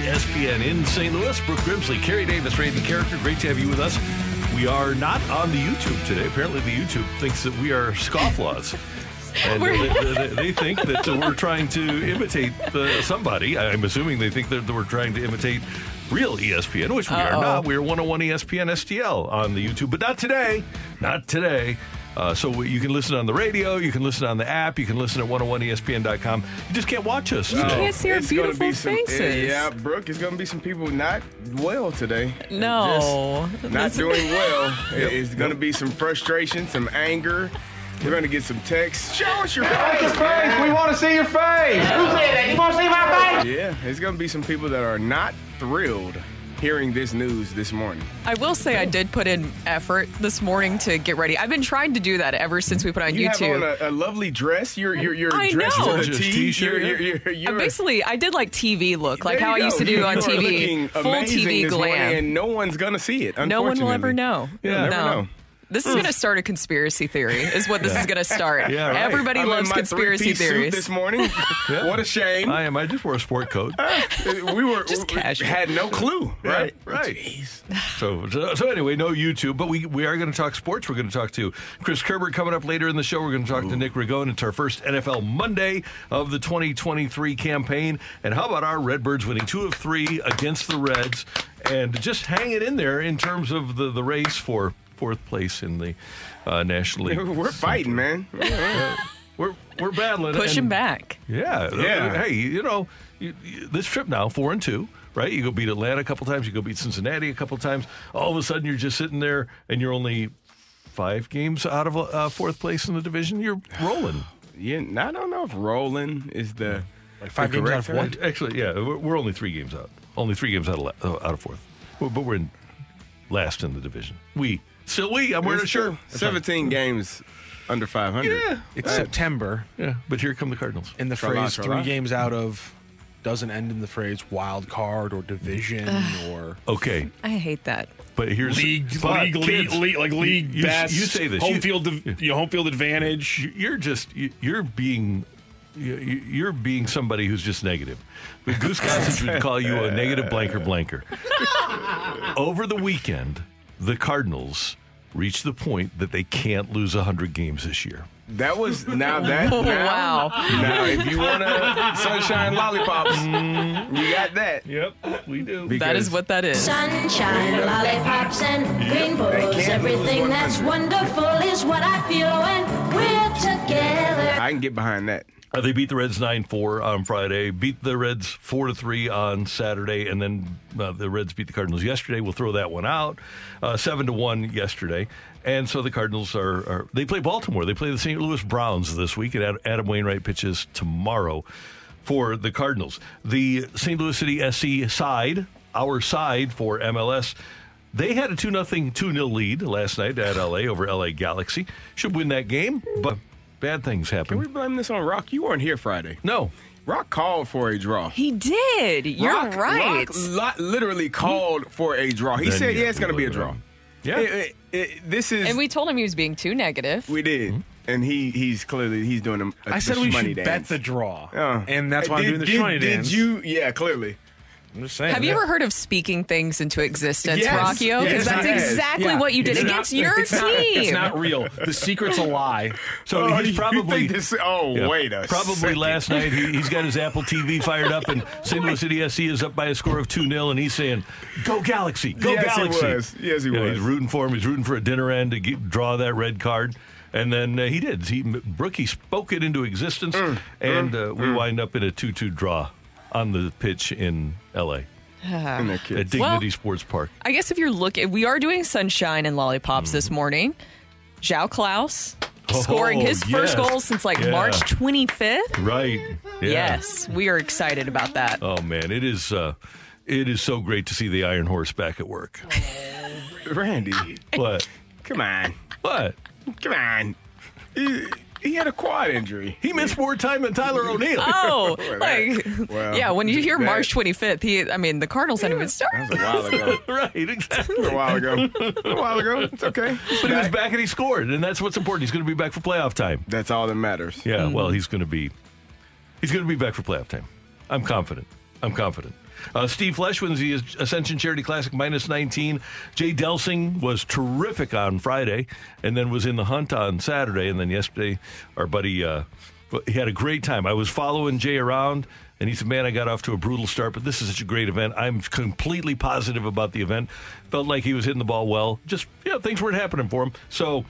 ESPN in St. Louis. Brooke Grimsley, Carrie Davis, Randy Karraker. Great to have you with us. We are not on the YouTube today. Apparently, the YouTube thinks that we are scofflaws. And they, they- they think that we're trying to imitate uh, somebody. I'm assuming they think that we're trying to imitate real ESPN, which we are Uh-oh. not. We're 101 ESPN STL on the YouTube, but not today. Not today. Uh, so you can listen on the radio, you can listen on the app, you can listen at 101ESPN.com. You just can't watch us. You today. can't see our It's beautiful be some, faces. Yeah, Brooke, it's going to be some people not well today. No. Just not doing well. It- It's going to be some frustration, some anger. We're going to get some texts. Show us your face. man. We want to see your face. Who said that? You want to see my face? Yeah, it's going to be some people that are not thrilled hearing this news this morning. I will say I did put in effort this morning to get ready. I've been trying to do that ever since we put on You YouTube. have on a, a lovely dress. You're you're, you're I dressed know. to the Just T. t-shirt, You're, yeah. you're, you're, I you're, uh, basically, I did like TV look, like There how I used to do You on TV, full TV this morning, glam. and no one's gonna see it. No one will ever know. Yeah, no. never know. This is hmm. going to start a conspiracy theory, is what this is going to start. Yeah, right. Everybody I'm in loves my conspiracy three-piece suit theories. this morning. What a shame. I am. I just wore a sport coat. Ah, we were Just we casual. had no clue, right? Right. So, so, so anyway, no YouTube, but we we are going to talk sports. We're going to talk to Chris Kerber coming up later in the show. We're going to talk to Nick Ragone. It's our first NFL Monday of the 2023 campaign. And how about our Redbirds winning two of three against the Reds and just hanging in there in terms of the, the race for fourth place in the uh, National League. We're fighting, man. We're we're battling. Pushing and- back. yeah. Yeah. Hey, you know, you, you, this trip now, four and two, right? You go beat Atlanta a couple times, you go beat Cincinnati a couple times. All of a sudden, you're just sitting there and you're only five games out of uh, fourth place in the division. You're rolling. Yeah, I don't know if rolling is the Like five the games out of term. what? Actually, yeah, we're, we're only three games out. Only three games out of, la- uh, out of fourth. But but we're in last in the division. We. Still we. I'm wearing a shirt. 17 games under 500. Yeah. It's September, Yeah. But here come the Cardinals. and the Tra-la, phrase tra-la. three games out of doesn't end in the phrase wild card or division or Okay. I hate that. But here's league, but league, league, kids, league, like league you- best. you say this. home You- field, div- you know, home field advantage. You- you're just you- you're being you- you- you're being somebody who's just negative. But Goose Gossage would call you a negative blanker blanker. Over the weekend, the Cardinals reached the point that they can't lose 100 games this year. That was now that Oh, now, wow. Now if you want to sunshine lollipops, you got that. Yep, we do. That is what that is. Sunshine, lollipops, and rainbows. Everything that's wonderful is what I feel when we're together. I can get behind that. Uh, they beat the Reds 9 4 on Friday, beat the Reds 4 3 on Saturday, and then uh, the Reds beat the Cardinals yesterday. We'll throw that one out. Uh, 7 to 1 yesterday. And so the Cardinals are, are, they play Baltimore. They play the St. Louis Browns this week, and Adam Wainwright pitches tomorrow for the Cardinals. The St. Louis City SC side, our side for MLS, they had a 2 0 2 0 lead last night at LA over LA Galaxy. Should win that game, but bad things happen. Can we blame this on Rocc? You weren't here Friday. No. Rocc called for a draw. He did. You're Rocc, right. Rocc li- literally called for a draw. He Then said, you "Yeah, it's going to be a draw." Yeah. It- it- it- this is and we told him he was being too negative. we did, and he he's clearly he's doing a, a I said the we shmoney should bet dance. the draw, Uh, and that's why did, I'm doing the did, shmoney did you? Yeah, clearly. I'm just saying. Have you ever heard of speaking things into existence, Yes. Rockio? Because Yes, that's I exactly Yeah. what you did It's against not- your it's team. not- it's not real. The secret's a lie. So Oh, he's you probably think this- oh, yeah, wait a probably second. last night he, he's got his Apple TV fired up and St. Louis City SC is up by a score of 2-0 and he's saying, "Go Galaxy, go Yes, he Galaxy." was. Yes, he You know, was. He's rooting for him. He's rooting for a dinner end to get, draw that red card. And then uh, he did. He Brookie spoke it into existence, Mm, and uh, we wind up in a 2-2 draw on the pitch in L.A. And their at. Dignity Well- Sports Park. I guess if you're looking, we are doing sunshine and lollipops Mm-hmm. this morning. João Klauss scoring Oh, his first yes. goal since like Yeah. March 25th. Right. Yeah. Yes, we are excited about that. Oh man, it is uh, it is so great to see the Iron Horse back at work. Randy, What? come on, What? come on. He, he had a quad injury. He missed more time than Tyler oh, O'Neill. Oh, like yeah. When you hear that- March 25th, he, I mean, the Cardinals hadn't even started. That was a while ago. right, exactly. a while ago. A while ago. It's okay. But he was back and he scored, and that's what's important. He's going to be back for playoff time. That's all that matters. Yeah, well, mm-hmm. he's going to be he's going to be back for playoff time. I'm confident. I'm confident. Uh, Steve Flesch the Ascension Charity Classic minus 19. Jay Delsing was terrific on Friday and then was in the hunt on Saturday. And then yesterday, our buddy, uh, he had a great time. I was following Jay around and he said, Man, I got off to a brutal start, but this is such a great event. I'm completely positive about the event. Felt like he was hitting the ball well. Just, yeah, things weren't happening for him. So,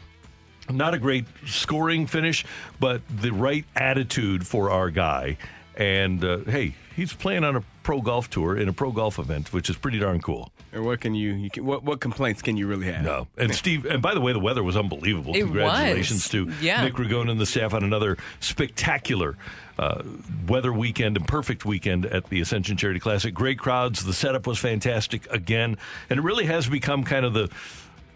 not a great scoring finish, but the right attitude for our guy. And uh, hey, he's playing on a pro golf tour in a pro golf event, which is pretty darn cool. And what can you, you can, what, what complaints can you really have? No, and Steve, and by the way, the weather was unbelievable. It Congratulations was. to Yeah. Nick Ragone and the staff on another spectacular uh, weather weekend and perfect weekend at the Ascension Charity Classic. Great crowds. The setup was fantastic again, and it really has become kind of the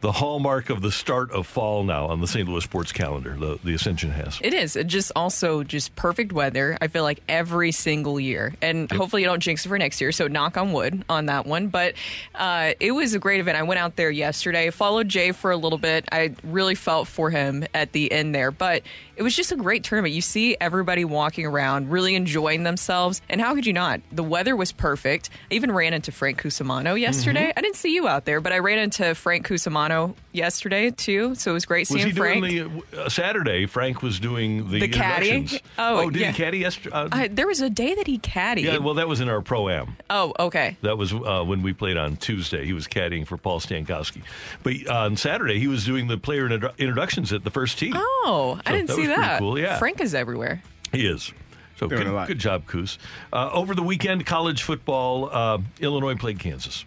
the hallmark of the start of fall now on the St. Louis sports calendar. The, the Ascension has. It is. It just also just perfect weather. I feel like every single year, and hopefully you don't jinx it for next year. So knock on wood on that one. But uh, it was a great event. I went out there yesterday, followed Jay for a little bit. I really felt for him at the end there, but it was just a great tournament. You see everybody walking around, really enjoying themselves, and how could you not? The weather was perfect. I even ran into Frank Cusimano yesterday. I didn't see you out there, but I ran into Frank Cusimano yesterday too. So it was great Was seeing he Frank. the uh, Saturday? Frank was doing the, The caddy? introductions. Oh, did yeah. he caddy yesterday? Uh, I, there was a day that he caddied. yeah, well, that was in our pro am. oh, okay. That was uh, when we played on Tuesday. He was caddying for Paul Stankowski. But uh, on Saturday, he was doing the player introductions at the first tee. Oh, I didn't see was pretty cool, yeah. Frank is everywhere. He is. So Doing good, good job, Coos. Uh, over the weekend, college football, uh, Illinois played Kansas.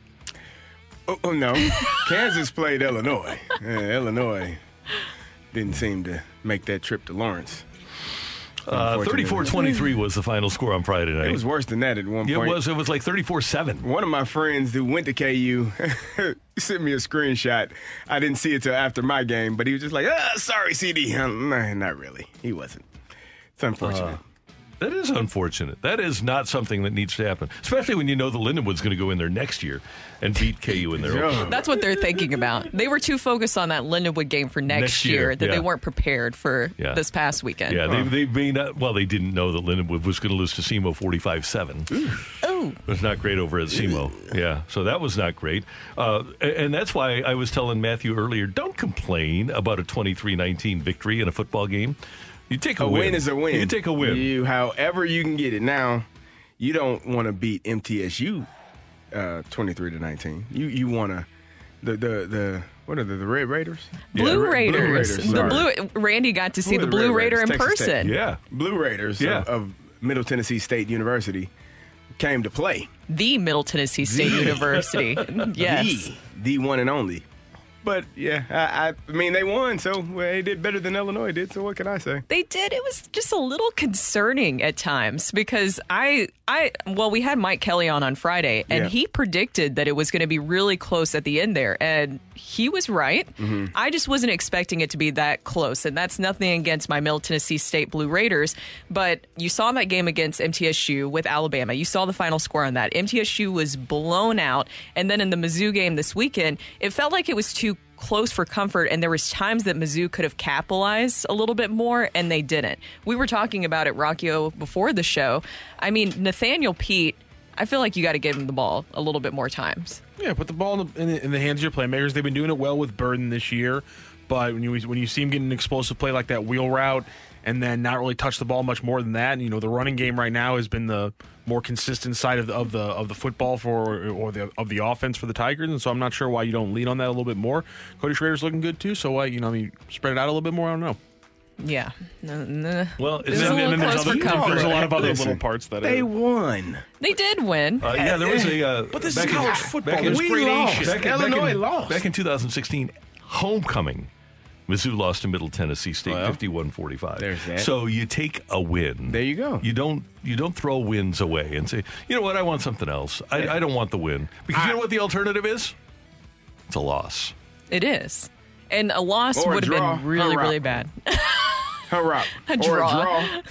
Oh, oh, no. Kansas played Illinois. Yeah, Illinois didn't seem to make that trip to Lawrence. Uh, 34-23 was the final score on Friday night. It was worse than that at one point. it point. was. It was like 34-7. One of my friends who went to KU sent me a screenshot. I didn't see it till after my game, but he was just like, ah, sorry, CD. Nah, not really. He wasn't. It's unfortunate. That is unfortunate. That is not something that needs to happen, especially when you know the Lindenwood's going to go in there next year and beat KU in their Yo. That's what they're thinking about. They were too focused on that Lindenwood game for next, Next year, that yeah. they weren't prepared for Yeah. this past weekend. Yeah, they, they may not. Well, they didn't know that Lindenwood was going to lose to SEMO 45-7. Oh, It was not great over at SEMO. Yeah, so that was not great. Uh, a- and that's why I was telling Matthew earlier, don't complain about a 23-19 victory in a football game. You take a, A win is a win. You take a win. You, however you can get it. Now, you don't want to beat MTSU uh, 23 to 19. You you want to the the the what are the, the Red Raiders? Blue Ra- Raiders. Blue Raiders, the sorry. blue Randy got to see Who are the the Blue Red Raider Raiders? in Texas Tech. person. yeah. Blue Raiders Yeah. of, of Middle Tennessee State University came to play. The Middle Tennessee State University. Yes. The, the one and only. But yeah, I, I, mean they won, so well, they did better than Illinois did. So what can I say? They did. It was just a little concerning at times because I, I, well, we had Mike Kelly on on Friday, and Yeah. he predicted that it was going to be really close at the end there, and he was right. Mm-hmm. I just wasn't expecting it to be that close, and that's nothing against my Middle Tennessee State Blue Raiders, but you saw that game against MTSU with Alabama. You saw the final score on that. MTSU was blown out, and then in the Mizzou game this weekend, it felt like it was too close for comfort and there was times that Mizzou could have capitalized a little bit more and they didn't. We were talking about it Rockio before the show. I mean, Nathaniel Peat, I feel like you got to give him the ball a little bit more times. Yeah, put the ball in the, in the, in the hands of your playmakers. They've been doing it well with Burden this year, but when you when you see him getting an explosive play like that wheel route and then not really touch the ball much more than that, And, you know the running game right now has been the more consistent side of the of the, of the football for or the of the offense for the Tigers, and so I'm not sure why you don't lean on that a little bit more. Cody Schrader's looking good too, so why you know I mean spread it out a little bit more. I don't know. Yeah. N- n- Well, It was it's a little there's close for comfort. there's a lot of other Listen, little parts that They are, won. They did win. Uh, yeah, there was a. Uh, But this back is in- college football. Back in, There's We gradations. lost. back in- back Illinois in- lost. Back in 2016, homecoming. Mizzou lost to Middle Tennessee State, Well, 51-45. there's that. So you take a win. There you go. You don't you don't throw wins away and say, you know what, I want something else. I, I don't want the win because you know what the alternative is. it's a loss. It is. And a loss Or a would have been really, Hurrah. really bad. Hurrah. A Or a draw. draw.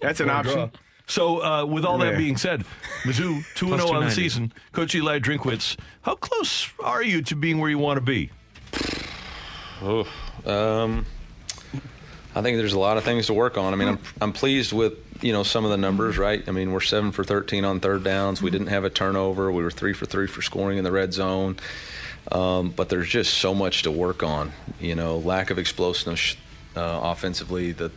That's an option. So, uh, with all that being said, Mizzou 2 0 on the season. Coach Eli Drinkwitz, how close are you to being where you want to be? Um, I think there's a lot of things to work on. I mean, I'm I'm pleased with you know some of the numbers, right? I mean, we're seven for 13 on third downs. We didn't have a turnover. We were three for three for scoring in the red zone. Um, but there's just so much to work on. You know, lack of explosiveness uh, offensively, the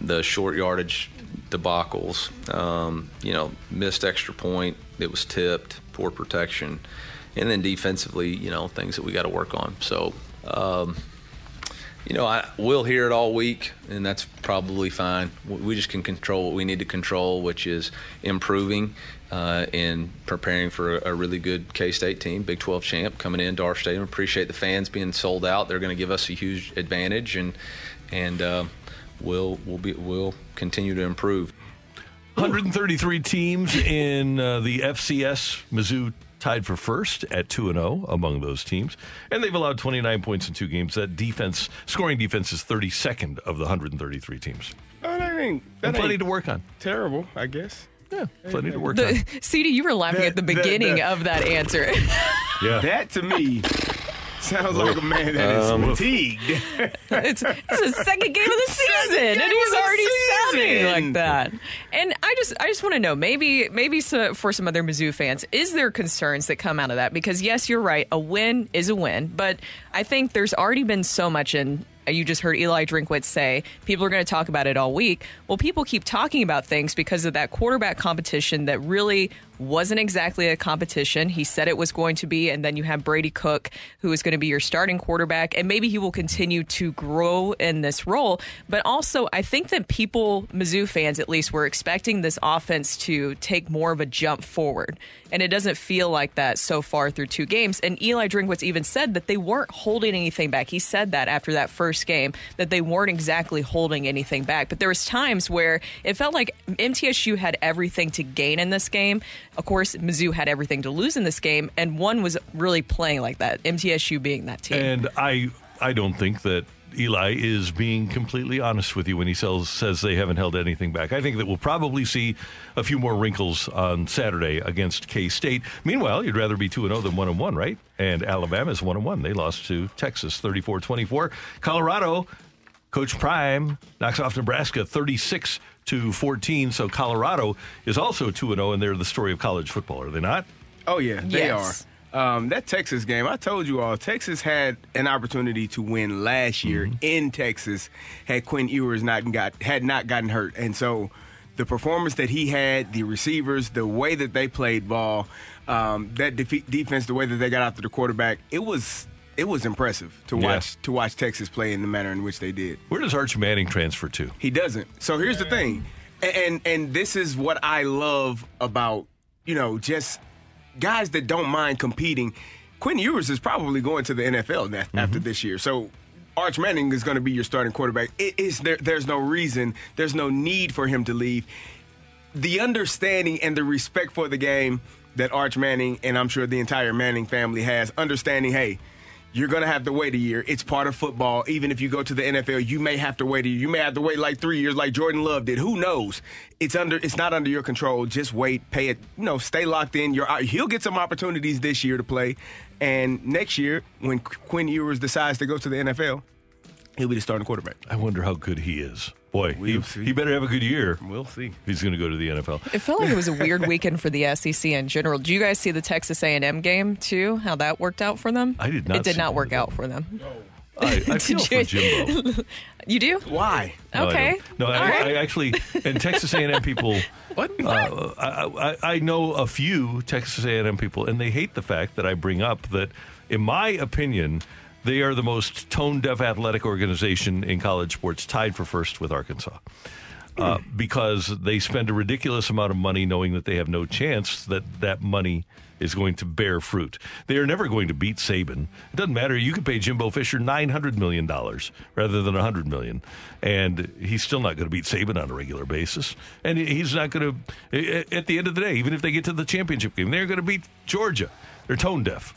the short yardage debacles. Um, you know, missed extra point. It was tipped. Poor protection, and then defensively, you know, things that we got to work on. So. Um, you know, I, we'll hear it all week, and that's probably fine. We just can control what we need to control, which is improving uh, and preparing for a, a really good K State team, Big 12 champ, coming into our stadium. Appreciate the fans being sold out. They're going to give us a huge advantage, and and uh, we'll we'll be we'll continue to improve. 133 teams in uh, the FCS. Mizzou tied for first at 2 0 among those teams. And they've allowed 29 points in two games. That defense, scoring defense, is 32nd of the 133 teams. Oh, that ain't, that And plenty ain't to work on. terrible, I guess. Yeah, plenty to work on. The, CD, you were laughing The- at the the- beginning the- of that answer. Yeah. That to me sounds like a man that is Um, fatigued. it's, it's the second game of the season, and he's already sounding like that. And I just, I just want to know, maybe, maybe so, for some other Mizzou fans, is there concerns that come out of that? Because yes, you're right, a win is a win, but I think there's already been so much in. You just heard Eli Drinkwitz say people are going to talk about it all week. Well, people keep talking about things because of that quarterback competition that really wasn't exactly a competition. He said it was going to be, and then you have Brady Cook, who is going to be your starting quarterback, and maybe he will continue to grow in this role. But also, I think that people, Mizzou fans at least, were expecting this offense to take more of a jump forward. And it doesn't feel like that so far through two games. And Eli Drinkwitz even said that they weren't holding anything back. He said that after that first game, that they weren't exactly holding anything back. But there was times where it felt like MTSU had everything to gain in this game. Of course, Mizzou had everything to lose in this game, and one was really playing like that. MTSU being that team. And I, I don't think that Eli is being completely honest with you when he sells, says they haven't held anything back. I think that we'll probably see a few more wrinkles on Saturday against K State. Meanwhile, you'd rather be 2 0 than 1 1, right? And Alabama's 1 1. They lost to Texas 34 24. Colorado, Coach Prime knocks off Nebraska 36 to 14. So Colorado is also 2 0, and they're the story of college football, are they not? Oh yeah, they Yes. are. Um, that Texas game, I told you all, Texas had an opportunity to win last year in Texas had Quinn Ewers not got had not gotten hurt, and so the performance that he had, the receivers, the way that they played ball, um, that defe- defense, the way that they got after the quarterback, it was it was impressive to watch to watch Texas play in the manner in which they did. Where does Arch Manning transfer to? He doesn't. So here's the thing, and, and and this is what I love about you know just guys that don't mind competing. Quinn Ewers is probably going to the NFL na- mm-hmm. after this year. So Arch Manning is going to be your starting quarterback. It is there. There's no reason. There's no need for him to leave. The understanding and the respect for the game that Arch Manning and I'm sure the entire Manning family has, understanding, hey, you're going to have to wait a year. It's part of football. Even if you go to the NFL, you may have to wait a year. You may have to wait like three years, like Jordan Love did. Who knows? It's under. It's not under your control. Just wait. Pay it. You know, stay locked in. You're. He'll get some opportunities this year to play, and next year when Quinn Ewers decides to go to the NFL, he'll be the starting quarterback. I wonder how good he is. Boy, he, We'll see. he better have a good year. We'll see. He's going to go to the NFL. It felt like it was a weird weekend for the SEC in general. Do you guys see the Texas A&M game too? How that worked out for them? I did not It did see not work out for them. I, I feel for you- Jimbo. You do? Why? No, I Okay. don't. No, I, All right. I actually and Texas A&M people. What? Uh, I, I, I know a few Texas A&M people, and they hate the fact that I bring up that, in my opinion, they are the most tone-deaf athletic organization in college sports, tied for first with Arkansas. Uh, because they spend a ridiculous amount of money knowing that they have no chance that that money is going to bear fruit. They are never going to beat Saban. It doesn't matter. You could pay Jimbo Fisher nine hundred million dollars rather than a hundred million, and he's still not going to beat Saban on a regular basis. And he's not going to. At the end of the day, even if they get to the championship game, they're going to beat Georgia. They're tone deaf.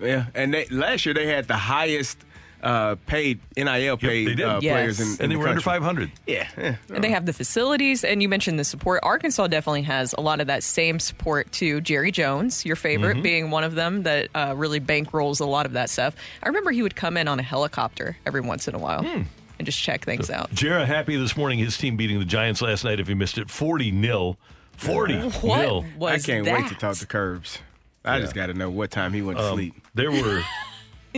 Yeah, and they, last year they had the highest uh, paid NIL paid they did. uh, Yes. players in, in and they the were under 500. Yeah, yeah. And they have the facilities, and you mentioned the support. Arkansas definitely has a lot of that same support too. Jerry Jones, your favorite, Mm-hmm. being one of them that uh, really bankrolls a lot of that stuff. I remember he would come in on a helicopter every once in a while Hmm. and just check things out. Jara happy this morning. His team beating the Giants last night. If you missed it, 40 nil. 40 What nil. was I can't that? wait to talk to Curbs. I just got to know what time he went to Um, sleep. There were.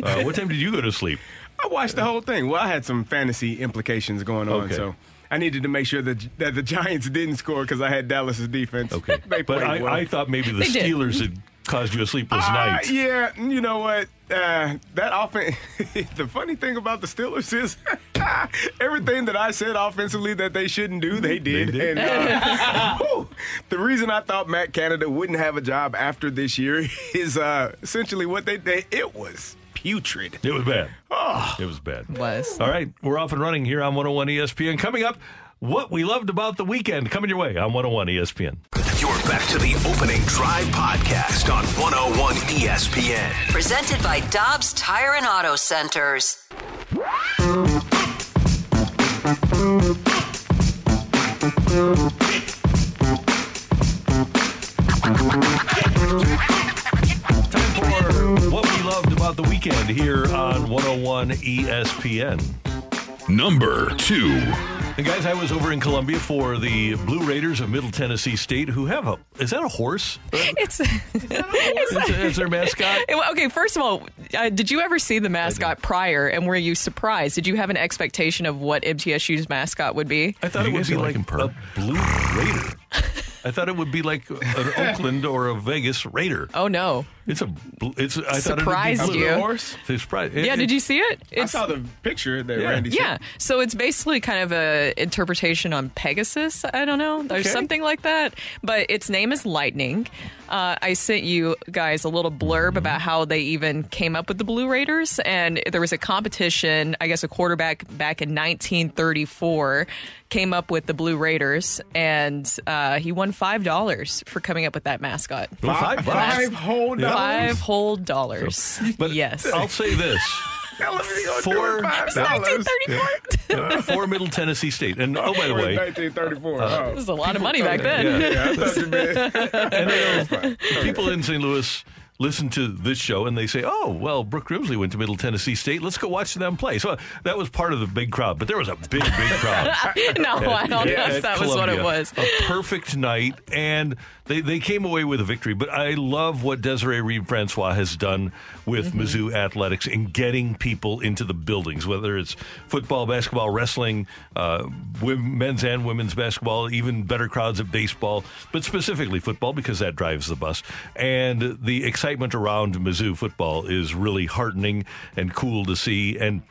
Uh, what time did you go to sleep? I watched the whole thing. Well, I had some fantasy implications going on, Okay. so I needed to make sure that that the Giants didn't score because I had Dallas's defense. Okay. they but I, well. I thought maybe the They did. Steelers had caused you a sleepless Uh, night. yeah, you know what? Uh, that offense. the funny thing about the Steelers is everything that I said offensively that they shouldn't do, they did. They did. And uh, whew, the reason I thought Matt Canada wouldn't have a job after this year is uh, essentially what they did. It was putrid. It was bad. Oh. It was bad. Was. All right, we're off and running here on 101 ESPN. Coming up, what we loved about the weekend coming your way on 101 ESPN. You're back to the opening drive podcast on 101 ESPN. Presented by Dobbs Tire and Auto Centers. Time for what we loved about the weekend here on 101 ESPN. Number two. And guys, I was over in Columbia for the Blue Raiders of Middle Tennessee State, who have a is that a horse? It's, Is, is their mascot? okay. First of all, uh, did you ever see the mascot prior, and were you surprised? Did you have an expectation of what MTSU's mascot would be? I thought You it would be are like a. Blue Raider. I thought it would be like an Oakland or a Vegas Raider. Oh no! It's a. bl- It's. I Surprised thought it'd be you. blue. Horse? Surprised. Yeah, did you see it? I saw the picture that Yeah. Randy Yeah, sent. so it's basically kind of a interpretation on Pegasus. I don't know, there's Okay. something like that, but its name is Lightning. Uh, I sent you guys a little blurb about how they even came up with the Blue Raiders, and there was a competition. I guess a quarterback back in 1934 came up with the Blue Raiders, and uh, he won five dollars for coming up with that mascot. Well, five bucks. Five whole dollars. Five whole dollars. But yes. I'll say this: Hell, what are you gonna do Four- with dollars? for Middle Tennessee State, and oh by the way, 1934. Uh, oh. This is a lot of money back then. Yeah, I thought you meant- and uh, people in St. Louis listen to this show and they say, "Oh, well, Brooke Grimsley went to Middle Tennessee State. Let's go watch them play." So that was part of the big crowd, but there was a big, big crowd. no, I don't know at if that was what it was. A perfect night, and they, they came away with a victory. But I love what Desiree Reed Francois has done with Mm-hmm. Mizzou athletics in getting people into the buildings, whether it's football, basketball, wrestling, uh, men's and women's basketball, even better crowds at baseball, but specifically football because that drives the bus. And the excitement around Mizzou football is really heartening and cool to see. And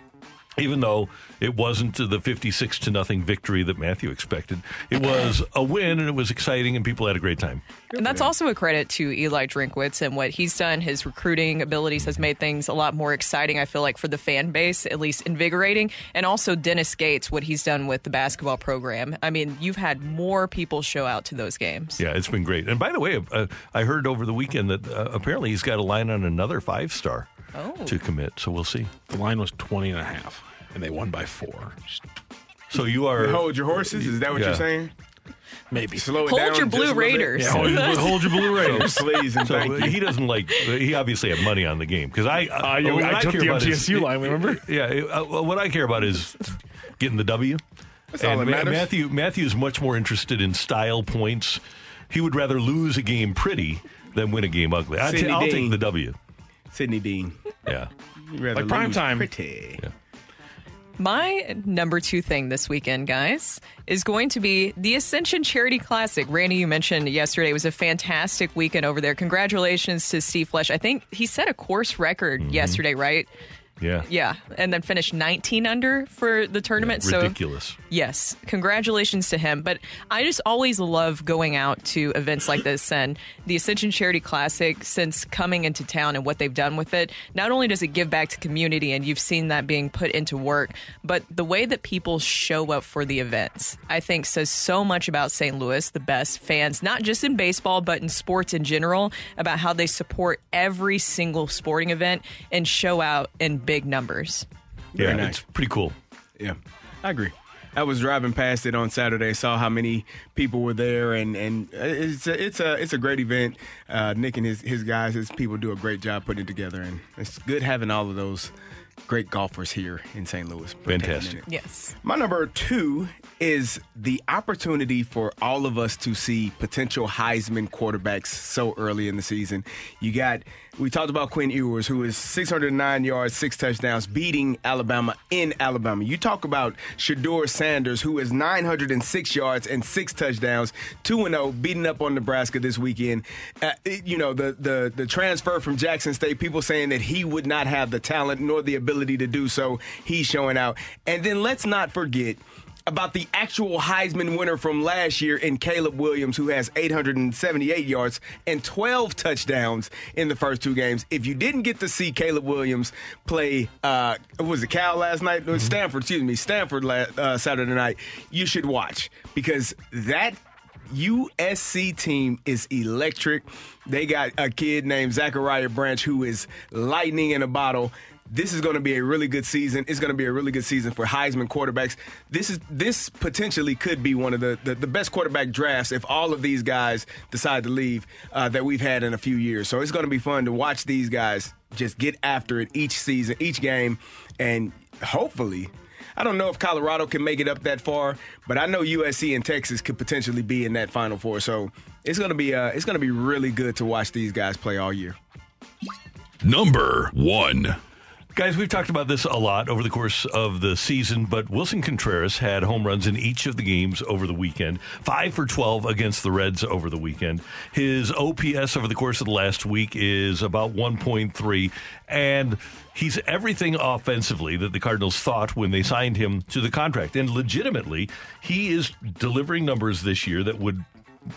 even though it wasn't the 56 to nothing victory that Matthew expected, it was a win and it was exciting and people had a great time. And that's also a credit to Eli Drinkwitz and what he's done. His recruiting abilities has made things a lot more exciting, I feel like, for the fan base, at least invigorating. And also Dennis Gates, what he's done with the basketball program. I mean, you've had more people show out to those games. Yeah, it's been great. And by the way, uh, I heard over the weekend that uh, apparently he's got a line on another five star Oh. to commit. So we'll see. The line was 20 and a half, and they won by four. So you are. Hold your horses. Is that what Yeah. you're saying? maybe. Slow it Hold down your just Blue a bit. Raiders. Yeah, hold, your- hold your blue Raiders. Please and So thank you. he doesn't like. He obviously had money on the game because I. Uh, you- what I took care the about is- MTSU line, remember? Yeah. uh, what I care about is getting the W. That's all and that matters. Matthew Matthew is much more interested in style points. He would rather lose a game pretty than win a game ugly. I'd Sidney I'll take the W. Sydney Dean. Yeah. Like prime lose time. Pretty. My number two thing this weekend, guys, is going to be the Ascension Charity Classic. Randy, you mentioned yesterday it was a fantastic weekend over there. Congratulations to Steve Flesch. I think he set a course record mm-hmm. yesterday, right? Yeah. Yeah, and then finished 19 under for the tournament. so Ridiculous. Yes, congratulations to him. But I just always love going out to events like this and the Ascension Charity Classic. Since coming into town and what they've done with it, not only does it give back to community, and you've seen that being put into work, but the way that people show up for the events, I think, says so much about St. Louis, the best fans, not just in baseball but in sports in general, about how they support every single sporting event and show out in big numbers. Yeah, nice. it's pretty cool. Yeah, I agree. I was driving past it on Saturday, saw how many people were there, and, and it's a, it's a it's a great event. Uh, Nick and his his guys, his people do a great job putting it together, and it's good having all of those great golfers here in St. Louis. Fantastic. Yes. My number two is the opportunity for all of us to see potential Heisman quarterbacks so early in the season. You got, we talked about Quinn Ewers, who is 609 yards, six touchdowns, beating Alabama in Alabama. You talk about Shedeur Sanders, who is 906 yards and six touchdowns, 2 0, beating up on Nebraska this weekend. Uh, you know, the, the, the transfer from Jackson State, people saying that he would not have the talent nor the ability to do so. He's showing out. And then let's not forget about the actual Heisman winner from last year in Caleb Williams, who has 878 yards and 12 touchdowns in the first two games. If you didn't get to see Caleb Williams play, uh, was it Cal last night? No, Stanford, excuse me, Stanford last, uh, Saturday night. You should watch because that USC team is electric. They got a kid named Zachariah Branch who is lightning in a bottle. This is going to be a really good season. It's going to be a really good season for Heisman quarterbacks. This is this potentially could be one of the, the, the best quarterback drafts if all of these guys decide to leave uh, that we've had in a few years. So it's going to be fun to watch these guys just get after it each season, each game, and hopefully I don't know if Colorado can make it up that far, but I know USC and Texas could potentially be in that Final Four. So it's gonna be uh, it's gonna be really good to watch these guys play all year. Number one. Guys, we've talked about this a lot over the course of the season, but Willson Contreras had home runs in each of the games over the weekend. Five for 12 against the Reds over the weekend. His OPS over the course of the last week is about 1.3, and he's everything offensively that the Cardinals thought when they signed him to the contract. And legitimately, he is delivering numbers this year that would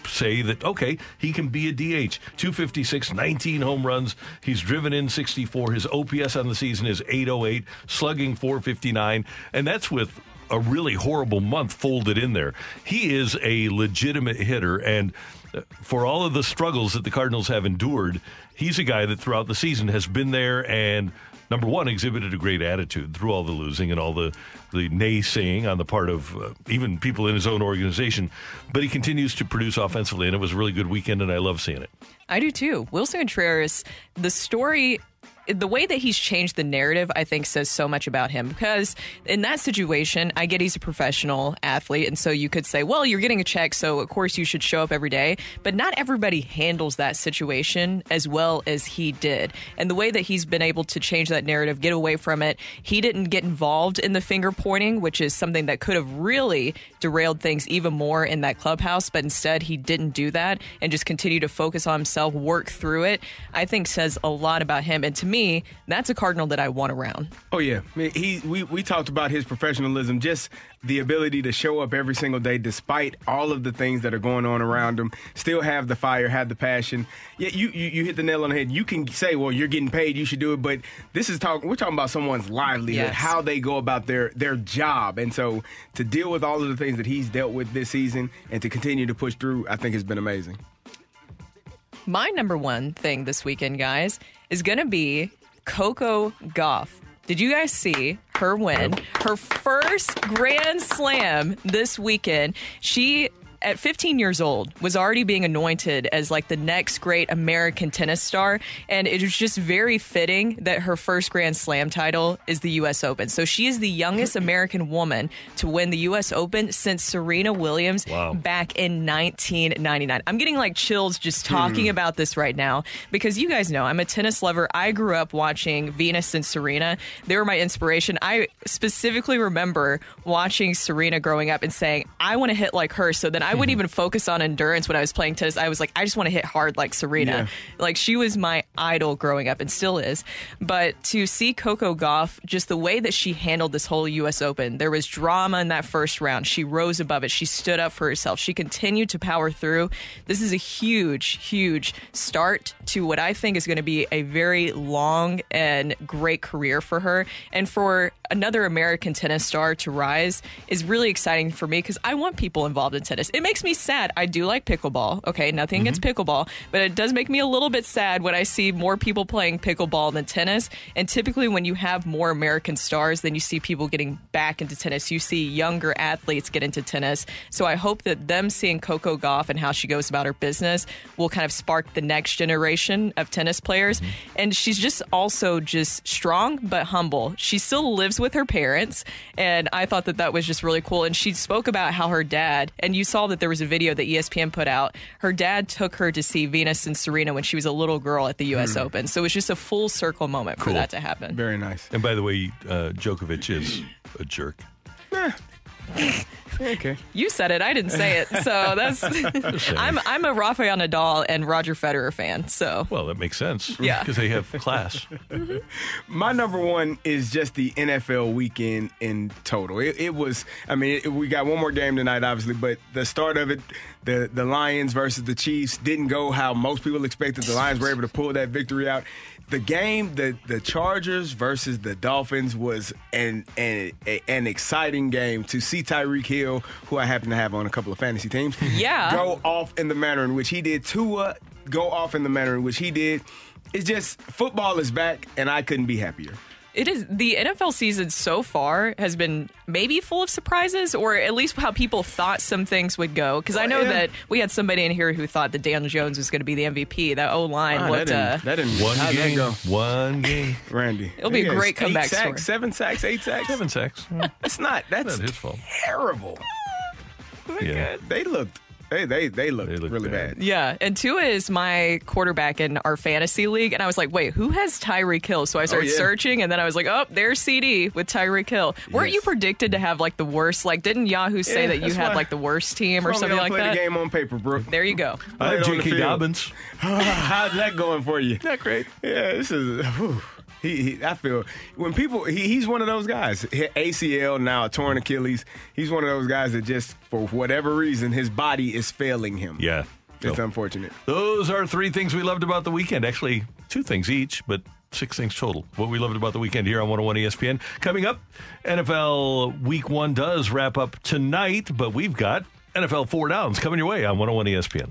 say that okay he can be a DH 256 19 home runs. He's driven in 64 his OPS on the season is 808 slugging 459 and that's with a really horrible month folded in there. He is a legitimate hitter and uh, for all of the struggles that the Cardinals have endured he's a guy that throughout the season has been there and number one, exhibited a great attitude through all the losing and all the, the naysaying on the part of uh, even people in his own organization. But he continues to produce offensively, and it was a really good weekend, and I love seeing it. I do too. Willson Contreras, the story, the way that he's changed the narrative, I think says so much about him because in that situation, I get he's a professional athlete. And so you could say, well, you're getting a check, so of course you should show up every day. But not everybody handles that situation as well as he did. And the way that he's been able to change that narrative, get away from it, he didn't get involved in the finger pointing, which is something that could have really derailed things even more in that clubhouse. But instead, he didn't do that and just continued to focus on himself, work through it. I think says a lot about him. And to me, that's a Cardinal that I want around. Oh yeah, he we we talked about his professionalism, just the ability to show up every single day despite all of the things that are going on around him. Still have the fire, have the passion. Yeah, you you, you hit the nail on the head. You can say, well, you're getting paid, you should do it, but this is talking. We're talking about someone's livelihood, Yes. how they go about their their job, and so to deal with all of the things that he's dealt with this season and to continue to push through, I think has been amazing. My number one thing this weekend, guys, is going to be Coco Gauff. Did you guys see her win her first Grand Slam this weekend? She at 15 years old was already being anointed as like the next great American tennis star and it was just very fitting that her first Grand Slam title is the US Open. So she is the youngest American woman to win the US Open since Serena Williams Wow. back in 1999. I'm getting like chills just hmm. talking about this right now because you guys know I'm a tennis lover. I grew up watching Venus and Serena. They were my inspiration. I specifically remember watching Serena growing up and saying, I want to hit like her. So then I wouldn't mm-hmm. even focus on endurance when I was playing tennis. I was like, I just want to hit hard like Serena. Yeah. Like she was my idol growing up and still is. But to see Coco Gauff, just the way that she handled this whole U.S. Open, there was drama in that first round. She rose above it. She stood up for herself. She continued to power through. This is a huge, huge start to what I think is going to be a very long and great career for her. And for another American tennis star to rise is really exciting for me because I want people involved in tennis. It makes me sad. I do like pickleball. Okay, nothing against mm-hmm. pickleball, but it does make me a little bit sad when I see more people playing pickleball than tennis. And typically, when you have more American stars, then you see people getting back into tennis. You see younger athletes get into tennis. So I hope that them seeing Coco Gauff and how she goes about her business will kind of spark the next generation of tennis players. Mm-hmm. And she's just also just strong but humble. She still lives with her parents, and I thought that that was just really cool. And she spoke about how her dad, and you saw that there was a video that ESPN put out. Her dad took her to see Venus and Serena when she was a little girl at the U.S. Open. So it was just a full circle moment for that to happen. Very nice. And by the way, uh, Djokovic is a jerk. Okay. You said it. I didn't say it. So that's. I'm I'm a Rafael Nadal and Roger Federer fan. So Well, that makes sense. Yeah. Because they have class. Mm-hmm. My number one is just the NFL weekend in total. It, it was, I mean, it, we got one more game tonight, obviously, but the start of it, the the Lions versus the Chiefs didn't go how most people expected. The Lions were able to pull that victory out. The game, the the Chargers versus the Dolphins was an an, a- an exciting game to see Tyreek Hill, who I happen to have on a couple of fantasy teams, Yeah. go off in the manner in which he did. Tua go off in the manner in which he did. It's just football is back, and I couldn't be happier. It is the NFL season so far has been maybe full of surprises, or at least how people thought some things would go. Because I know yeah. that we had somebody in here who thought that Dan Jones was going to be the MVP. That O line Ah, looked. that Uh, didn't, that didn't One how'd that game. go? One game. Randy. It'll be a great comeback eight sacks, story. Seven sacks, eight sacks. Seven sacks. That's not. That's Not his fault. terrible. Yeah. They looked. They they they looked, They looked really bad. bad. Yeah, and Tua is my quarterback in our fantasy league, and I was like, "Wait, who has Tyreek Hill?" So I started oh, yeah. searching, and then I was like, "Oh, there's CD with Tyreek Hill." Weren't Yes. you predicted to have like the worst? Like, didn't Yahoo say Yeah, that you had why- like the worst team or something we don't like play that? the game on paper, Brooke. There you go. I have Play it on the J.K. Dobbins. How's that going for you? Not great. Yeah, this is. whew. He, he, I feel when people, he, he's one of those guys. ACL now, a torn Achilles. He's one of those guys that just, for whatever reason, his body is failing him. Yeah. it's So, unfortunate. those are three things we loved about the weekend. Actually, two things each, but six things total. What we loved about the weekend here on 101 ESPN. Coming up, NFL Week One does wrap up tonight, but we've got NFL Four Downs coming your way on 101 ESPN.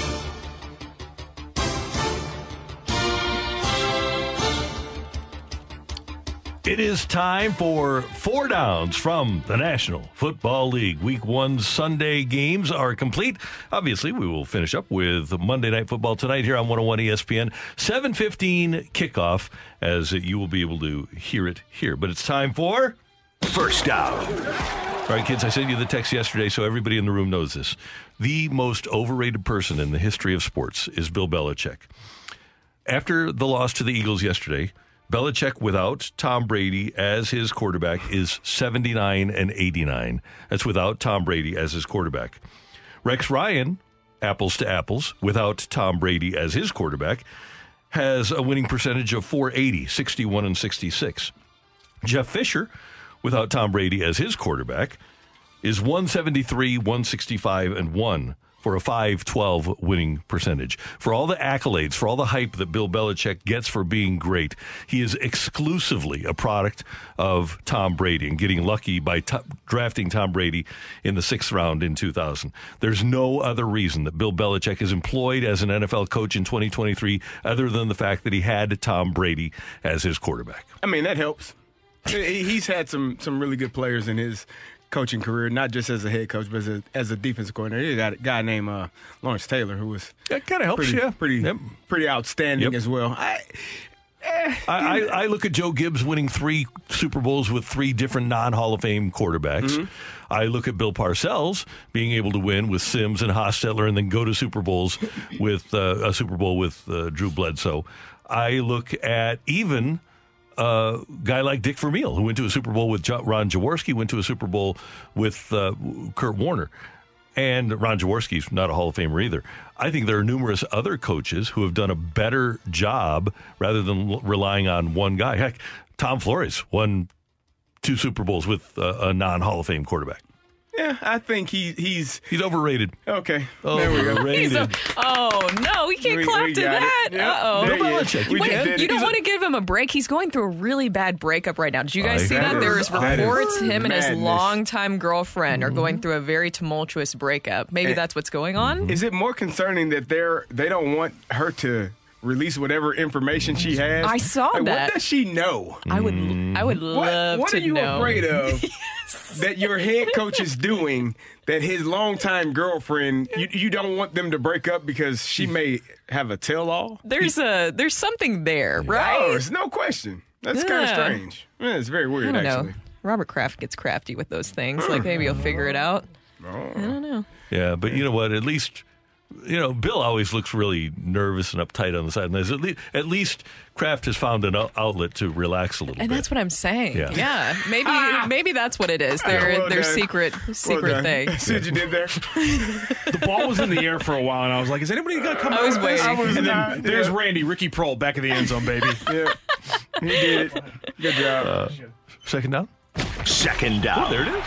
It is time for four downs from the National Football League. Week one Sunday games are complete. Obviously, we will finish up with Monday Night Football tonight here on 101 ESPN. 715 kickoff, as you will be able to hear it here. But it's time for First down. All right, kids, I sent you the text yesterday, so everybody in the room knows this. The most overrated person in the history of sports is Bill Belichick. After the loss to the Eagles yesterday, Belichick without Tom Brady as his quarterback is 79 and 89. That's without Tom Brady as his quarterback. Rex Ryan, apples to apples, without Tom Brady as his quarterback, has a winning percentage of 480, 61 and 66. Jeff Fisher, without Tom Brady as his quarterback is 173, 165, and 1 for a 512 winning percentage. For all the accolades, for all the hype that Bill Belichick gets for being great, he is exclusively a product of Tom Brady and getting lucky by t- drafting Tom Brady in the sixth round in 2000. There's no other reason that Bill Belichick is employed as an NFL coach in 2023 other than the fact that he had Tom Brady as his quarterback. I mean, that helps. He's had some some really good players in his coaching career, not just as a head coach, but as a, as a defensive coordinator. He got a guy named uh, Lawrence Taylor who was that kind of helps, pretty, yeah. pretty Yep. pretty outstanding Yep. as well. I, I, I, I look at Joe Gibbs winning three Super Bowls with three different non Hall of Fame quarterbacks. I look at Bill Parcells being able to win with Simms and Hostetler and then go to Super Bowls with uh, a Super Bowl with uh, Drew Bledsoe. I look at even a guy like Dick Vermeil, who went to a Super Bowl with Ron Jaworski, went to a Super Bowl with uh, Kurt Warner. And Ron Jaworski's not a Hall of Famer either. I think there are numerous other coaches who have done a better job rather than relying on one guy. Heck, Tom Flores won two Super Bowls with uh, a non Hall of Fame quarterback. Yeah, I think he he's He's overrated. okay. there we go. Overrated. He's a- oh no, we can't We- clap we to got it. that. Yeah, Uh oh. there Bill you- Belichick, we you just can't. You don't He's a- want to give him a break. He's going through a really bad breakup right now. Did you guys I see have that? heard. There's That is reports him and his madness. longtime girlfriend are going through a very tumultuous breakup. Maybe that's what's going on. Is it more concerning that they're they don't want her to release whatever information she has? I saw Like, that. What does she know? I would, I would love what to are you know. afraid of that your head coach is doing that his longtime girlfriend you, you don't want them to break up because she may have a tell all? There's a, there's something there, right? Oh, it's no question. That's kind of Yeah. strange. Yeah, it's very weird. I weird, don't actually. know. Robert Kraft gets crafty with those things. Like maybe he'll figure it out. Oh. I don't know. Yeah, but you know what? At least, you know, Bill always looks really nervous and uptight on the side. And there's at least, at least Kraft has found an out- outlet to relax a little bit. And bit. that's what I'm saying. Yeah. Yeah, maybe ah. maybe that's what it is. Their well their done. secret Well secret done. thing. See what you did there? The ball was in the air for a while, and I was like, "Is anybody gonna come?" I out was with waiting. I was and then not- there's yeah. Randy, Ricky Proehl, back of the end zone, baby. yeah. He did it. Good job. Uh, second down? Second down. Oh, there it is.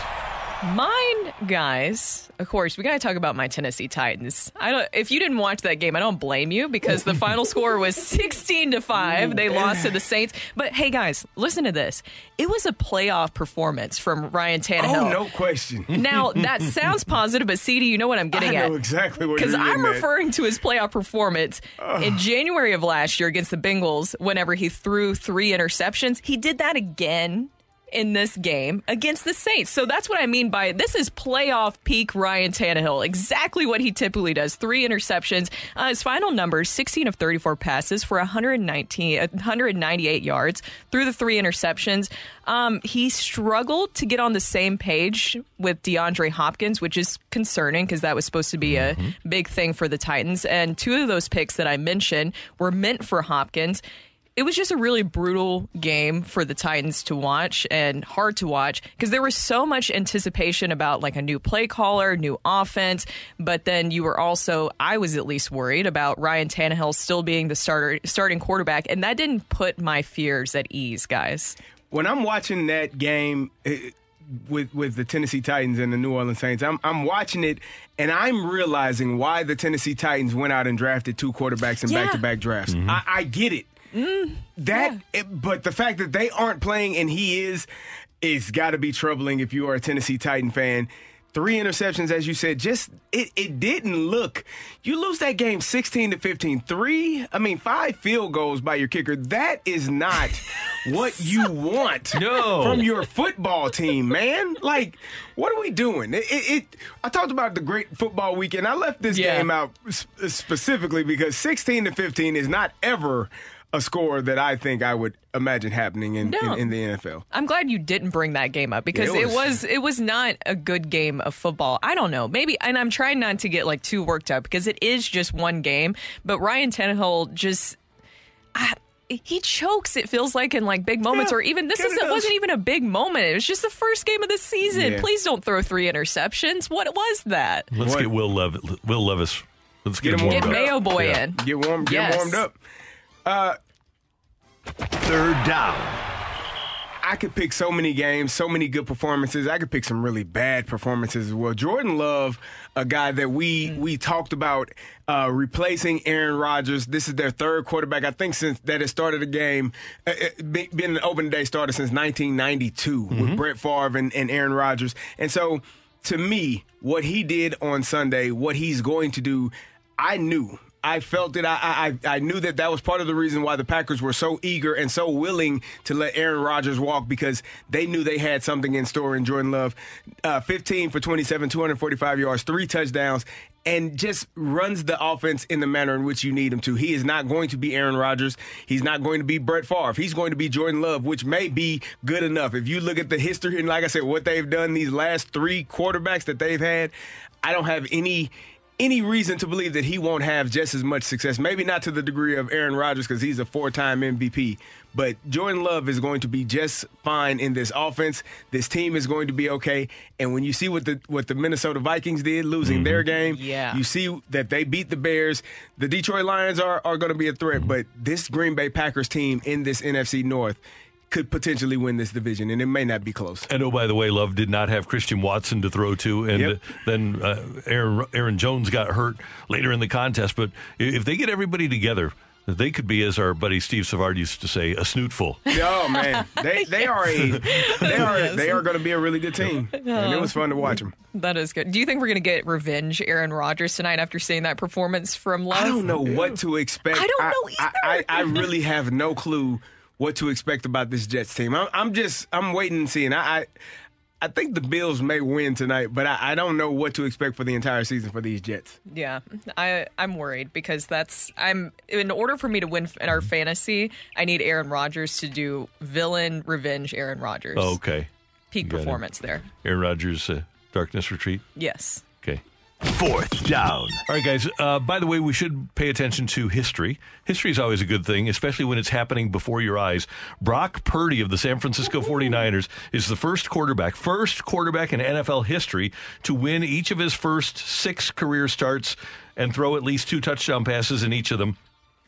Mine, guys. Of course, we got to talk about my Tennessee Titans. I don't. If you didn't watch that game, I don't blame you because the final score was sixteen to five. They lost to the Saints. But hey, guys, listen to this. It was a playoff performance from Ryan Tannehill. oh, no question. Now that sounds positive, but CD, you know what I'm getting at. know exactly what Because you're I'm at. referring to his playoff performance in January of last year against the Bengals. Whenever he threw three interceptions, he did that again in this game against the Saints. So that's what I mean by this is playoff peak Ryan Tannehill. Exactly what he typically does. Three interceptions. Uh, his final numbers: 16 of 34 passes for 119, uh, 198 yards through the three interceptions. Um, he struggled to get on the same page with DeAndre Hopkins, which is concerning because that was supposed to be a big thing for the Titans. And two of those picks that I mentioned were meant for Hopkins it was just a really brutal game for the Titans to watch and hard to watch because there was so much anticipation about like a new play caller, new offense, but then you were also I was at least worried about Ryan Tannehill still being the starter starting quarterback and that didn't put my fears at ease, guys. when I'm watching that game eh, with with the Tennessee Titans and the New Orleans Saints, I'm I'm watching it and I'm realizing why the Tennessee Titans went out and drafted two quarterbacks in Yeah. back to back drafts. I, I get it. Mm, that, it- but the fact that they aren't playing and he is, it's got to be troubling if you are a Tennessee Titan fan. Three interceptions, as you said, just it, it didn't look. You lose that game 16 to 15. Three, I mean, five field goals by your kicker. That is not what you want No. from your football team, man. Like, what are we doing? It, it, it I talked about the great football weekend. I left this Yeah. game out specifically because 16 to 15 is not ever a score that I think I would imagine happening in, No. in, in the NFL. I'm glad you didn't bring that game up because Yeah, it it was- was it was not a good game of football. I don't know. Maybe and I'm trying not to get like too worked up because it is just one game, but Ryan Tannehill just I, he chokes it feels like in like big moments Yeah, or even this is it it wasn't even a big moment. It was just the first game of the season. Yeah. Please don't throw three interceptions. What was that? Let's What? get Will, Lev- Will Levis. Let's get, Get him him warmed Get up. Mayo Boy Yeah. in. Get warm, get Yes. warmed up. Uh, Third down. I could pick so many games, so many good performances. I could pick some really bad performances as well. Jordan Love, a guy that we we talked about uh, replacing Aaron Rodgers. This is their third quarterback, I think, since that it started a game, uh, uh, been an open day starter since 1992 with Brett Favre and, and Aaron Rodgers. And so, to me, what he did on Sunday, what he's going to do, I knew. I felt it. I, I I knew that that was part of the reason why the Packers were so eager and so willing to let Aaron Rodgers walk because they knew they had something in store in Jordan Love. Uh, 15 for 27, 245 yards, three touchdowns, and just runs the offense in the manner in which you need him to. He is not going to be Aaron Rodgers. He's not going to be Brett Favre. He's going to be Jordan Love, which may be good enough. If you look at the history and, like I said, what they've done these last three quarterbacks that they've had, I don't have any any reason to believe that he won't have just as much success. Maybe not to the degree of Aaron Rodgers because he's a four-time MVP, but Jordan Love is going to be just fine in this offense. This team is going to be okay. And when you see what the what the Minnesota Vikings did, losing their mm-hmm. game, Yeah. you see that they beat the Bears. The Detroit Lions are are going to be a threat, but this Green Bay Packers team in this NFC North could potentially win this division, and it may not be close. And oh, by the way, Love did not have Christian Watson to throw to, and Yep. then uh, Aaron Aaron Jones got hurt later in the contest. But if they get everybody together, they could be, as our buddy Steve Savard used to say, a snootful. Oh man, they they are a they are they are going to be a really good team, and it was fun to watch them. That is good. Do you think we're going to get revenge Aaron Rodgers tonight after seeing that performance from Love? I don't know what to expect. I don't know I, I, either. I really have no clue what to expect about this Jets team. I'm, I'm just I'm waiting and seeing. I, I I think the Bills may win tonight, but I, I don't know what to expect for the entire season for these Jets. Yeah, I I'm worried because that's I'm in order for me to win in our fantasy, I need Aaron Rodgers to do villain revenge Aaron Rodgers. Oh, okay. Peak got it. performance there. Aaron Rodgers, uh, Darkness Retreat. Yes. Okay. Fourth down. All right, guys. Uh, by the way, we should pay attention to history. History is always a good thing, especially when it's happening before your eyes. Brock Purdy of the San Francisco 49ers is the first quarterback, first quarterback in NFL history to win each of his first six career starts and throw at least two touchdown passes in each of them.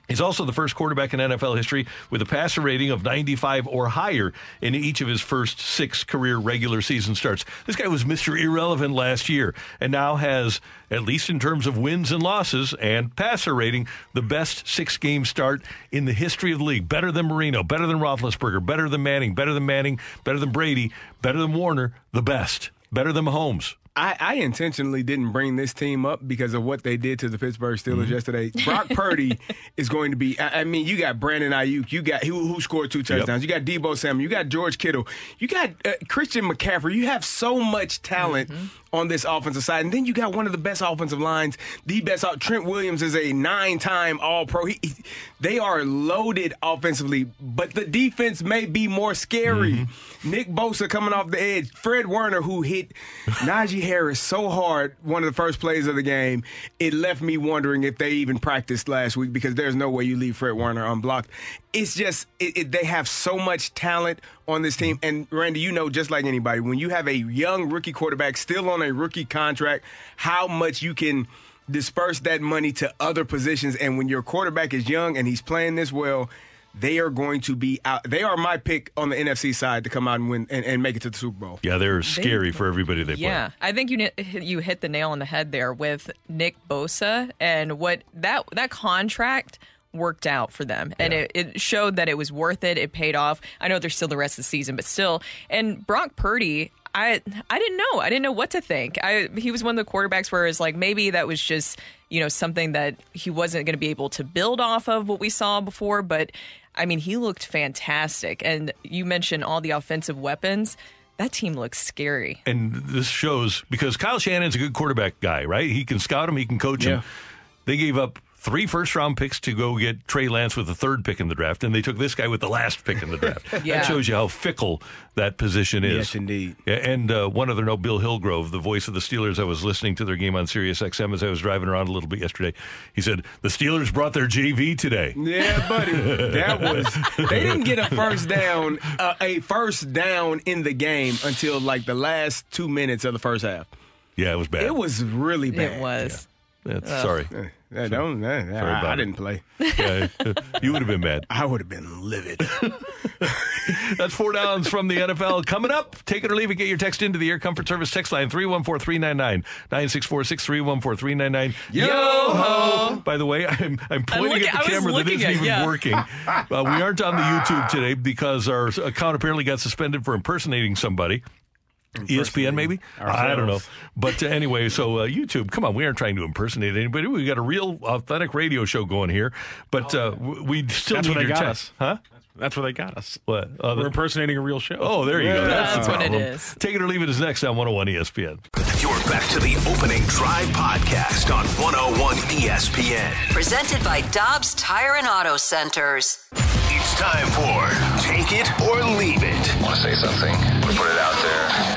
He's also the first quarterback in NFL history with a passer rating of 95 or higher in each of his first six career regular season starts. This guy was Mr. Irrelevant last year and now has, at least in terms of wins and losses and passer rating, the best six game start in the history of the league. Better than Marino, better than Roethlisberger, better than Manning, better than Manning, better than Brady, better than Warner, the best. Better than Mahomes. I, I intentionally didn't bring this team up because of what they did to the Pittsburgh Steelers yesterday. Brock Purdy is going to be. I, I mean, you got Brandon Aiyuk, you got who, who scored two touchdowns, you got Deebo Samuel, you got George Kittle, you got uh, Christian McCaffrey. You have so much talent on this offensive side, and then you got one of the best offensive lines, the best. Trent Williams is a nine-time All-Pro. He, he- they are loaded offensively, but the defense may be more scary. Mm-hmm. Nick Bosa coming off the edge, Fred Warner who hit Najee Harris so hard one of the first plays of the game, it left me wondering if they even practiced last week because there's no way you leave Fred Warner unblocked. It's just it, it, they have so much talent on this team, and Randy, you know just like anybody, when you have a young rookie quarterback still on a rookie contract, how much you can disperse that money to other positions, and when your quarterback is young and he's playing this well. They are going to be out. They are my pick on the NFC side to come out and win and, and make it to the Super Bowl. Yeah, they're scary for everybody they play. Yeah, I think you you hit the nail on the head there with Nick Bosa and what that that contract worked out for them and it, it showed that it was worth it it paid off i know there's still the rest of the season but still and brock purdy i i didn't know. I didn't know what to think. I he was one of the quarterbacks where it's like maybe that was just you know something that he wasn't going to be able to build off of what we saw before but i mean he looked fantastic. And you mentioned all the offensive weapons. That team looks scary. And this shows because Kyle Shanahan's a good quarterback guy, right? He can scout him, he can coach him. They gave up three first round picks to go get Trey Lance with the third pick in the draft, and they took this guy with the last pick in the draft. Yeah. That shows you how fickle that position is. Yes, indeed. And uh, one other note, Bill Hillgrove, the voice of the Steelers, I was listening to their game on Sirius XM as I was driving around a little bit yesterday. He said, The Steelers brought their JV today. Yeah, buddy. That was they didn't get a first down, uh, a first down in the game until like the last two minutes of the first half. Yeah, it was bad. It was really bad. It was. That's, sorry. Yeah, don't. uh, Sorry I, I didn't play. Yeah, you would have been mad. I would have been livid. That's four downs from the NFL. Coming up, take it or leave it. Get your text into the Air Comfort Service text line 314 399 9646 314 399. Yo ho! By the way, I'm, I'm pointing looking- at the camera that looking isn't at- even yeah. working. Uh, we aren't on the YouTube today because our account apparently got suspended for impersonating somebody. ESPN, maybe? I don't know. But uh, anyway, so uh, YouTube, come on, we aren't trying to impersonate anybody. We got a real authentic radio show going here, but uh, we still That's need where your got us. Huh? That's where they got us. What? Uh, We're the- impersonating a real show. Oh, there you go. That's, That's the what it problem. is. Take it or leave it is next on 101 ESPN. You're back to the opening drive podcast on 101 ESPN. Presented by Dobbs Tire and Auto Centers. It's time for Take It or Leave It. Want to say something? Put it out there.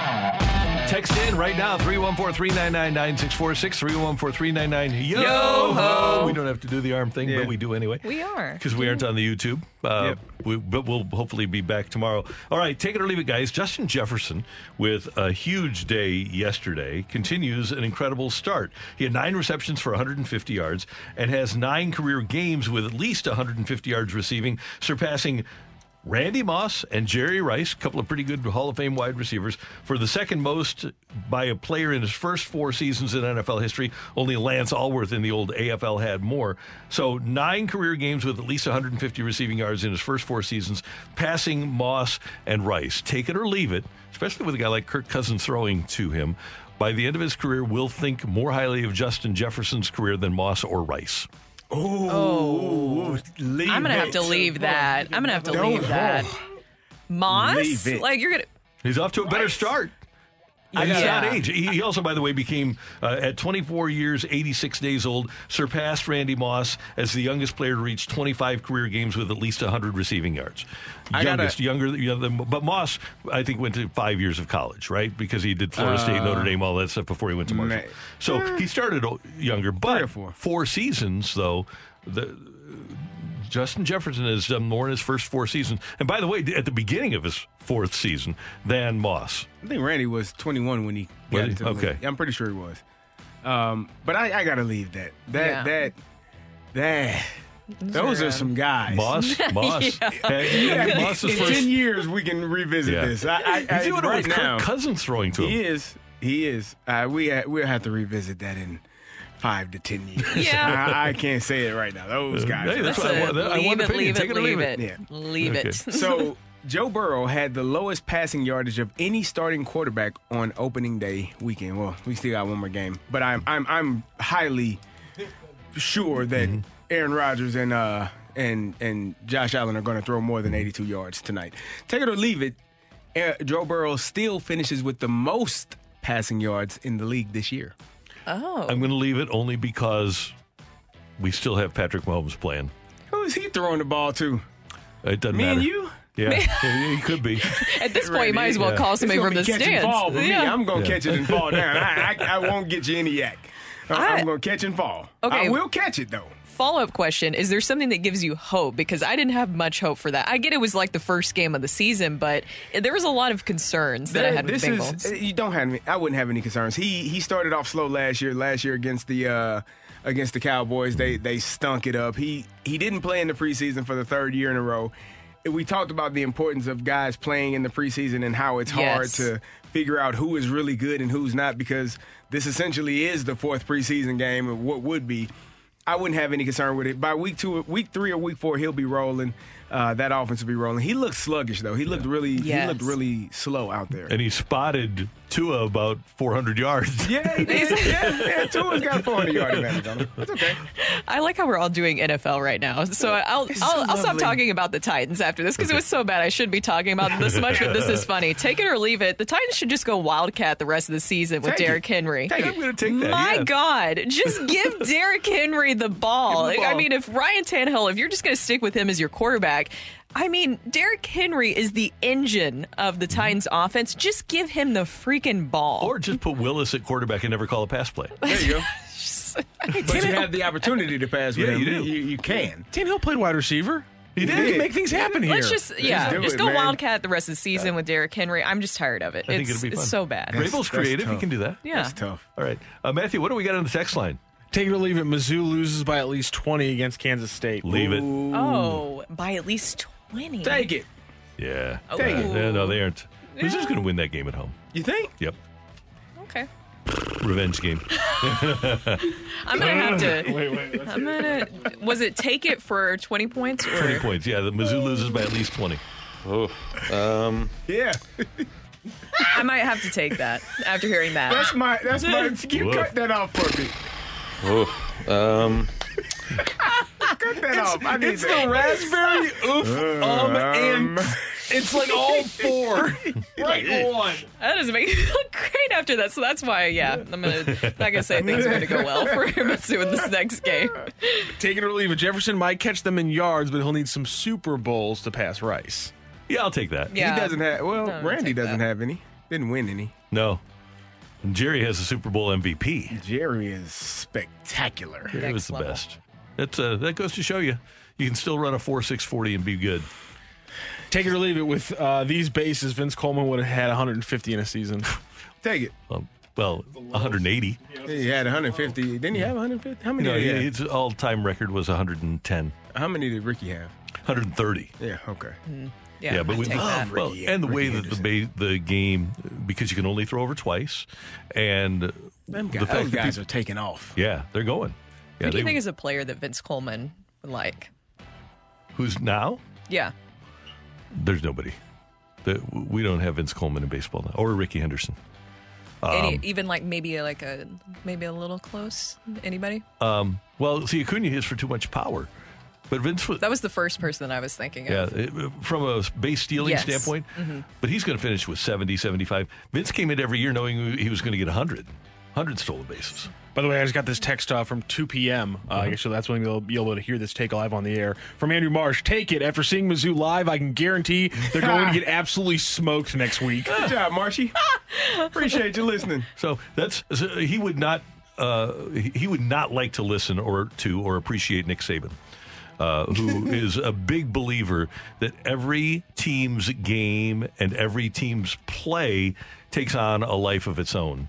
Text in right now 314 399 9646 314 399 Yo ho! We don't have to do the arm thing, Yeah. but we do anyway. We are. Because we aren't on the YouTube. Uh, Yep. we, but we'll hopefully be back tomorrow. All right, take it or leave it, guys. Justin Jefferson, with a huge day yesterday, continues an incredible start. He had nine receptions for 150 yards and has nine career games with at least 150 yards receiving, surpassing Randy Moss and Jerry Rice, a couple of pretty good Hall of Fame wide receivers, for the second most by a player in his first four seasons in NFL history. Only Lance Alworth in the old AFL had more. So, nine career games with at least 150 receiving yards in his first four seasons, passing Moss and Rice. Take it or leave it, especially with a guy like Kirk Cousins throwing to him. By the end of his career, we'll think more highly of Justin Jefferson's career than Moss or Rice. Oh, leave I'm gonna have it. to leave that. I'm gonna have to Don't- leave that. Moss, Leave it. like you're gonna. He's off to a better start. He's Yeah. not age. He also, by the way, became uh, at 24 years, 86 days old, surpassed Randy Moss as the youngest player to reach 25 career games with at least 100 receiving yards. I gotta- youngest, younger, but Moss, I think, went to five years of college, right? Because he did Florida State, Notre Dame, all that stuff before he went to Marshall. Uh, man. So he started younger, but four. four seasons though. The Justin Jefferson has done more in his first four seasons, and by the way, at the beginning of his fourth season than Moss. I think Randy was 21 when he Was got he? into the Okay. league. I'm pretty sure he was. Um, but I, I gotta leave that. That Yeah. that that. Those are, are some guys. Moss, Moss, Yeah. Hey, Yeah, Moss is in first. ten years we can revisit Yeah. this. I, I, I, He's doing it right with now, Kirk Cousins throwing to him. he is. He is. Uh, we ha- we'll have to revisit that in five to ten years. Yeah. I, I can't say it right now. Those guys. Hey, that's are- what I want. I leave want it, leave Take it, it or leave leave it. it. Yeah. Leave Okay. it. So Joe Burrow had the lowest passing yardage of any starting quarterback on opening day weekend. Well, we still got one more game, but I'm I'm I'm highly sure that Mm-hmm. Aaron Rodgers and uh and and Josh Allen are going to throw more than 82 yards tonight. Take it or leave it. Joe Burrow still finishes with the most passing yards in the league this year. Oh, I'm going to leave it only because we still have Patrick Mahomes playing. Who is he throwing the ball to? It doesn't Me matter. Me and you? Yeah, he he could be. at this point, you might as well Yeah. call somebody from the be catch and stands. fall for me. I'm gonna Yeah. catch it and fall down. I, I, I won't get you any yak. Uh, I, I- am gonna catch and fall. Okay. I will catch it though. Follow up question: Is there something that gives you hope? Because I didn't have much hope for that. I get it was like the first game of the season, but there was a lot of concerns that I had with this Bengals. is you don't have any, I wouldn't have any concerns. He he started off slow last year. Last year against the uh, against the Cowboys, they they stunk it up. He he didn't play in the preseason for the third year in a row. We talked about the importance of guys playing in the preseason and how it's hard to figure out who is really good and who's not because this essentially is the fourth preseason game of what would be. I wouldn't have any concern with it. By week two, week three or week four, he'll be rolling. Uh, that offense will be rolling. He looked sluggish though. He looked really he looked really slow out there. And he spotted Tua about 400 yards. Yeah, he did. yeah, yeah. Tua's got 400 yard advantage on him. That's okay. I like how we're all doing NFL right now. So I'll I'll, so I'll stop talking about the Titans after this because it was so bad. I shouldn't be talking about this much, but this is funny. Take it or leave it. The Titans should just go Wildcat the rest of the season with Take it. Derrick Henry. Take I'm going to take that. My yes. God, just give Derrick Henry the ball. Give him the I mean, if Ryan Tannehill, if you're just going to stick with him as your quarterback, quarterback. I mean, Derrick Henry is the engine of the Titans offense. Just give him the freaking ball. Or just put Willis at quarterback and never call a pass play. There you go. but you have the opportunity to pass with Yeah, him. you do. You, you can. Tim Hill played wide receiver. He He did. can make things happen here. Let's just yeah, do just it, go man. Wildcat the rest of the season with Derrick Henry. I'm just tired of it. I think it's, it'll be fun. it's so bad. That's- Vrabel's that's creative. He can do that. yeah. That's tough. All right. Uh, Matthew, what do we got on the text line? Take it or leave it. Mizzou loses by at least 20 against Kansas State. Leave it. Oh, by at least twenty. Take it. Yeah. Take it. Yeah, no, they aren't. Who's just going to win that game at home? You think? Yep. Okay. Revenge game. I'm gonna have to. Wait, wait. I'm gonna. Was it take it for twenty points or 20 points. Yeah, the Mizzou loses by at least 20. Um, Yeah. I might have to take that after hearing that. That's my. That's my. You Woof. cut that off for me. oof. Um, Cut that off. I need It's that. the raspberry oof um and it's like all four right one. That doesn't make me look great after that. So that's why, yeah, I'm gonna not gonna say things are gonna go well for Mizzou in this next game. Take it or leave it. Jefferson might catch them in yards, but he'll need some Super Bowls to pass Rice. Yeah, I'll take that. Yeah, He doesn't have. Well, No, Randy doesn't that. have any. Didn't win any. No. Jerry has a Super Bowl MVP. Jerry is spectacular. It was the level. best. That's, uh, that goes to show you. You can still run a 4 6 40 and be good. Take it or leave it. With uh, these bases, Vince Coleman would have had 150 in a season. Take it. Well, well 180. He had 150. Didn't he have 150? How many? No, did he have? his all time record was 110. How many did Ricky have? 130. Yeah. Okay. Yeah, but I'd we take that. well, Ricky- and the way Ricky that the the game because you can only throw over twice, and Them the guys, fact those that guys peop- are taking off. yeah, they're going. Who do you they- think is a player that Vince Coleman would like? who's now? Yeah, There's nobody. The, we don't have Vince Coleman in baseball now, or Rickey Henderson. Any, Um, even like maybe like a maybe a little close. Anybody? Um, well, see, Acuna hits for too much power, but Vince was That was the first person that I was thinking Yeah, of. it- from a base stealing Yes. standpoint. Mhm. But he's going to finish with 70, 75. Vince came in every year knowing he was going to get 100. 100 stolen bases. By the way, I just got this text uh, from 2 p.m. Uh, I guess so that's when you'll be able to hear this take live on the air. From Andrew Marsh, take it. After seeing Mizzou live, I can guarantee they're going to get absolutely smoked next week. Good job, Marshy. Appreciate you listening. So that's so he would not uh, he he would not like to listen or to or appreciate Nick Saban. Uh, who is a big believer that every team's game and every team's play takes on a life of its own.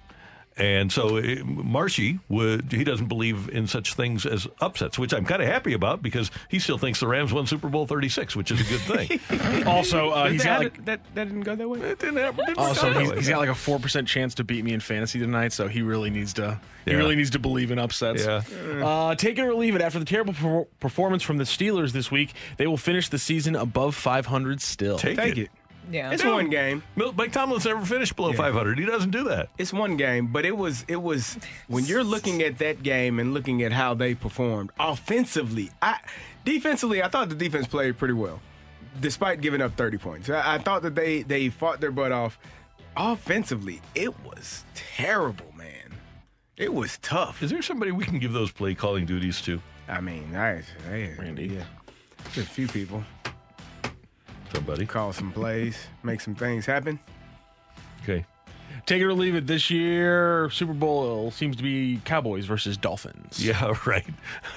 And so it, Marshy would he doesn't believe in such things as upsets, which I'm kind of happy about because he still thinks the Rams won Super Bowl 36, which is a good thing. Also, uh, he's got that, like, that, that didn't go that way. It didn't happen. Didn't also he's, he's got like a four percent chance to beat me in fantasy tonight, so he really needs to. He Yeah. really needs to believe in upsets. Yeah. Uh, take it or leave it. After the terrible per- performance from the Steelers this week, they will finish the season above 500 still. Take, Take it. it. Yeah. It's one game. Mil- Mike Tomlin's never finished below 500. He doesn't do that. It's one game, but it was it was when you're looking at that game and looking at how they performed offensively. I defensively, I thought the defense played pretty well, despite giving up 30 points. I, I thought that they they fought their butt off. Offensively, it was terrible, man. It was tough. Is there somebody we can give those play calling duties to? I mean, I, I Randy. yeah, There's a few people Somebody. call some plays, make some things happen. Okay. Take it or leave it. This year, Super Bowl seems to be Cowboys versus Dolphins. Yeah, right.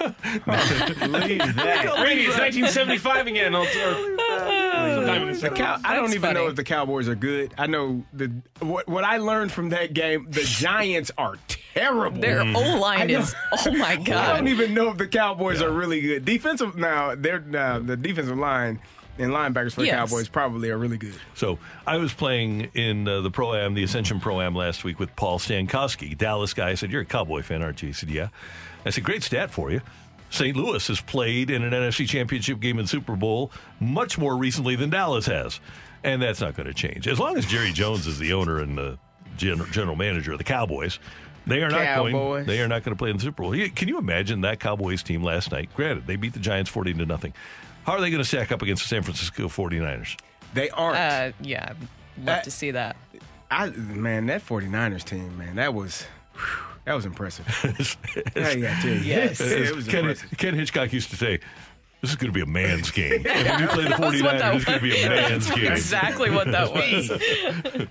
Leave that. Randy, it's 1975 again. I'll- or- sometime in the The Cow- I don't That's even know if the Cowboys are good. I know the what, what I learned from that game. The Giants are terrible. Their Mm-hmm. O line is oh my god. I don't even know if the Cowboys are really good. Defensive now, they're now the defensive line and linebackers for the Yes. Cowboys probably are really good. So I was playing in uh, the Pro Am, the Ascension Pro Am last week with Paul Stankowski, Dallas guy. I said, You're a Cowboy fan, aren't you? He said, Yeah. I said, Great stat for you. St. Louis has played in an NFC championship game in Super Bowl much more recently than Dallas has. And that's not going to change. As long as Jerry Jones is the owner and the gen- general manager of the Cowboys, they are not going. They are not going to play in the Super Bowl. Can you imagine that Cowboys team last night? Granted, they beat the Giants forty to nothing. How are they going to stack up against the San Francisco 49ers? They aren't. Uh, yeah, I'd love Uh, to see that. I man, that 49ers team, man, that was whew, that was impressive. I gotta yes, it was Ken, impressive. Ken Hitchcock used to say, this is going to be a man's game. And when you play the 49ers, it's going to be a man's game. exactly what that was.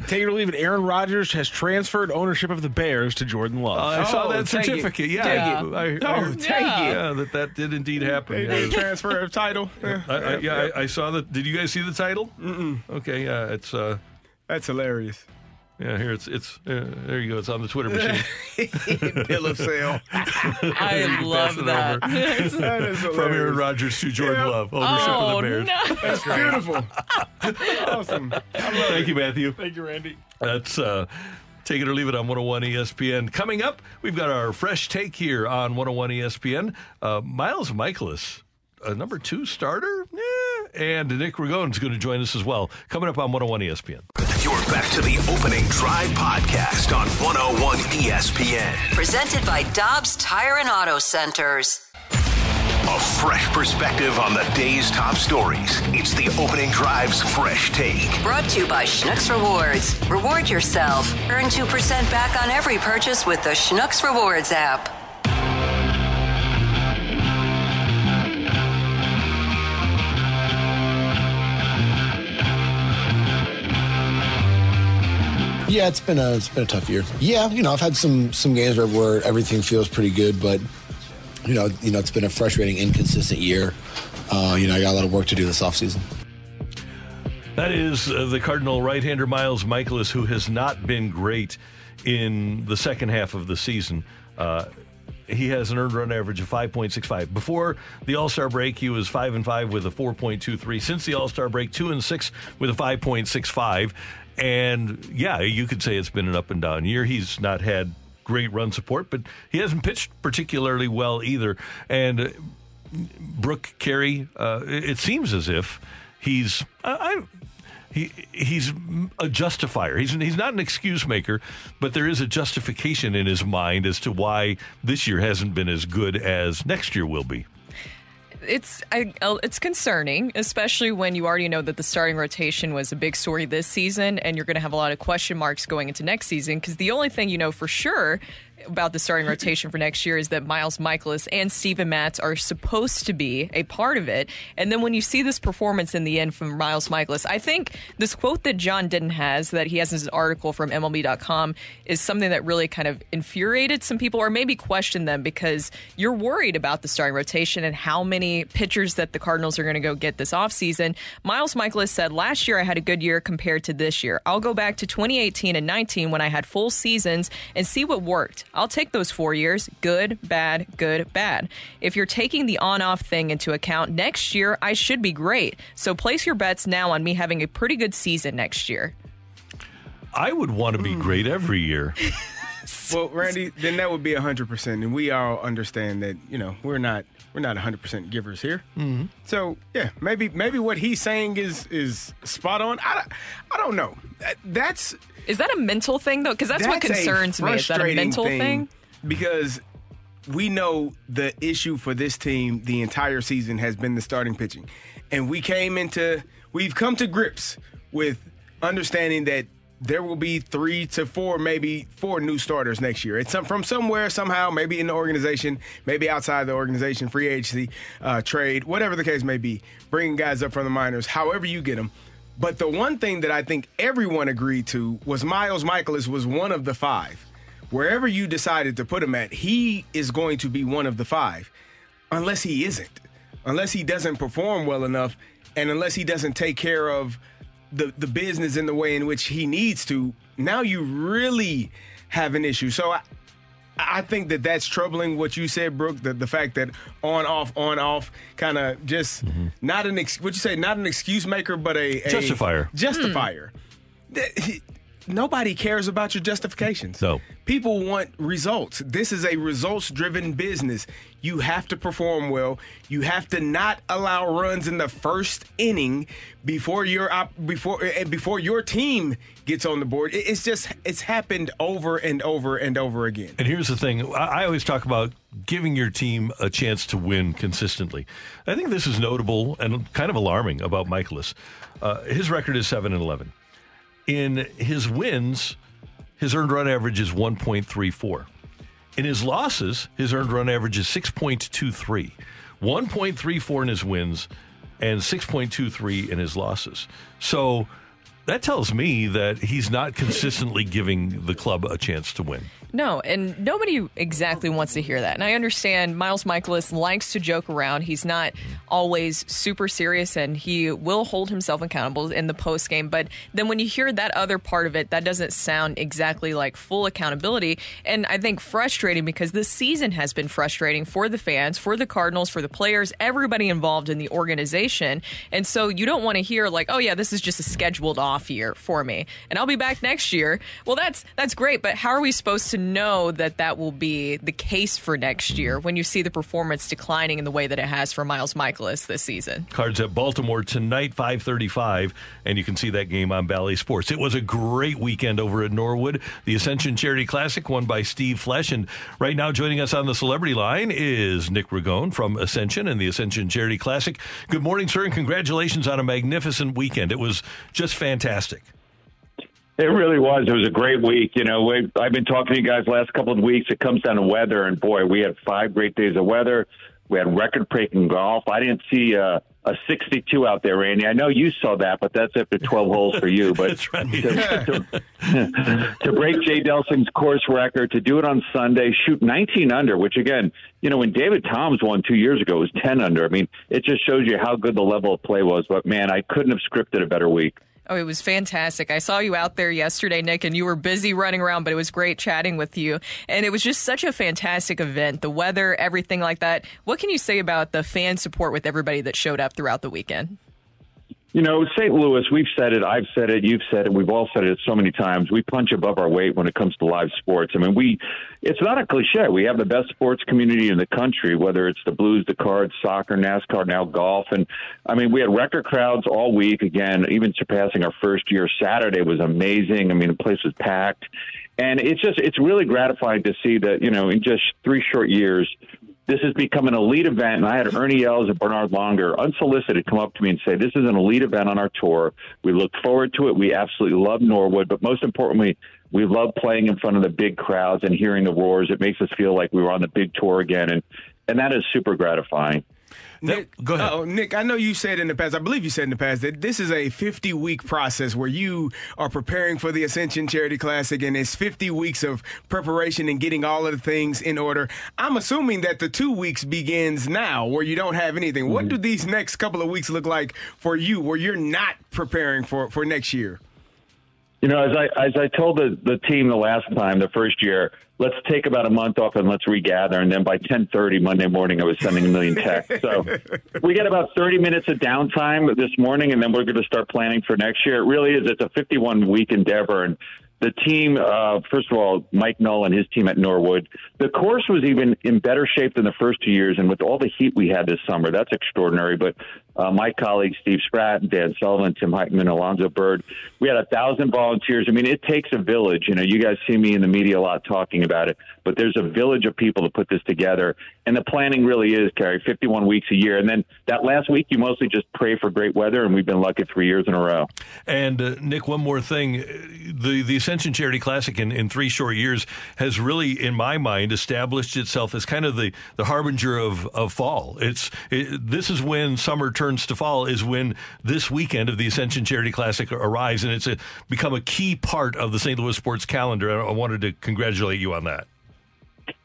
Take it or leave it. Aaron Rodgers has transferred ownership of the Bears to Jordan Love. I saw Oh, that take it. certificate. Yeah, Take I, it. I, I- Oh, take Yeah. it. yeah, that that did indeed happen. They Yeah. did transfer of title. Yeah, I, I, yeah, I, I saw that. Did you guys see the title? Mm-mm. Okay, yeah, it's uh, That's hilarious. Yeah, here it's it's uh, there you go. It's on the Twitter machine. Bill of sale. I love that. That is From Aaron. Rodgers to Jordan Yeah. Love, ownership oh of the Bears. no! That's beautiful. awesome. Thank you, Matthew. Thank you, Randy. That's uh, take it or leave it on 101 ESPN. Coming up, we've got our fresh take here on 101 ESPN. Uh, Miles Mikolas, a number two starter, yeah. And Nick Ragone is going to join us as well. Coming up on 101 ESPN. You're back to the opening drive podcast on 101 ESPN. Presented by Dobbs Tire and Auto Centers. A fresh perspective on the day's top stories. It's the opening drive's fresh take. Brought to you by Schnucks Rewards. Reward yourself. Earn 2% back on every purchase with the Schnucks Rewards app. Yeah, it's been a it's been a tough year. Yeah, you know, I've had some some games where, where everything feels pretty good, but you know, you know, it's been a frustrating, inconsistent year. Uh, you know, I got a lot of work to do this offseason. That is uh, the Cardinal right-hander Miles Mikolas, who has not been great in the second half of the season. Uh, he has an earned run average of 5.65. Before the All Star break, he was five and five with a 4.23. Since the All Star break, two and six with a 5.65. And yeah, you could say it's been an up and down year. He's not had great run support, but he hasn't pitched particularly well either. And uh, Brooke Carey, uh, it seems as if he's I, I he he's a justifier. He's he's not an excuse maker, but there is a justification in his mind as to why this year hasn't been as good as next year will be. It's I, it's concerning, especially when you already know that the starting rotation was a big story this season, and you're going to have a lot of question marks going into next season. Because the only thing you know for sure about the starting rotation for next year is that Miles Mikolas and Steven Matz are supposed to be a part of it. And then when you see this performance in the end from Miles Mikolas, I think this quote that John Denton has that he has in his article from MLB.com is something that really kind of infuriated some people or maybe questioned them because you're worried about the starting rotation and how many pitchers that the Cardinals are going to go get this offseason. Miles Mikolas said, Last year I had a good year compared to this year. I'll go back to 2018 and 19 when I had full seasons and see what worked. I'll take those four years good, bad, good, bad. If you're taking the on off thing into account, next year I should be great. So place your bets now on me having a pretty good season next year. I would want to be mm. great every year. Well, Randy, then that would be hundred percent, and we all understand that you know we're not we're not hundred percent givers here. Mm-hmm. So yeah, maybe maybe what he's saying is is spot on. I don't, I don't know. That- That's Is that a mental thing though? Because that's, what concerns me. Is that a frustrating mental thing? Because we know the issue for this team the entire season has been the starting pitching. And we came into we've come to grips with understanding that there will be three to four, maybe four new starters next year. It's some, from somewhere, somehow, maybe in the organization, maybe outside the organization, free agency, uh, trade, whatever the case may be, bringing guys up from the minors, however you get them. But the one thing that I think everyone agreed to was Miles Mikolas was one of the five. Wherever you decided to put him at, he is going to be one of the five, unless he isn't, unless he doesn't perform well enough, and unless he doesn't take care of the the business in the way in which he needs to. Now you really have an issue. So I, I think that that's troubling. What you said, Brooke, the the fact that on off on off, kind of just mm-hmm. not an ex, what you say, not an excuse maker, but a, a Justifier. Justifier. Hmm. That- he- Nobody cares about your justifications. No. People want results. This is a results driven business. You have to perform well. You have to not allow runs in the first inning before your op- before eh, before your team gets on the board. It's just it's happened over and over and over again. And here's the thing I I always talk about giving your team a chance to win consistently. I think this is notable and kind of alarming about Mikolas. Uh, his record is 7 and 11. In his wins, his earned run average is 1.34. In his losses, his earned run average is 6.23. 1.34 in his wins and 6.23 in his losses. So that tells me that he's not consistently giving the club a chance to win. No, and nobody exactly wants to hear that. And I understand Miles Mikolas likes to joke around. He's not always super serious and he will hold himself accountable in the post game. But then when you hear that other part of it, that doesn't sound exactly like full accountability. And I think frustrating because this season has been frustrating for the fans, for the Cardinals, for the players, everybody involved in the organization. And so you don't want to hear like, oh yeah, this is just a scheduled off year for me. And I'll be back next year. Well, that's that's great, but how are we supposed to know that that will be the case for next year when you see the performance declining in the way that it has for Miles Mikolas this season? Cards at Baltimore tonight, 535, and you can see that game on Bally Sports. It was a great weekend over at Norwood. The Ascension Charity Classic won by Steve Flesch, and right now joining us on the celebrity line is Nick Ragone from Ascension and the Ascension Charity Classic. Good morning, sir, and congratulations on a magnificent weekend. It was just fantastic. It really was. It was a great week. You know, we, I've been talking to you guys last couple of weeks. It comes down to weather, and boy, we had five great days of weather. We had record-breaking golf. I didn't see uh, a 62 out there, Randy. I know you saw that, but that's after 12 holes for you. But right. to, to, to break Jay Delsing's course record, to do it on Sunday, shoot 19 under, which again, you know, when David Toms won two years ago, it was 10 under. I mean, it just shows you how good the level of play was. But man, I couldn't have scripted a better week. Oh, it was fantastic. I saw you out there yesterday, Nick, and you were busy running around, but it was great chatting with you. And it was just such a fantastic event. The weather, everything like that. What can you say about the fan support with everybody that showed up throughout the weekend? You know, St. Louis, we've said it, I've said it, you've said it, we've all said it so many times. We punch above our weight when it comes to live sports. I mean, we, it's not a cliche. We have the best sports community in the country, whether it's the Blues, the Cards, soccer, NASCAR, now golf. And I mean, we had record crowds all week, again, even surpassing our first year. Saturday was amazing. I mean, the place was packed. And it's just, it's really gratifying to see that, you know, in just three short years, this has become an elite event. And I had Ernie Els and Bernhard Langer, unsolicited, come up to me and say, This is an elite event on our tour. We look forward to it. We absolutely love Norwood. But most importantly, we love playing in front of the big crowds and hearing the roars. It makes us feel like we were on the big tour again. And, and that is super gratifying. Nick, go ahead. Oh, Nick, I know you said in the past, I believe you said in the past that this is a 50 week process where you are preparing for the Ascension Charity Classic and it's 50 weeks of preparation and getting all of the things in order. I'm assuming that the two weeks begins now where you don't have anything. What mm-hmm. do these next couple of weeks look like for you where you're not preparing for, for next year? You know, as I as I told the the team the last time, the first year, let's take about a month off and let's regather. And then by ten thirty Monday morning, I was sending a million texts. So we get about thirty minutes of downtime this morning, and then we're going to start planning for next year. It really is. It's a fifty one week endeavor, and the team, uh, first of all, Mike Null and his team at Norwood, the course was even in better shape than the first two years. And with all the heat we had this summer, that's extraordinary. But uh, my colleagues, Steve Spratt, Dan Sullivan, Tim Heitman, Alonzo Bird, we had a thousand volunteers. I mean, it takes a village. You know, you guys see me in the media a lot talking about it, but there's a village of people to put this together. And the planning really is, Kerry, 51 weeks a year. And then that last week, you mostly just pray for great weather. And we've been lucky three years in a row. And uh, Nick, one more thing: the the Ascension Charity Classic in, in three short years has really, in my mind, established itself as kind of the, the harbinger of, of fall. It's it, this is when summer turns to fall. Is when this weekend of the Ascension Charity Classic arrives, and it's a, become a key part of the St. Louis sports calendar. I wanted to congratulate you on that.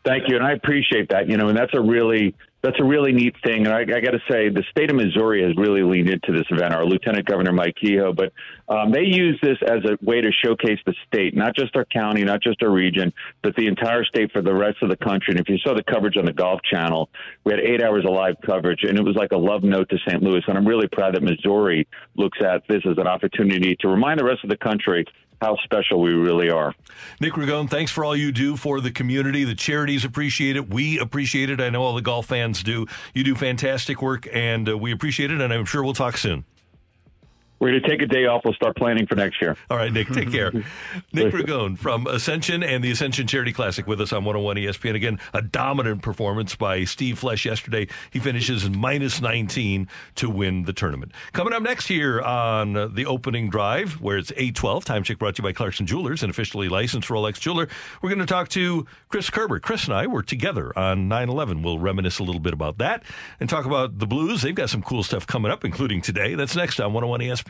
Thank you, and I appreciate that. You know, and that's a really that's a really neat thing. And I, I got to say, the state of Missouri has really leaned into this event. Our Lieutenant Governor Mike Kehoe, but um, they use this as a way to showcase the state, not just our county, not just our region, but the entire state for the rest of the country. And if you saw the coverage on the Golf Channel, we had eight hours of live coverage, and it was like a love note to St. Louis. And I'm really proud that Missouri looks at this as an opportunity to remind the rest of the country how special we really are. Nick Ragone, thanks for all you do for the community. The charities appreciate it. We appreciate it. I know all the golf fans do. You do fantastic work, and uh, we appreciate it, and I'm sure we'll talk soon. We're going to take a day off. We'll start planning for next year. All right, Nick, take care. Nick Ragone from Ascension and the Ascension Charity Classic with us on 101 ESPN. Again, a dominant performance by Steve Flesch yesterday. He finishes in minus 19 to win the tournament. Coming up next here on the opening drive, where it's 812, time check brought to you by Clarkson Jewelers, an officially licensed Rolex jeweler. We're going to talk to Chris Kerber. Chris and I were together on 9 11. We'll reminisce a little bit about that and talk about the Blues. They've got some cool stuff coming up, including today. That's next on 101 ESPN.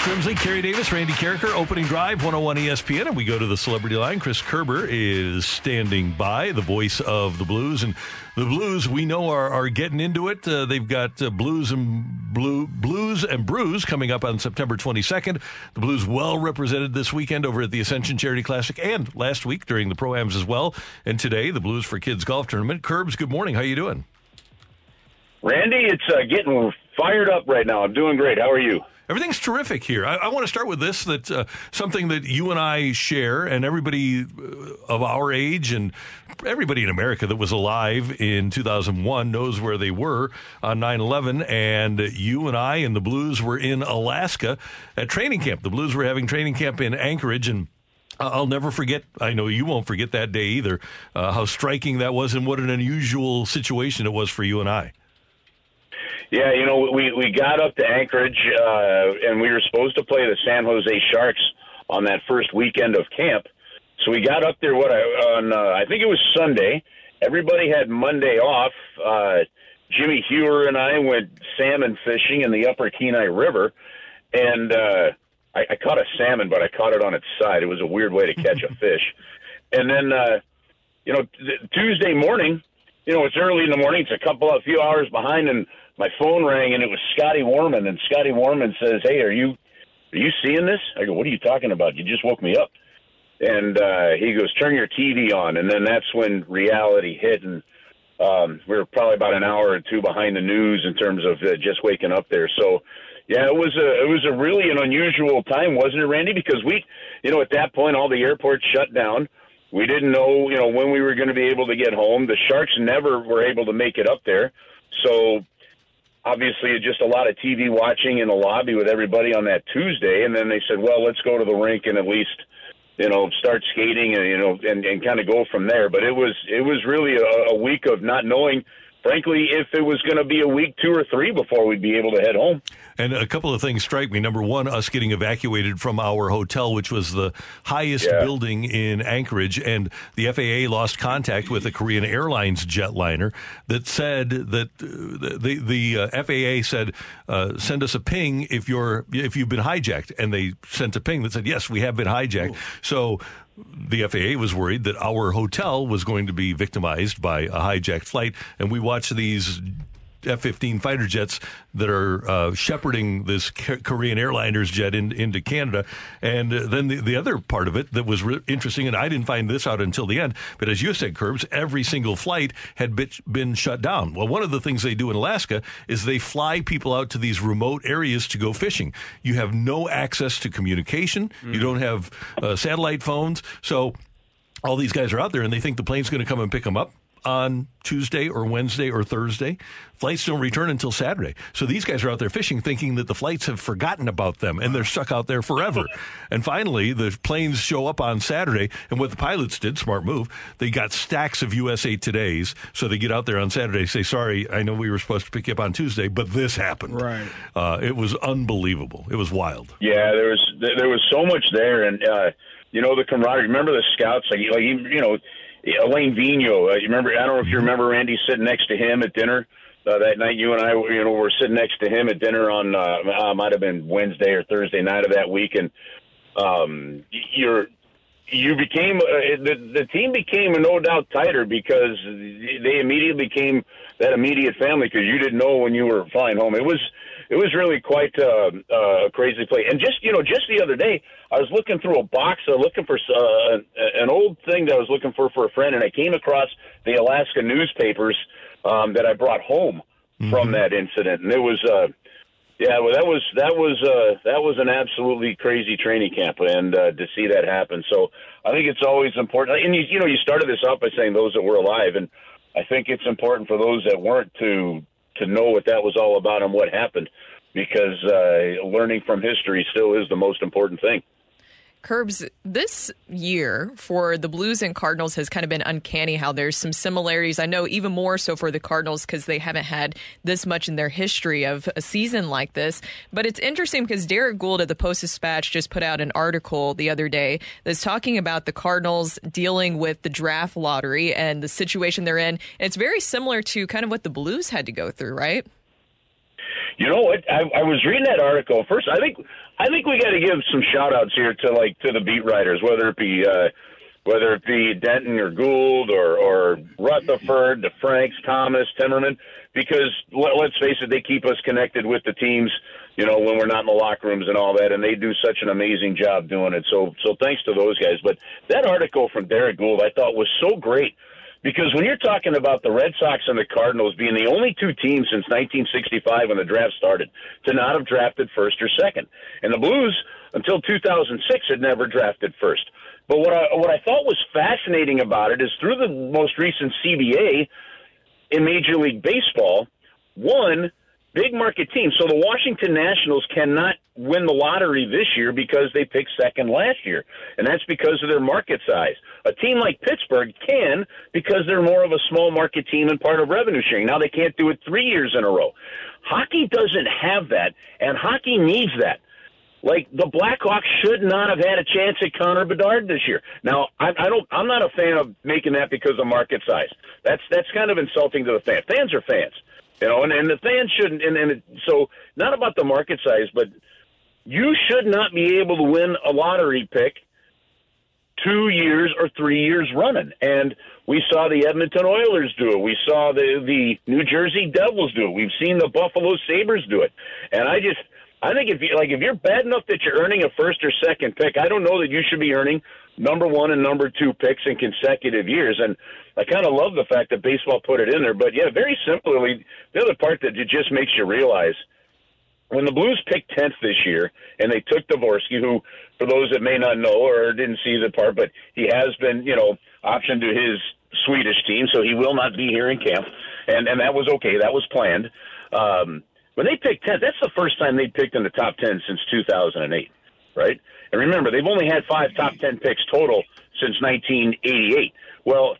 Brooke Grimsley, Kerry Davis, Randy Karraker, opening drive, 101 ESPN, and we go to the celebrity line. Chris Kerber is standing by, the voice of the Blues, and the Blues we know are, are getting into it. Uh, they've got uh, Blues and Blue Blues and Brews coming up on September 22nd. The Blues well represented this weekend over at the Ascension Charity Classic, and last week during the Pro-Ams as well. And today, the Blues for Kids Golf Tournament. Curbs, good morning. How are you doing? Randy, it's uh, getting fired up right now. I'm doing great. How are you? Everything's terrific here. I, I want to start with this that uh, something that you and I share, and everybody uh, of our age and everybody in America that was alive in 2001 knows where they were on 9 11. And you and I and the Blues were in Alaska at training camp. The Blues were having training camp in Anchorage and I'll never forget. I know you won't forget that day either. Uh, how striking that was, and what an unusual situation it was for you and I. Yeah, you know, we we got up to Anchorage, uh, and we were supposed to play the San Jose Sharks on that first weekend of camp. So we got up there. What I on? Uh, I think it was Sunday. Everybody had Monday off. Uh, Jimmy Hewer and I went salmon fishing in the Upper Kenai River, and uh, I, I caught a salmon, but I caught it on its side. It was a weird way to catch a fish. And then, uh, you know, th- Tuesday morning, you know, it's early in the morning. It's a couple, a few hours behind, and my phone rang, and it was Scotty Warman. And Scotty Warman says, "Hey, are you are you seeing this?" I go, "What are you talking about? You just woke me up." And uh, he goes, "Turn your TV on." And then that's when reality hit, and um, we were probably about an hour or two behind the news in terms of uh, just waking up there. So. Yeah, it was a it was a really an unusual time, wasn't it, Randy? Because we, you know, at that point all the airports shut down. We didn't know, you know, when we were going to be able to get home. The Sharks never were able to make it up there. So obviously just a lot of TV watching in the lobby with everybody on that Tuesday. And then they said, well, let's go to the rink and at least, you know, start skating and, you know, and, and kind of go from there. But it was, it was really a, a week of not knowing, frankly, if it was going to be a week two or three before we'd be able to head home. And a couple of things strike me. Number one, us getting evacuated from our hotel, which was the highest Yeah. building in Anchorage, and the FAA lost contact with a Korean Airlines jetliner that said that uh, the the uh, FAA said uh, send us a ping if you're if you've been hijacked, and they sent a ping that said yes, we have been hijacked. So. The FAA was worried that our hotel was going to be victimized by a hijacked flight, and we watched these F-15 fighter jets that are uh, shepherding this K- Korean airliners jet in, into Canada. And uh, then the, the other part of it that was re- interesting, and I didn't find this out until the end, but as you said, Curbs, every single flight had been, been shut down. Well, one of the things they do in Alaska is they fly people out to these remote areas to go fishing. You have no access to communication. You don't have uh, satellite phones. So all these guys are out there and they think the plane's going to come and pick them up on Tuesday or Wednesday or Thursday. Flights don't return until Saturday. So these guys are out there fishing thinking that the flights have forgotten about them and they're stuck out there forever. and finally, the planes show up on Saturday. And what the pilots did, smart move, they got stacks of USA Todays. So they get out there on Saturday, say, sorry, I know we were supposed to pick you up on Tuesday, but this happened. Right. Uh, it was unbelievable. It was wild. Yeah, there was there was so much there, and uh, you know the camaraderie. Remember the scouts, like like you know Elaine Vino. Uh, you remember? I don't know if you remember Randy sitting next to him at dinner uh, that night. You and I, you know, were sitting next to him at dinner on uh, uh, might have been Wednesday or Thursday night of that week, and um, you're you became uh, the the team became no doubt tighter because they immediately became that immediate family because you didn't know when you were flying home. It was it was really quite uh, uh, a crazy play. And just you know, just the other day, I was looking through a box, uh, looking for uh, an old thing that I was looking for for a friend, and I came across the Alaska newspapers um, that I brought home from that incident, and it was. Uh, yeah, well, that was that was uh, that was an absolutely crazy training camp, and uh, to see that happen. So I think it's always important. And you, you know, you started this off by saying those that were alive, and I think it's important for those that weren't to to know what that was all about and what happened, because uh, learning from history still is the most important thing. Curbs, this year for the Blues and Cardinals has kind of been uncanny how there's some similarities. I know even more so for the Cardinals because they haven't had this much in their history of a season like this. But it's interesting because Derrick Goold at the Post Dispatch just put out an article the other day that's talking about the Cardinals dealing with the draft lottery and the situation they're in. And it's very similar to kind of what the Blues had to go through, right? You know what? I, I was reading that article first. I think I think we got to give some shout outs here to like to the beat writers, whether it be uh, whether it be Denton or Goold or or Rutherford, the Franks, Thomas, Timmermann, because let, let's face it, they keep us connected with the teams. You know, when we're not in the locker rooms and all that, and they do such an amazing job doing it. So, so thanks to those guys. But that article from Derrick Goold, I thought was so great because when you're talking about the Red Sox and the Cardinals being the only two teams since 1965 when the draft started to not have drafted first or second, and the Blues until 2006 had never drafted first. But what I what I thought was fascinating about it is through the most recent CBA in Major League Baseball, one big market team. So the Washington Nationals cannot win the lottery this year because they picked second last year, and that's because of their market size. A team like Pittsburgh can because they're more of a small market team and part of revenue sharing. Now they can't do it three years in a row. Hockey doesn't have that, and hockey needs that. Like the Blackhawks should not have had a chance at Connor Bedard this year. Now, I, I don't. I'm not a fan of making that because of market size. That's that's kind of insulting to the fans. Fans are fans, you know, and, and the fans shouldn't. And, and it, so, not about the market size, but you should not be able to win a lottery pick two years or three years running. And we saw the Edmonton Oilers do it. We saw the the New Jersey Devils do it. We've seen the Buffalo Sabres do it. And I just I think if you like if you're bad enough that you're earning a first or second pick, I don't know that you should be earning number one and number two picks in consecutive years. And I kind of love the fact that baseball put it in there. But yeah, very simply, the other part that it just makes you realize when the Blues picked 10th this year and they took Dvorsky, who, for those that may not know or didn't see the part, but he has been, you know, optioned to his Swedish team, so he will not be here in camp. And, and that was okay. That was planned. Um, when they picked 10th, that's the first time they picked in the top 10 since 2008, right? And remember, they've only had five top 10 picks total since 1988. Well,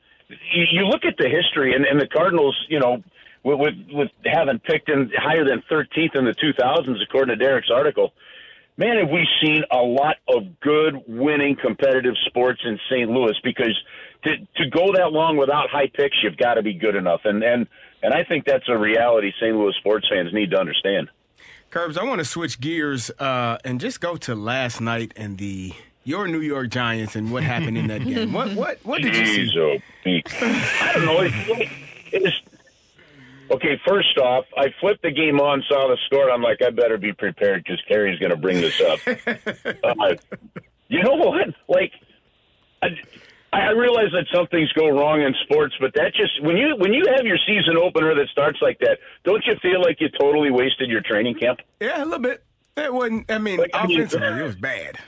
you, look at the history, and, and the Cardinals, you know, with, with, with having picked in higher than 13th in the 2000s, according to Derrick's article, man, have we seen a lot of good, winning, competitive sports in St. Louis because to, to go that long without high picks, you've got to be good enough. And, and, and I think that's a reality St. Louis sports fans need to understand. Curbs, I want to switch gears uh, and just go to last night and the your New York Giants and what happened in that game. What what what did you see? Oh, I don't know. It's, it's, okay, first off, I flipped the game on, saw the score. and I'm like, I better be prepared because Kerry's going to bring this up. uh, you know what? Like, I, I realize that some things go wrong in sports, but that just when you when you have your season opener that starts like that, don't you feel like you totally wasted your training camp? Yeah, a little bit. It wasn't. I mean, Like, I mean- offensively, it was bad.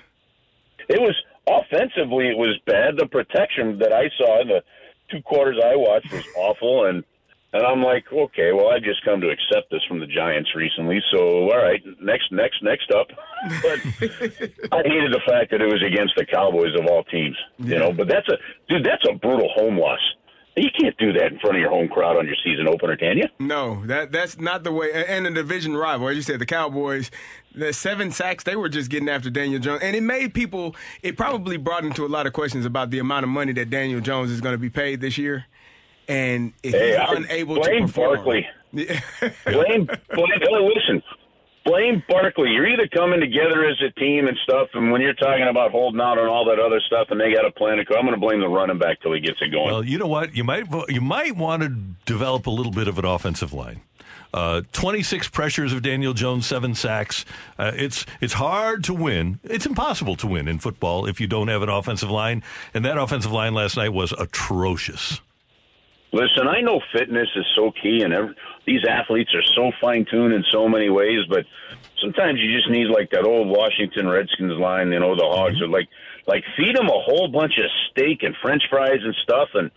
It was offensively, it was bad. The protection that I saw in the two quarters I watched was awful, and and I'm like, okay, well, I just come to accept this from the Giants recently. So, all right, next, next, next up. But I hated the fact that it was against the Cowboys of all teams, you know. But that's a dude, that's a brutal home loss. You can't do that in front of your home crowd on your season opener, can you? No, that that's not the way. And a division rival, as you said, the Cowboys, the seven sacks, they were just getting after Daniel Jones, and it made people. It probably brought into a lot of questions about the amount of money that Daniel Jones is going to be paid this year, and if Hey, he's I- unable blame to perform. Barkley. blame, blame. oh, listen, blame Barkley. You're either coming together as a team and stuff, and when you're talking about holding out and all that other stuff, and they got a plan to go, I'm going to blame the running back till he gets it going. Well, you know what? You might you might want to develop a little bit of an offensive line. Uh, 26 pressures of Daniel Jones, seven sacks. Uh, it's it's hard to win. It's impossible to win in football if you don't have an offensive line. And that offensive line last night was atrocious. Listen, I know fitness is so key, and every, these athletes are so fine tuned in so many ways. But sometimes you just need like that old Washington Redskins line. You know, the Hogs mm-hmm. are like, like feed them a whole bunch of steak and French fries and stuff, and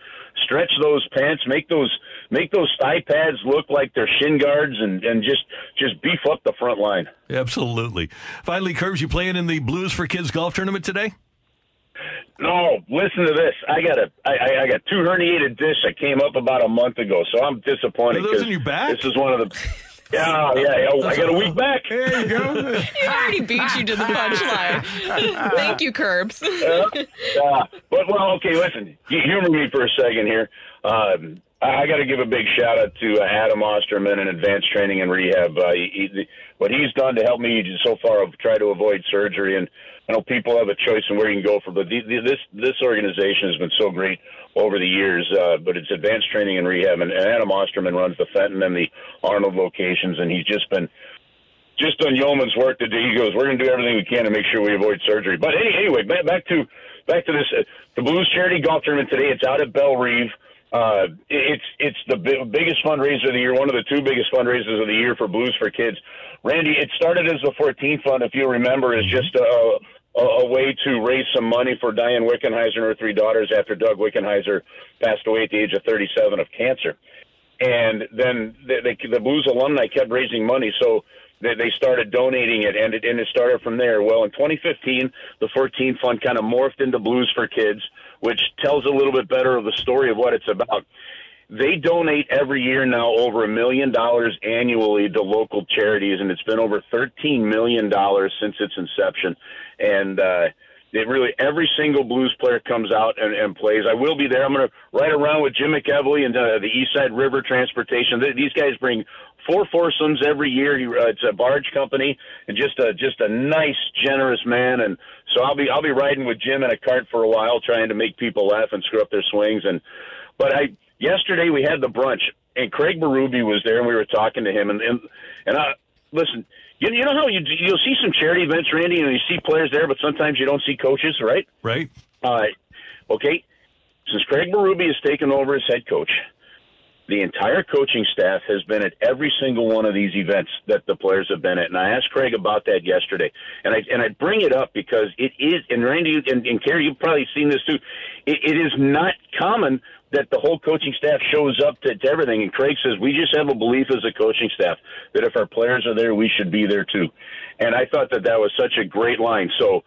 stretch those pants, make those make those thigh pads look like they're shin guards, and and just just beef up the front line. Absolutely. Finally, Curbs, you playing in the Blues for Kids golf tournament today? No, listen to this. I got a, I, I- I got two herniated discs that came up about a month ago, so I'm disappointed. Are those 'cause in your back? This is one of the. Yeah, yeah, yeah. I got a week back. There you go. He already beat you to the punchline. Thank you, Curbs. yeah, yeah. But well, okay. Listen, you humor me for a second here. Um, I, I got to give a big shout out to uh, Adam Osterman and Advanced Training and Rehab. Uh, he, he, what he's done to help me so far, I've tried to avoid surgery, and I know people have a choice in where you can go for. But the, the, this this organization has been so great over the years. Uh, but it's Advanced Training and Rehab, and, and Adam Osterman runs the Fenton and the Arnold locations, and he's just been just done yeoman's work to do. He goes, we're going to do everything we can to make sure we avoid surgery. But any, anyway, back, back to back to this. Uh, the Blues charity golf tournament today. It's out at Bellerive. Uh, it's it's the bi- biggest fundraiser of the year, one of the two biggest fundraisers of the year for Blues for Kids. Randy, it started as the 14th fund, if you remember, as just a, a, a way to raise some money for Diane Wickenheiser and her three daughters after Doug Wickenheiser passed away at the age of 37 of cancer and then the, the, the Blues alumni kept raising money, so they, they started donating it, and it and it started from there. Well, in 2015, the 14 Fund kind of morphed into Blues for Kids, which tells a little bit better of the story of what it's about. They donate every year now over a million dollars annually to local charities, and it's been over 13 million dollars since its inception. And uh, it really every single blues player comes out and, and plays. I will be there. I'm going to ride around with Jim McEvely and uh, the Eastside River Transportation. Th- These guys bring four foursomes every year. He, uh, it's a barge company and just a just a nice, generous man. And so I'll be I'll be riding with Jim in a cart for a while, trying to make people laugh and screw up their swings. And but I yesterday we had the brunch and Craig Berube was there and we were talking to him and and, and I listen. You, you know how you you'll see some charity events, Randy, and you see players there, but sometimes you don't see coaches, right? Right. Uh, okay. Since Craig Berube has taken over as head coach, the entire coaching staff has been at every single one of these events that the players have been at. And I asked Craig about that yesterday. And I and I bring it up because it is and Randy and, and Kerry, you've probably seen this too. It, it is not common that the whole coaching staff shows up to, to everything. And Craig says we just have a belief as a coaching staff that if our players are there, we should be there too. And I thought that that was such a great line. So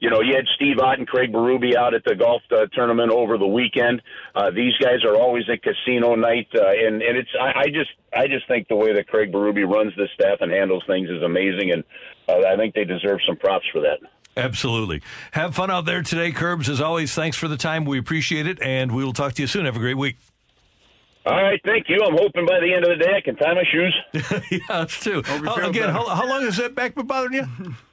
you know, you had Steve Ott and Craig Berube out at the golf uh, tournament over the weekend. Uh, these guys are always at casino night, uh, and and it's I, I just I just think the way that Craig Berube runs this staff and handles things is amazing, and uh, I think they deserve some props for that. Absolutely. Have fun out there today, Curbs. As always, thanks for the time. We appreciate it, and we will talk to you soon. Have a great week. All right, thank you. I'm hoping by the end of the day I can tie my shoes. yeah, that's too. How, again, how, how long has that back been bothering you?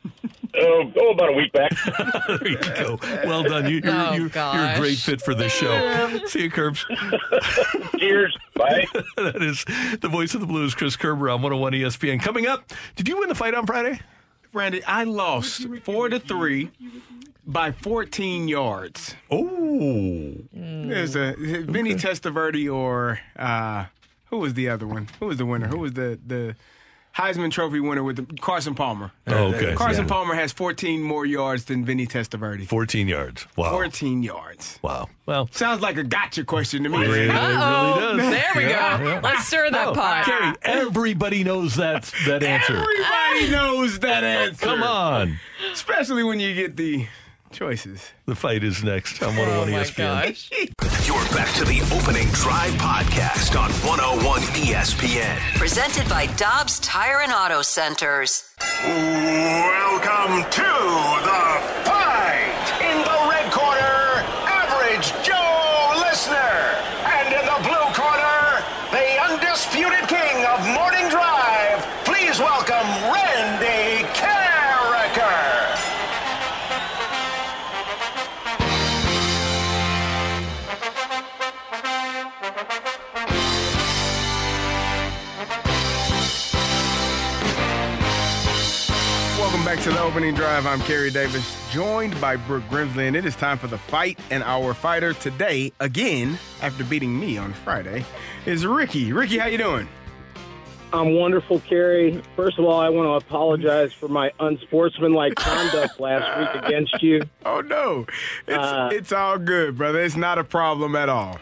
Oh, oh, about a week back. there you go. Well done. You, you're, Oh, you, you're a great fit for this show. See you, Curbs. Cheers. Bye. that is the voice of the blues, Chris Kerber on 101 ESPN. Coming up, did you win the fight on Friday? Randy, I lost four to three by 14 yards. Oh. There's a Vinny Testaverde or uh, who was the other one? Who was the winner? Who was the the Heisman Trophy winner with Carson Palmer? Oh, okay. Carson Yeah. Palmer has 14 more yards than Vinny Testaverde. 14 yards. Wow. 14 yards. Wow. Well, sounds like a gotcha question to me. It really does. There we Yeah, go. yeah. Let's stir that Oh, pot. Kerry, everybody knows that that answer. Everybody knows that answer. Come on. Especially when you get the choices. The fight is next on 101 Oh 101 ESPN. You're back to the opening drive podcast on 101 ESPN. Presented by Dobbs Tire and Auto Centers. Welcome to the fight. In the red corner, Average Joe Listener. And in the blue corner, the undisputed king back to the opening drive. I'm Kerry Davis, joined by Brooke Grimsley, and it is time for the fight. And our fighter today, again, after beating me on Friday, is Ricky. Ricky, how you doing? I'm wonderful, Kerry. First of all, I want to apologize for my unsportsmanlike conduct last week against you. Oh no, it's Uh, it's all good, brother. It's not a problem at all.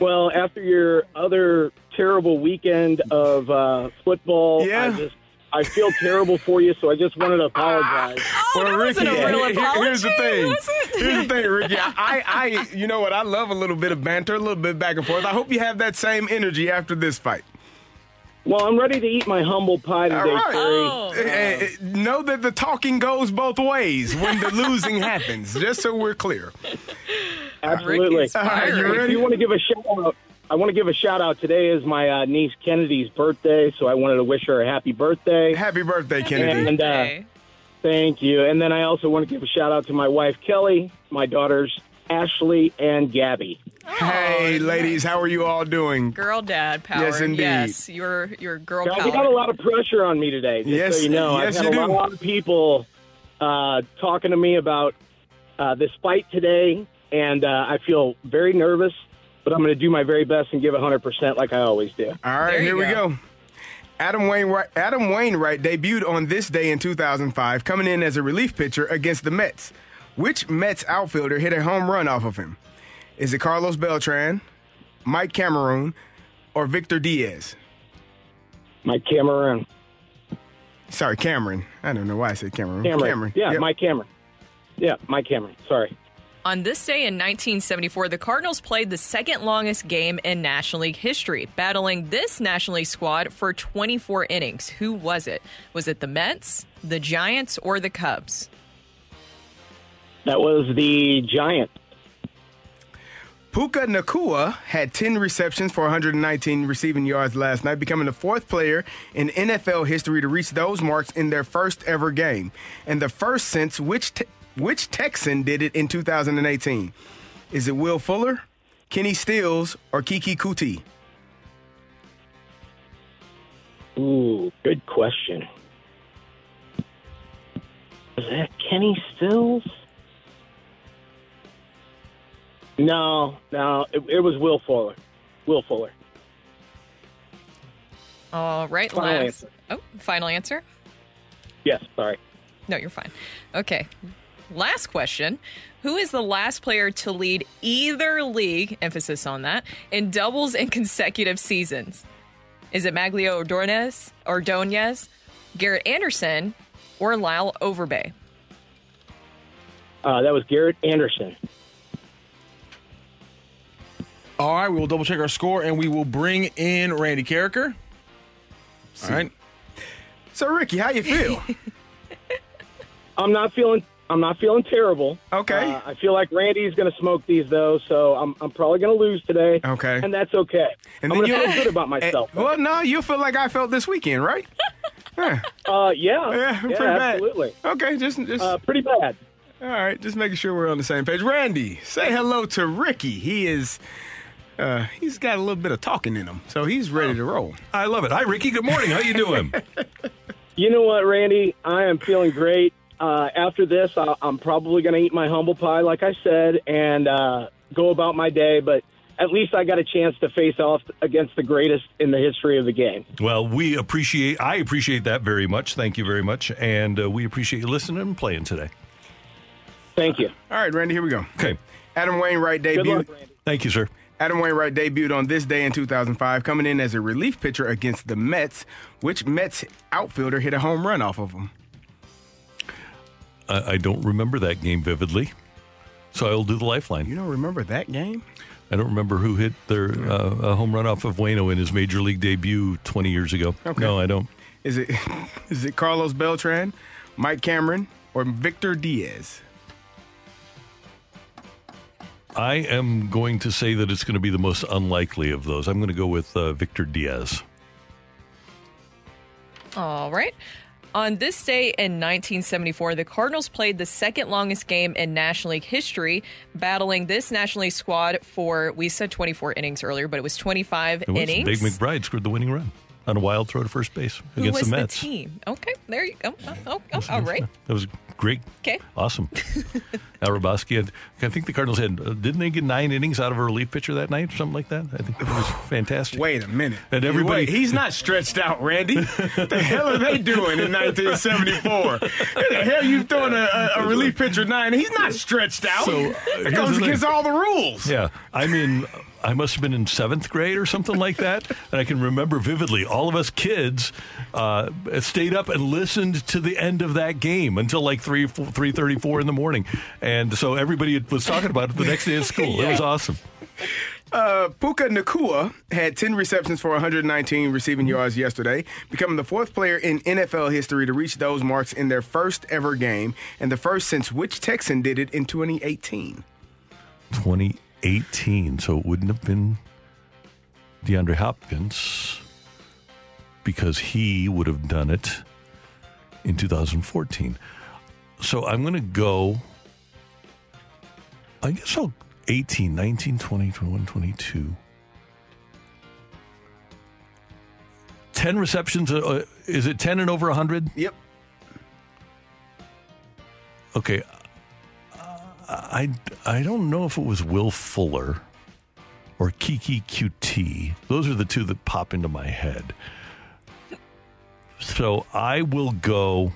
Well, after your other terrible weekend of uh, football, I just I feel terrible for you, so I just wanted to apologize. well, Ricky, here- here's the thing. Here's the thing, Ricky. I, I, you know what? I love a little bit of banter, a little bit back and forth. I hope you have that same energy after this fight. Well, I'm ready to eat my humble pie today, All right. Kerry. Eh, eh, know that the talking goes both ways when the losing happens, just so we're clear. Absolutely. All right, you If ready? you want to give a shout out? I want to give a shout out. Today is my uh, niece Kennedy's birthday, so I wanted to wish her a happy birthday. Happy birthday, Kennedy. And uh, thank you. And then I also want to give a shout out to my wife Kelly, my daughters Ashley and Gabby. Hey, ladies, how are you all doing? Girl dad power. Yes, indeed. Yes, you're, you're girl Guys, power. got a lot of pressure on me today. Just Yes, so you know, yes, I've had you a do. lot of people uh, talking to me about uh, this fight today, and uh, I feel very nervous. But I'm going to do my very best and give 100% like I always do. All right, here we go. Adam Wainwright, Adam Wainwright debuted on this day in 2005, coming in as a relief pitcher against the Mets. Which Mets outfielder hit a home run off of him? Is it Carlos Beltran, Mike Cameron, or Victor Diaz? Mike Cameron. Sorry, Cameron. I don't know why I said Cameron. Cameron. Yeah, Yep. Mike Cameron. Yeah, Mike Cameron. Sorry. On this day in 1974, the Cardinals played the second longest game in National League history, battling this National League squad for 24 innings. Who was it? Was it the Mets, the Giants, or the Cubs? That was the Giant. Puka Nacua had 10 receptions for 119 receiving yards last night, becoming the fourth player in NFL history to reach those marks in their first ever game, and the first since which te- which Texan did it in 2018. Is it Will Fuller, Kenny Stills, or Keke Coutee? Ooh, good question. Was that Kenny Stills? No, no, it, it was Will Fuller. Will Fuller. All right, Final last. answer. Oh, final answer? Yes, sorry. No, you're fine. Okay. Last question. Who is the last player to lead either league, emphasis on that, in doubles in consecutive seasons? Is it Magglio Ordonez, Ordonez, Garrett Anderson, or Lyle Overbay? Uh, that was Garrett Anderson. All right, we will double check our score and we will bring in Randy Karraker. All right. So, Ricky, how you feel? I'm not feeling. I'm not feeling terrible. Okay. Uh, I feel like Randy's going to smoke these though, so I'm, I'm probably going to lose today. Okay. And that's okay. And I'm going to feel good about myself. well, no, you feel like I felt this weekend, right? Yeah. Uh, yeah. Yeah, pretty yeah, bad. absolutely. Okay, just just Uh, pretty bad. All right, just making sure we're on the same page. Randy, say hello to Ricky. He is uh he's got a little bit of talking in him, so he's ready to roll. I love it. Hi, Ricky. Good morning. How you doing? You know what, Randy? I am feeling great. Uh, after this, I, I'm probably going to eat my humble pie, like I said, and uh, go about my day. But at least I got a chance to face off against the greatest in the history of the game. well, we appreciate. I appreciate that very much. Thank you very much, and uh, we appreciate you listening and playing today. Thank you. All right, Randy, here we go. Okay. Adam Wainwright Good debuted. luck, Randy. Thank you, sir. Adam Wainwright debuted on this day in 2005, coming in as a relief pitcher against the Mets, which Mets outfielder hit a home run off of him. I, I don't remember that game vividly, so I'll do the lifeline. You don't remember that game? I don't remember who hit their uh, a home run off of Wayno in his major league debut 20 years ago. Okay. No, I don't. Is it is it Carlos Beltran, Mike Cameron, or Victor Diaz? I am going to say that it's going to be the most unlikely of those. I'm going to go with uh, Victor Diaz. All right. On this day in 1974, the Cardinals played the second longest game in National League history, battling this National League squad for, we said 24 innings earlier, but it was 25 It was innings. Bake McBride scored the winning run. On a wild throw to first base Who against was the the, Mets. team? Okay, there you go. Oh, oh, oh, all right. That was great. Okay. Awesome. Al Hrabosky had, I think the Cardinals had, uh, didn't they get nine innings out of a relief pitcher that night or something like that? I think it was fantastic. Wait a minute. And everybody- Wait, he's not stretched out, Randy. what the hell are they doing in 1974? What the hell you throwing a, a, a relief pitcher nine? He's not stretched out. So, uh, it goes against all the rules. Yeah, I'm in. I must have been in seventh grade or something like that, and I can remember vividly. All of us kids uh, stayed up and listened to the end of that game until like three three thirty four in the morning, and so everybody was talking about it the next day at school. It was awesome. Uh, Puka Nacua had 10 receptions for 119 receiving yards yesterday, becoming the fourth player in NFL history to reach those marks in their first ever game, and the first since which Texan did it in 2018. 2018, so it wouldn't have been DeAndre Hopkins because he would have done it in 2014. So I'm going to go, I guess I'll 18, 19, 20, 21, 22. 10 receptions. Uh, is it 10 and over 100? Yep. Okay. I, I don't know if it was Will Fuller or Keke Coutee. Those are the two that pop into my head. So I will go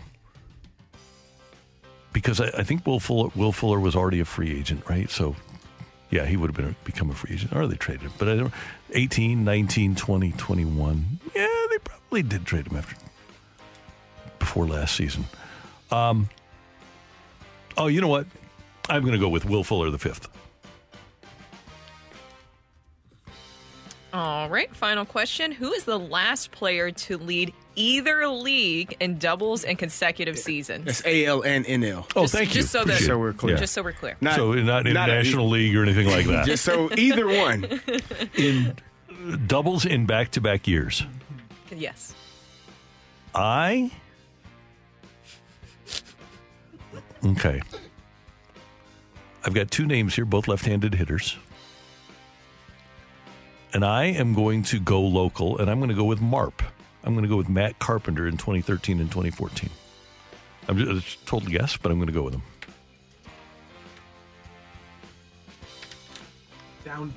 because I, I think Will Fuller, Will Fuller was already a free agent, right? So yeah, he would have been become a free agent or they traded him. But I don't 18, 19, 20, 21. Yeah, they probably did trade him after before last season. Um Oh, you know what? I'm going to go with Will Fuller the fifth. All right, final question. Who is the last player to lead either league in doubles in consecutive seasons? That's A L N N L. Oh, Just- thank you. just so that- So we're clear. Just so we're clear. Not- so not in not the a- National League or anything like that. Just so either one. in doubles in back-to-back years. Yes. I okay. I've got two names here, both left-handed hitters, and I am going to go local, and I'm going to go with Marp. I'm going to go with Matt Carpenter in 2013 and 2014. I'm just it's a total guess, but I'm going to go with him. Down.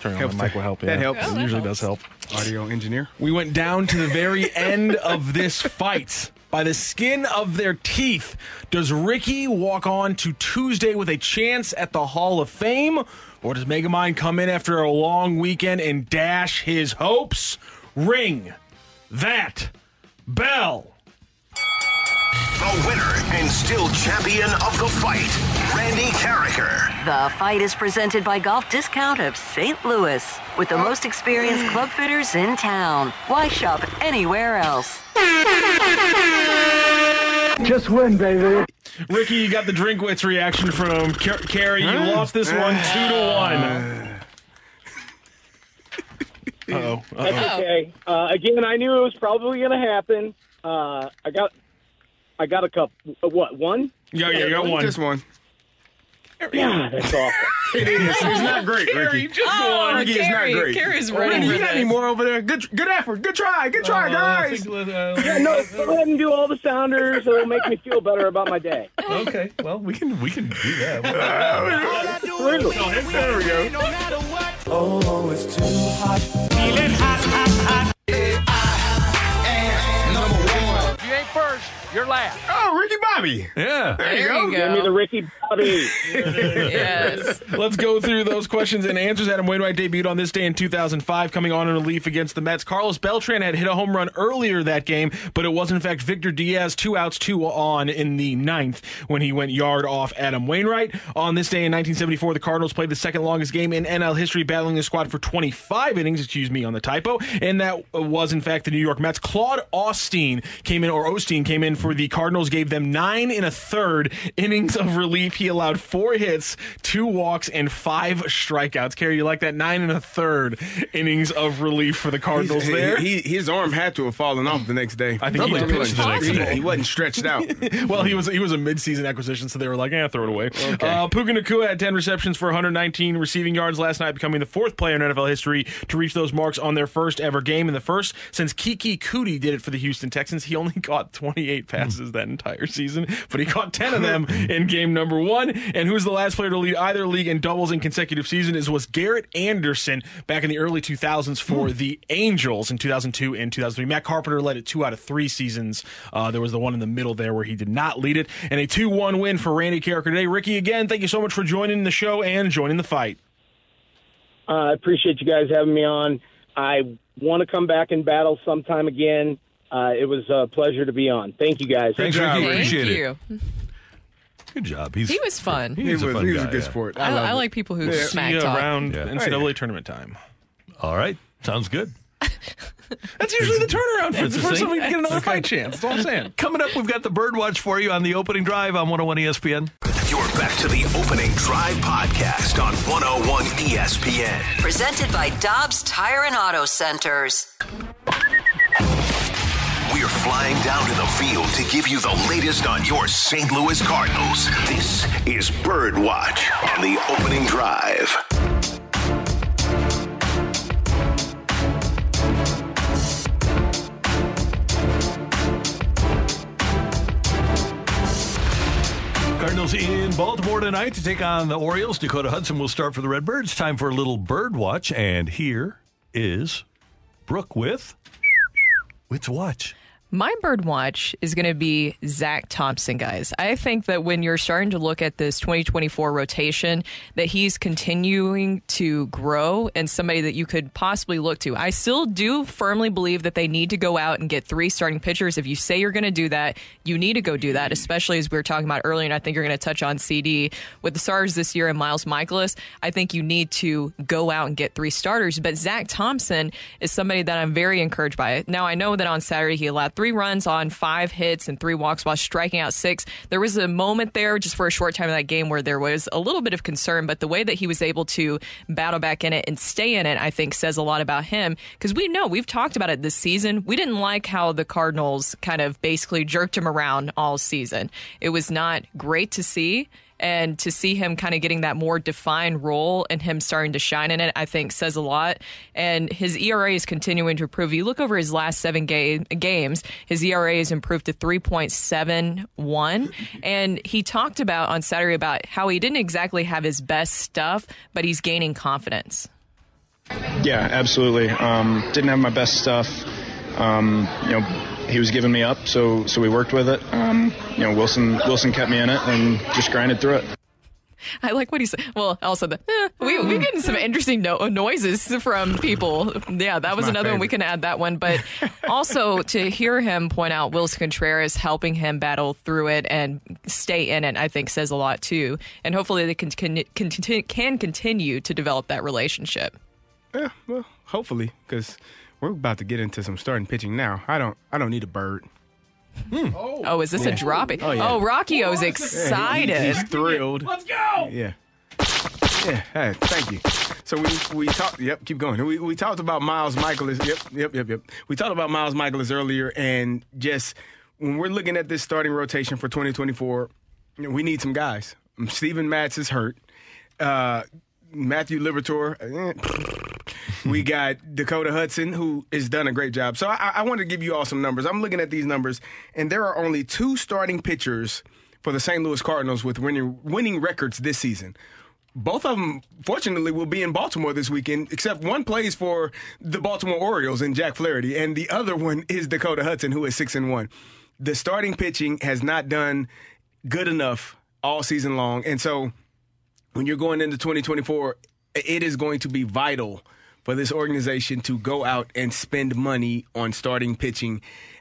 Turn on Helps the mic to- will help. that yeah. helps. It usually does help. Audio engineer. We went down to the very end of this fight. By the skin of their teeth, does Ricky walk on to Tuesday with a chance at the Hall of Fame? Or does Megamind come in after a long weekend and dash his hopes? Ring that bell. The winner and still champion of the fight, Randy Karraker. The fight is presented by Golf Discount of St. Louis with the most experienced club fitters in town. Why shop anywhere else? Just win, baby. Ricky, you got the Drinkwitz reaction from Car- Kerry. You lost this one two to one. Uh-oh. That's Uh-oh. okay. Uh, again, I knew it was probably going to happen. Uh, I got, I got a cup. uh, What one? Yeah, yeah, you got one. Just one. Yeah, that's awful. It is. It's not great, Kerry, Ricky. just Oh, one. Ricky, it's not great. Kerry's ready Randy, you got any more over there? Good, good effort. Good try. Good try, guys. Yeah, no, go ahead and do all the sounders. It'll make me feel better about my day. Okay, well we can we can do that. Absolutely. There we go. Oh, it's too hot. Feeling hot, hot, hot. I am number one. If you ain't first, you're last. Oh, Ricky Bobby. Yeah. There you There go. you Give me the Ricky Bobby. Yes. Let's go through those questions and answers. Adam Wainwright debuted on this day in 2005, coming on in relief against the Mets. Carlos Beltran had hit a home run earlier that game, but it was in fact Victor Diaz, two outs, two on in the ninth when he went yard off Adam Wainwright. On this day in 1974, the Cardinals played the second longest game in NL history, battling the squad for 25 innings. Excuse me on the typo, and that was in fact the New York Mets. Claude Austin came in, or Osteen came in for the Cardinals gave them nine and a third innings of relief. He allowed four hits, two walks, and five strikeouts. Kerry, you like that? Nine and a third innings of relief for the Cardinals He's- there. He, his arm had to have fallen off the next day. I think he pitched the wasn't- next day. He wasn't stretched out. well, he was he was a midseason acquisition, so they were like, "eh, throw it away." Uh, Puka Nacua had 10 receptions for 119 receiving yards last night, becoming the fourth player in NFL history to reach those marks on their first ever game. And the first since Keke Coutee did it for the Houston Texans. He only caught 28 passes that entire season, but he caught 10 of them in game number one. And who's the last player to lead either league in doubles in consecutive seasons was Garrett Anderson back in the early 2000s for the Angels in 2002 and 2003. Matt Carpenter led it two out of three seasons. Uh, there was the one in the middle there where he did not lead it. And a 2 1 win for Randy Karraker today. Ricky, again, thank you so much for joining the show and joining the fight. Uh, I appreciate you guys having me on. I want to come back and battle sometime again. Uh, it was a pleasure to be on. Thank you guys. Thanks, Ricky. Thank Appreciate it. you. Good job. He's He was fun. He's He a was- fun he was guy, a good yeah. sport. I, love I like people who Yeah. smack See you talk. around Yeah. NCAA tournament time. All right. Sounds good. That's usually the turnaround for, the for thing? somebody to get another fight chance. That's all I'm saying. Coming up, we've got the Birdwatch for you on the opening drive on 101 ESPN. You're back to the opening drive podcast on 101 ESPN. Presented by Dobbs Tire and Auto Centers. We're flying down to the field to give you the latest on your St. Louis Cardinals. This is Birdwatch on the opening drive. Cardinals in Baltimore tonight to take on the Orioles. Dakota Hudson will start for the Redbirds. Time for a little bird watch, and here is Brooke with Wits Watch. My bird watch is going to be Zack Thompson, guys. I think that when you're starting to look at this 2024 rotation, that he's continuing to grow and somebody that you could possibly look to. I still do firmly believe that they need to go out and get three starting pitchers. If you say you're going to do that, you need to go do that, especially as we were talking about earlier. And I think you're going to touch on CD with the Stars this year and Miles Mikolas. I think you need to go out and get three starters. But Zack Thompson is somebody that I'm very encouraged by. Now, I know that on Saturday he allowed three runs on five hits and three walks while striking out six. There was a moment there just for a short time in that game where there was a little bit of concern, but the way that he was able to battle back in it and stay in it, I think says a lot about him because we know we've talked about it this season. We didn't like how the Cardinals kind of basically jerked him around all season. It was not great to see. And to see him kind of getting that more defined role and him starting to shine in it, I think says a lot. And his ERA is continuing to improve. You look over his last seven ga- games, his ERA has improved to 3.71. And he talked about on Saturday about how he didn't exactly have his best stuff, but he's gaining confidence. Yeah, absolutely. Um, didn't have my best stuff. Um, you know, he was giving me up, so so we worked with it. Um, you know, Willson Willson kept me in it and just grinded through it. I like what he said. Well, also the eh, we we getting some interesting no- noises from people. Yeah, that was my another one. We can add that one, but also to hear him point out Willson Contreras helping him battle through it and stay in it, I think says a lot too. And hopefully they can can, can, can continue to develop that relationship. Yeah, well, hopefully, because we're about to get into some starting pitching now. I don't, I don't need a bird. Oh, is this Yeah. a drop? Oh, yeah. oh Rocky O's Yeah, he- excited. he's thrilled. Let's go. Yeah. Yeah, hey, thank you. So we we talked. Yep, keep going. We we talked about Miles Mikolas. Yep, yep, yep, yep. We talked about Miles Mikolas earlier, and just when we're looking at this starting rotation for 2024, you know, we need some guys. Um, Steven Matz is hurt. Uh, Matthew Liberatore. eh, we got Dakota Hudson, who has done a great job. So I, I want to give you all some numbers. I'm looking at these numbers, and there are only two starting pitchers for the St. Louis Cardinals with winning winning records this season. Both of them, fortunately, will be in Baltimore this weekend, except one plays for the Baltimore Orioles and Jack Flaherty, and the other one is Dakota Hudson, who is six and one. The starting pitching has not done good enough all season long, and so when you're going into 2024, it is going to be vital for this organization to go out and spend money on starting pitching.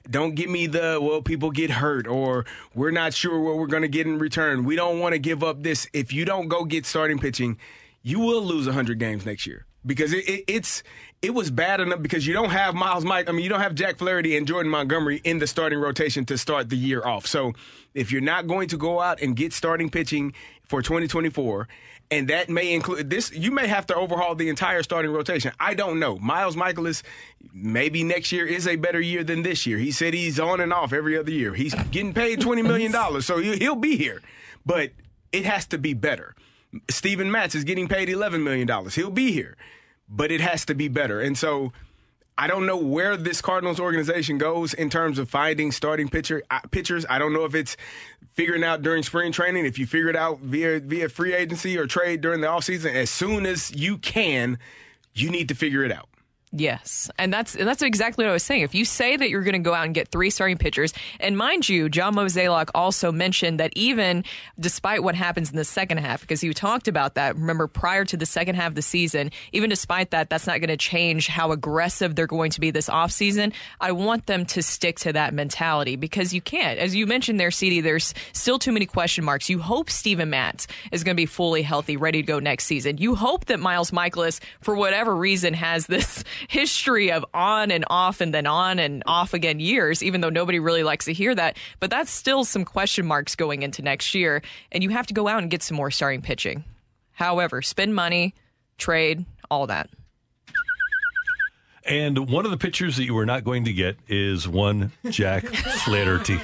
Don't give me the, well, people get hurt or we're not sure what we're going to get in return. We don't want to give up this. If you don't go get starting pitching, you will lose 100 games next year. Because it, it, it's it was bad enough because you don't have Miles Mike. I mean, you don't have Jack Flaherty and Jordan Montgomery in the starting rotation to start the year off. So if you're not going to go out and get starting pitching for 2024, and that may include this, you may have to overhaul the entire starting rotation. I don't know. Miles Mikolas, maybe next year is a better year than this year. He said he's on and off every other year. He's getting paid twenty million dollars, so he- he'll be here. But it has to be better. Steven Matz is getting paid $11 million. He'll be here, but it has to be better. And so I don't know where this Cardinals organization goes in terms of finding starting pitcher uh, pitchers. I don't know if it's figuring out during spring training, if you figure it out via via free agency or trade during the offseason, as soon as you can, you need to figure it out. Yes, and that's and that's exactly what I was saying. If you say that you're going to go out and get three starting pitchers, and mind you, John Mozeliak also mentioned that even despite what happens in the second half, because you talked about that, remember prior to the second half of the season, even despite that, that's not going to change how aggressive they're going to be this offseason. I want them to stick to that mentality because you can't, as you mentioned there, CD. There's still too many question marks. You hope Steven Matz is going to be fully healthy, ready to go next season. You hope that Miles Mikolas, for whatever reason, has this history of on and off and then on and off again years, even though nobody really likes to hear that. But that's still some question marks going into next year. And you have to go out and get some more starting pitching. However, spend money, trade, all that. And one of the pitchers that you are not going to get is one Jack Flaherty.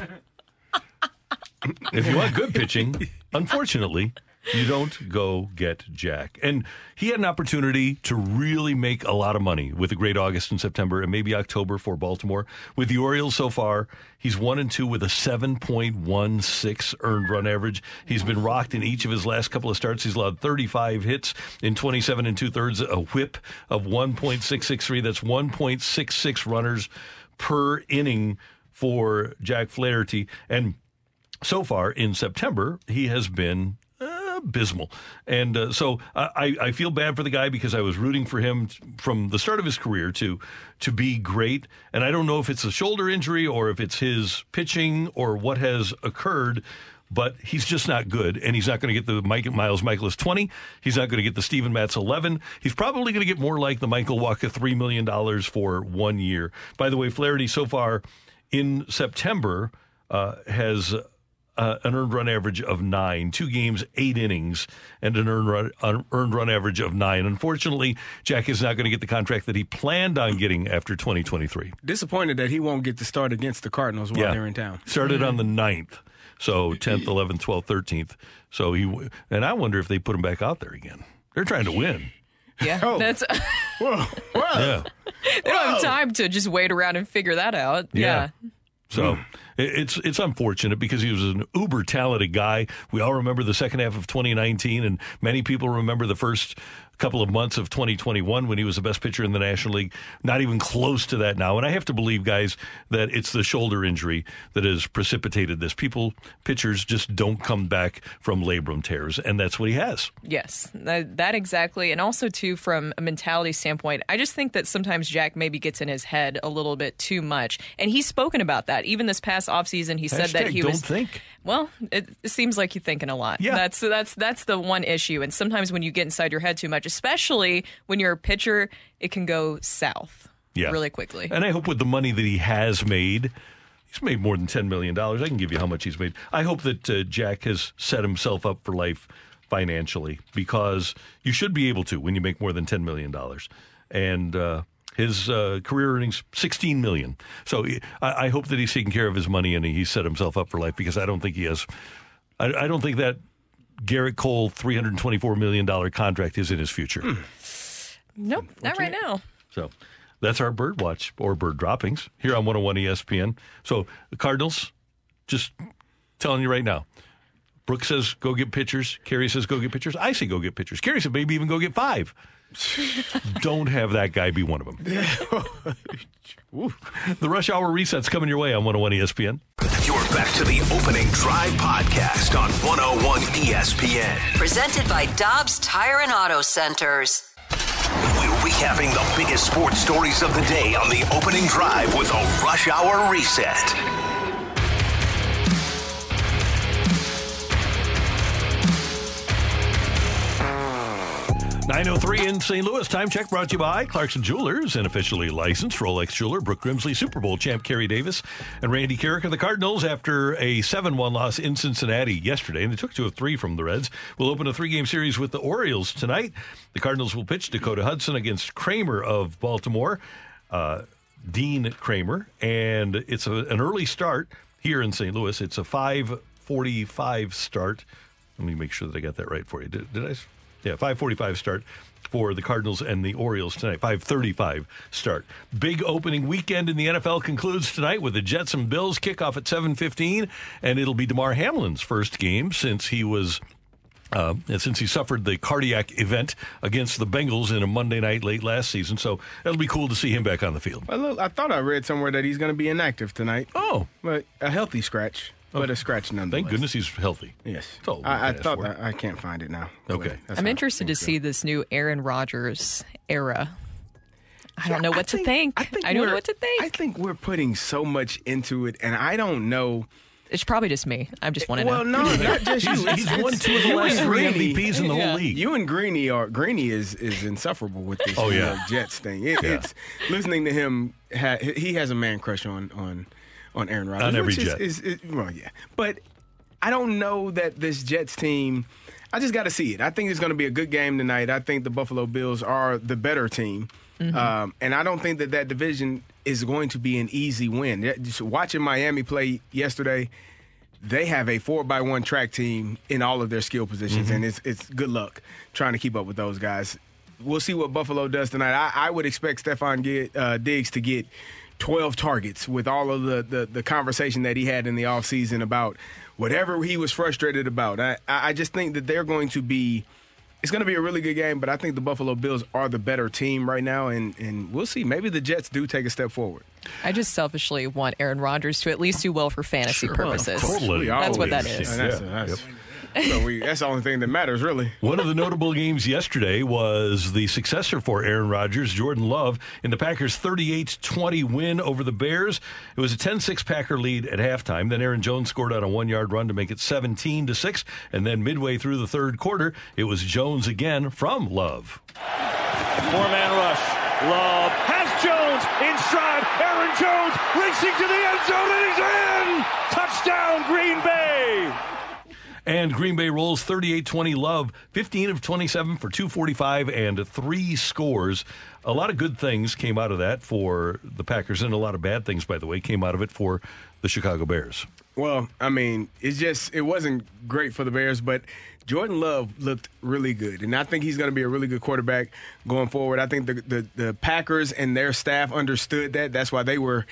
if you want good pitching, unfortunately, you don't go get Jack. And he had an opportunity to really make a lot of money with a great August and September and maybe October for Baltimore. With the Orioles so far, he's one and two with a 7.16 earned run average. He's been rocked in each of his last couple of starts. He's allowed 35 hits in 27 and two thirds, a whip of 1.663. That's 1.66 runners per inning for Jack Flaherty. And so far in September, he has been abysmal. And uh, so I, I feel bad for the guy because I was rooting for him from the start of his career to to be great. And I don't know if it's a shoulder injury or if it's his pitching or what has occurred. But he's just not good, and he's not going to get the Mike, Miles Mikolas 20. He's not going to get the Steven Matz 11. He's probably going to get more like the Michael Wacha $3 million for one year. By the way, Flaherty so far in September uh, has uh, an earned run average of nine, two games, eight innings, and an earned run, an earned run average of nine. Unfortunately, Jack is not going to get the contract that he planned on getting after 2023. Disappointed that he won't get to start against the Cardinals while Yeah. they're in town. Started on the 9th. So 10th, 11th, 12th, 13th. So he, and I wonder if they put him back out there again. They're trying to win. Yeah, that's whoa, Yeah. they don't have time to just wait around and figure that out. Yeah. yeah. So hmm. it- it's it's unfortunate because he was an uber talented guy. We all remember the second half of 2019, and many people remember the first couple of months of 2021 when he was the best pitcher in the National League. Not even close to that now. And I have to believe, guys, that it's the shoulder injury that has precipitated this. People, pitchers, just don't come back from labrum tears, and that's what he has. Yes, that, that exactly. And also, too, from a mentality standpoint, I just think that sometimes Jack maybe gets in his head a little bit too much. And he's spoken about that. Even this past offseason, he said that Hashtag he don't was. think. Well, it, seems like you're thinking a lot. Yeah. That's, that's, that's the one issue. And sometimes when you get inside your head too much, especially when you're a pitcher, it can go south Yeah. really quickly. And I hope with the money that he has made, he's made more than $10 million. I can give you how much he's made. I hope that uh, Jack has set himself up for life financially because you should be able to when you make more than $10 million. And, uh, his uh, career earnings sixteen million. So he- I, I hope that he's taking care of his money and he's set himself up for life because I don't think he has. I, I don't think that Gerrit Cole three hundred twenty-four million dollar contract is in his future. Nope, not right now. So that's our bird watch or bird droppings here on 101 ESPN. So the Cardinals, just telling you right now. Brooke says go get pitchers. Kerry says go get pitchers. I say go get pitchers. Kerry said maybe even go get five. Don't have that guy be one of them. the rush hour reset's coming your way on 101 ESPN. You're back to the opening drive podcast on 101 ESPN. Presented by Dobbs Tire and Auto Centers. We're recapping the biggest sports stories of the day on the opening drive with a rush hour reset. 903 in St. Louis. Time check brought to you by Clarkson Jewelers, an officially licensed Rolex jeweler. Brooke Grimsley, Super Bowl champ Kerry Davis, and Randy Karraker of the Cardinals after a 7 1 loss in Cincinnati yesterday. And they took two of three from the Reds. We'll open a three game series with the Orioles tonight. The Cardinals will pitch Dakota Hudson against Kremer of Baltimore, uh, Dean Kremer. And it's a, an early start here in St. Louis. It's a 545 start. Let me make sure that I got that right for you. Did, did I? Yeah, 545 start for the Cardinals and the Orioles tonight. 535 start. Big opening weekend in the NFL concludes tonight with the Jets and Bills kickoff at 715, and it'll be Damar Hamlin's first game since he was uh, and since he suffered the cardiac event against the Bengals in a Monday night late last season. So it'll be cool to see him back on the field. Well, look, I thought I read somewhere that he's going to be inactive tonight. Oh, but a healthy scratch, but a scratch nonetheless. Thank goodness he's healthy. Yes, That's all I, I thought that I can't find it now. Okay. I'm interested to things go. see this new Aaron Rodgers era. I don't know what to think. I, don't know what to think. I think we're putting so much into it, and I don't know. It's probably just me. I just want to Well, know. no, not just you. He's- won two of the last three MVPs in the whole Yeah. league. You and Greeny are Greeny is is insufferable with this. Oh, yeah. Jets thing. It, Yeah. It's listening to him. Ha, he has a man crush on on on Aaron Rodgers. On every which is- Jet. Is, is, well, yeah, but I don't know that this Jets team. I just got to see it. I think it's going to be a good game tonight. I think the Buffalo Bills are the better team, um, and I don't think that that division is going to be an easy win. Just watching Miami play yesterday, they have a four by one track team in all of their skill positions, and it's it's good luck trying to keep up with those guys. We'll see what Buffalo does tonight. I, I would expect Stefon Gi- uh, Diggs to get 12 targets with all of the, the, the conversation that he had in the offseason about whatever he was frustrated about. I, I I just think that they're going to be. It's going to be a really good game, but I think the Buffalo Bills are the better team right now, and, and we'll see. Maybe the Jets do take a step forward. I just selfishly want Aaron Rodgers to at least do well for fantasy purposes. Totally. That's what that Always. is. And that's, Yeah. that's, so we, that's the only thing that matters, really. One of the notable games yesterday was the successor for Aaron Rodgers, Jordan Love, in the Packers' 38 20 win over the Bears. It was a 10 6 Packer lead at halftime. Then Aaron Jones scored on a one yard run to make it 17 6. And then midway through the third quarter, it was Jones again from Love. Four man rush. Love has Jones in stride. Aaron Jones racing to the end zone and he's in. Touchdown, Green Bay. And Green Bay rolls 38 20 Love, 15 of 27 for 245 and three scores. A lot of good things came out of that for the Packers, and a lot of bad things, by the way, came out of it for the Chicago Bears. Well, I mean, it's just it wasn't great for the Bears, but Jordan Love looked really good, and I think he's going to be a really good quarterback going forward. I think the, the the Packers and their staff understood that. That's why they were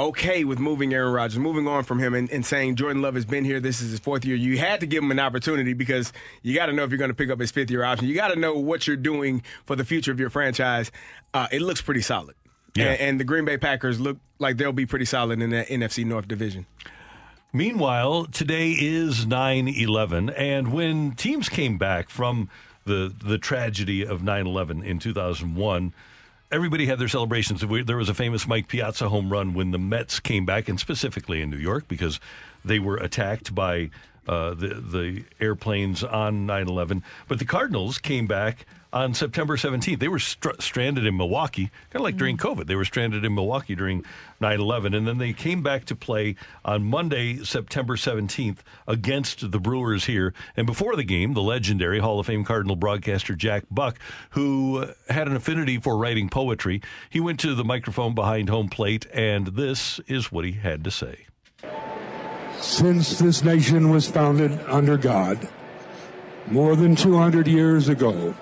okay with moving Aaron Rodgers, moving on from him, and, and saying Jordan Love has been here. This is his fourth year. You had to give him an opportunity because you got to know if you're going to pick up his fifth year option. You got to know what you're doing for the future of your franchise. Uh, it looks pretty solid. Yeah. And, and the Green Bay Packers look like they'll be pretty solid in that NFC North division. Meanwhile, today is 9 11, and when teams came back from the, the tragedy of 9 11 in 2001, everybody had their celebrations. There was a famous Mike Piazza home run when the Mets came back, and specifically in New York, because they were attacked by uh, the, the airplanes on 9 11. But the Cardinals came back on September 17th. They were str- stranded in Milwaukee, kind of like during COVID. They were stranded in Milwaukee during 9 11. And then they came back to play on Monday, September 17th, against the Brewers here. And before the game, the legendary Hall of Fame Cardinal broadcaster Jack Buck, who had an affinity for writing poetry, he went to the microphone behind home plate, and this is what he had to say. Since this nation was founded under God more than 200 years ago,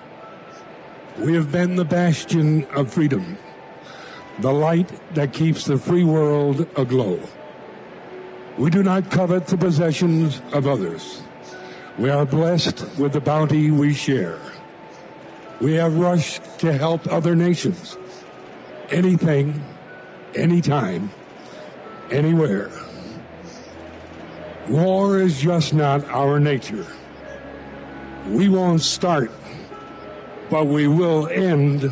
we have been the bastion of freedom, the light that keeps the free world aglow. We do not covet the possessions of others. We are blessed with the bounty we share. We have rushed to help other nations. Anything, anytime, anywhere. War is just not our nature. We won't start, but we will end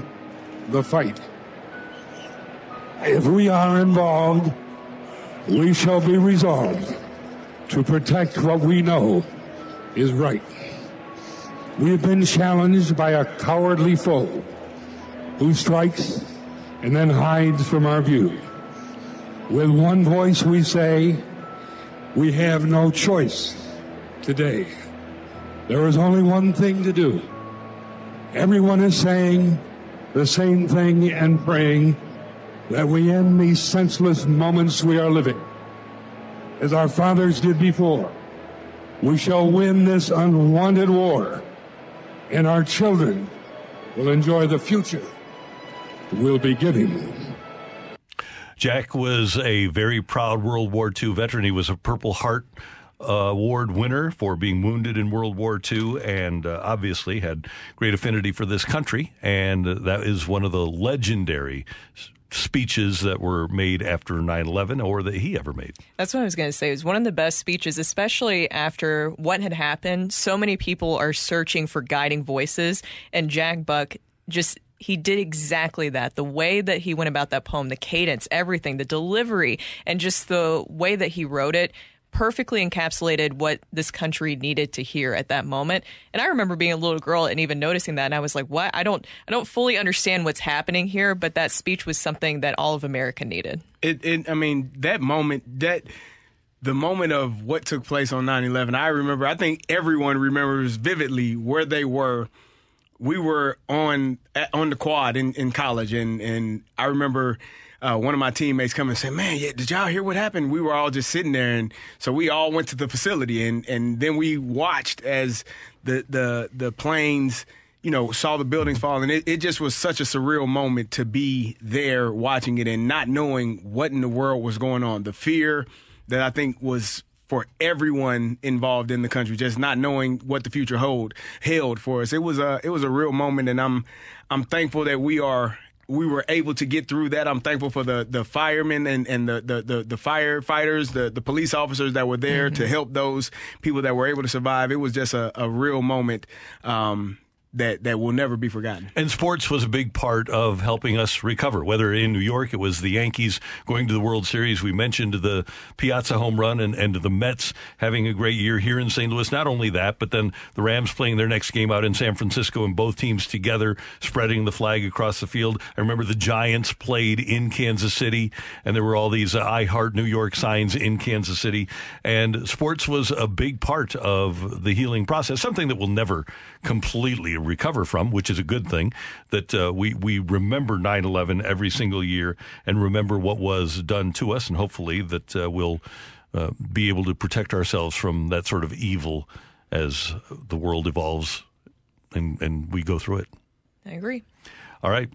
the fight. If we are involved, we shall be resolved to protect what we know is right. We have been challenged by a cowardly foe who strikes and then hides from our view. With one voice, we say, we have no choice today. There is only one thing to do. Everyone is saying the same thing and praying that we end these senseless moments we are living. As our fathers did before, we shall win this unwanted war, and our children will enjoy the future we'll be giving them. Jack was a very proud World War II veteran. He was a Purple Heart uh, Award winner for being wounded in World War II and uh, obviously had great affinity for this country. And that is one of the legendary speeches that were made after 9 11 or that he ever made. That's what I was going to say. It was one of the best speeches, especially after what had happened. So many people are searching for guiding voices, and Jack Buck just. He did exactly that. The way that he went about that poem, the cadence, everything, the delivery, and just the way that he wrote it perfectly encapsulated what this country needed to hear at that moment. And I remember being a little girl and even noticing that and I was like, "What? I don't I don't fully understand what's happening here, but that speech was something that all of America needed." It, it I mean, that moment, that the moment of what took place on 9/11, I remember. I think everyone remembers vividly where they were. We were on on the quad in, in college, and and I remember. Uh, one of my teammates come and say, "Man, yeah, did y'all hear what happened?" We were all just sitting there, and so we all went to the facility, and and then we watched as the the the planes you know, saw the buildings fall, and it, it just was such a surreal moment to be there watching it and not knowing what in the world was going on. The fear that I think was for everyone involved in the country, just not knowing what the future hold held for us. It was a it was a real moment, and I'm I'm thankful that we are we were able to get through that. I'm thankful for the the firemen and, and the, the, the, the firefighters, the, the police officers that were there to help those people that were able to survive. It was just a, a real moment um, that that will never be forgotten. And sports was a big part of helping us recover. Whether in New York, it was the Yankees going to the World Series. We mentioned the Piazza home run and, and the Mets having a great year here in St. Louis. Not only that, but then the Rams playing their next game out in San Francisco and both teams together spreading the flag across the field. I remember the Giants played in Kansas City and there were all these uh, I Heart New York signs in Kansas City. And sports was a big part of the healing process, something that will never completely recover from, which is a good thing. That uh, we we remember 9/11 every single year and remember what was done to us, and hopefully that uh, we'll uh, be able to protect ourselves from that sort of evil as the world evolves and and we go through it. I agree. All right.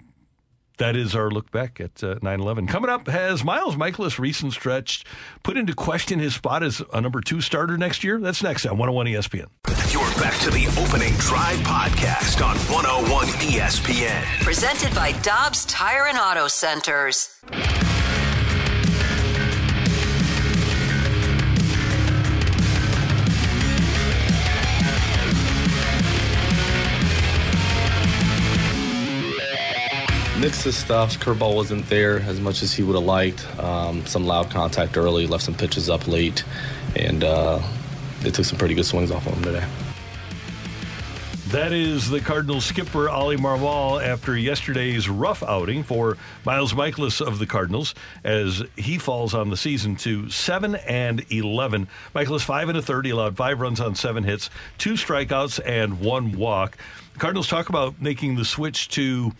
That is our look back at uh, 9/11. Coming up, has Miles Mikolas recent stretch put into question his spot as a number two starter next year? That's next on 101 ESPN. You're back to the opening drive podcast on 101 ESPN. Presented by Dobbs Tire and Auto Centers. Mixed of stuff. Curveball wasn't there as much as he would have liked. Um, some loud contact early, left some pitches up late, and uh, they took some pretty good swings off of him today. That is the Cardinals skipper Oli Marmol after yesterday's rough outing for Miles Mikolas of the Cardinals as he falls on the season to 7 and 11. Mikolas 5 and a third, he allowed 5 runs on 7 hits, 2 strikeouts and 1 walk. The Cardinals talk about making the switch to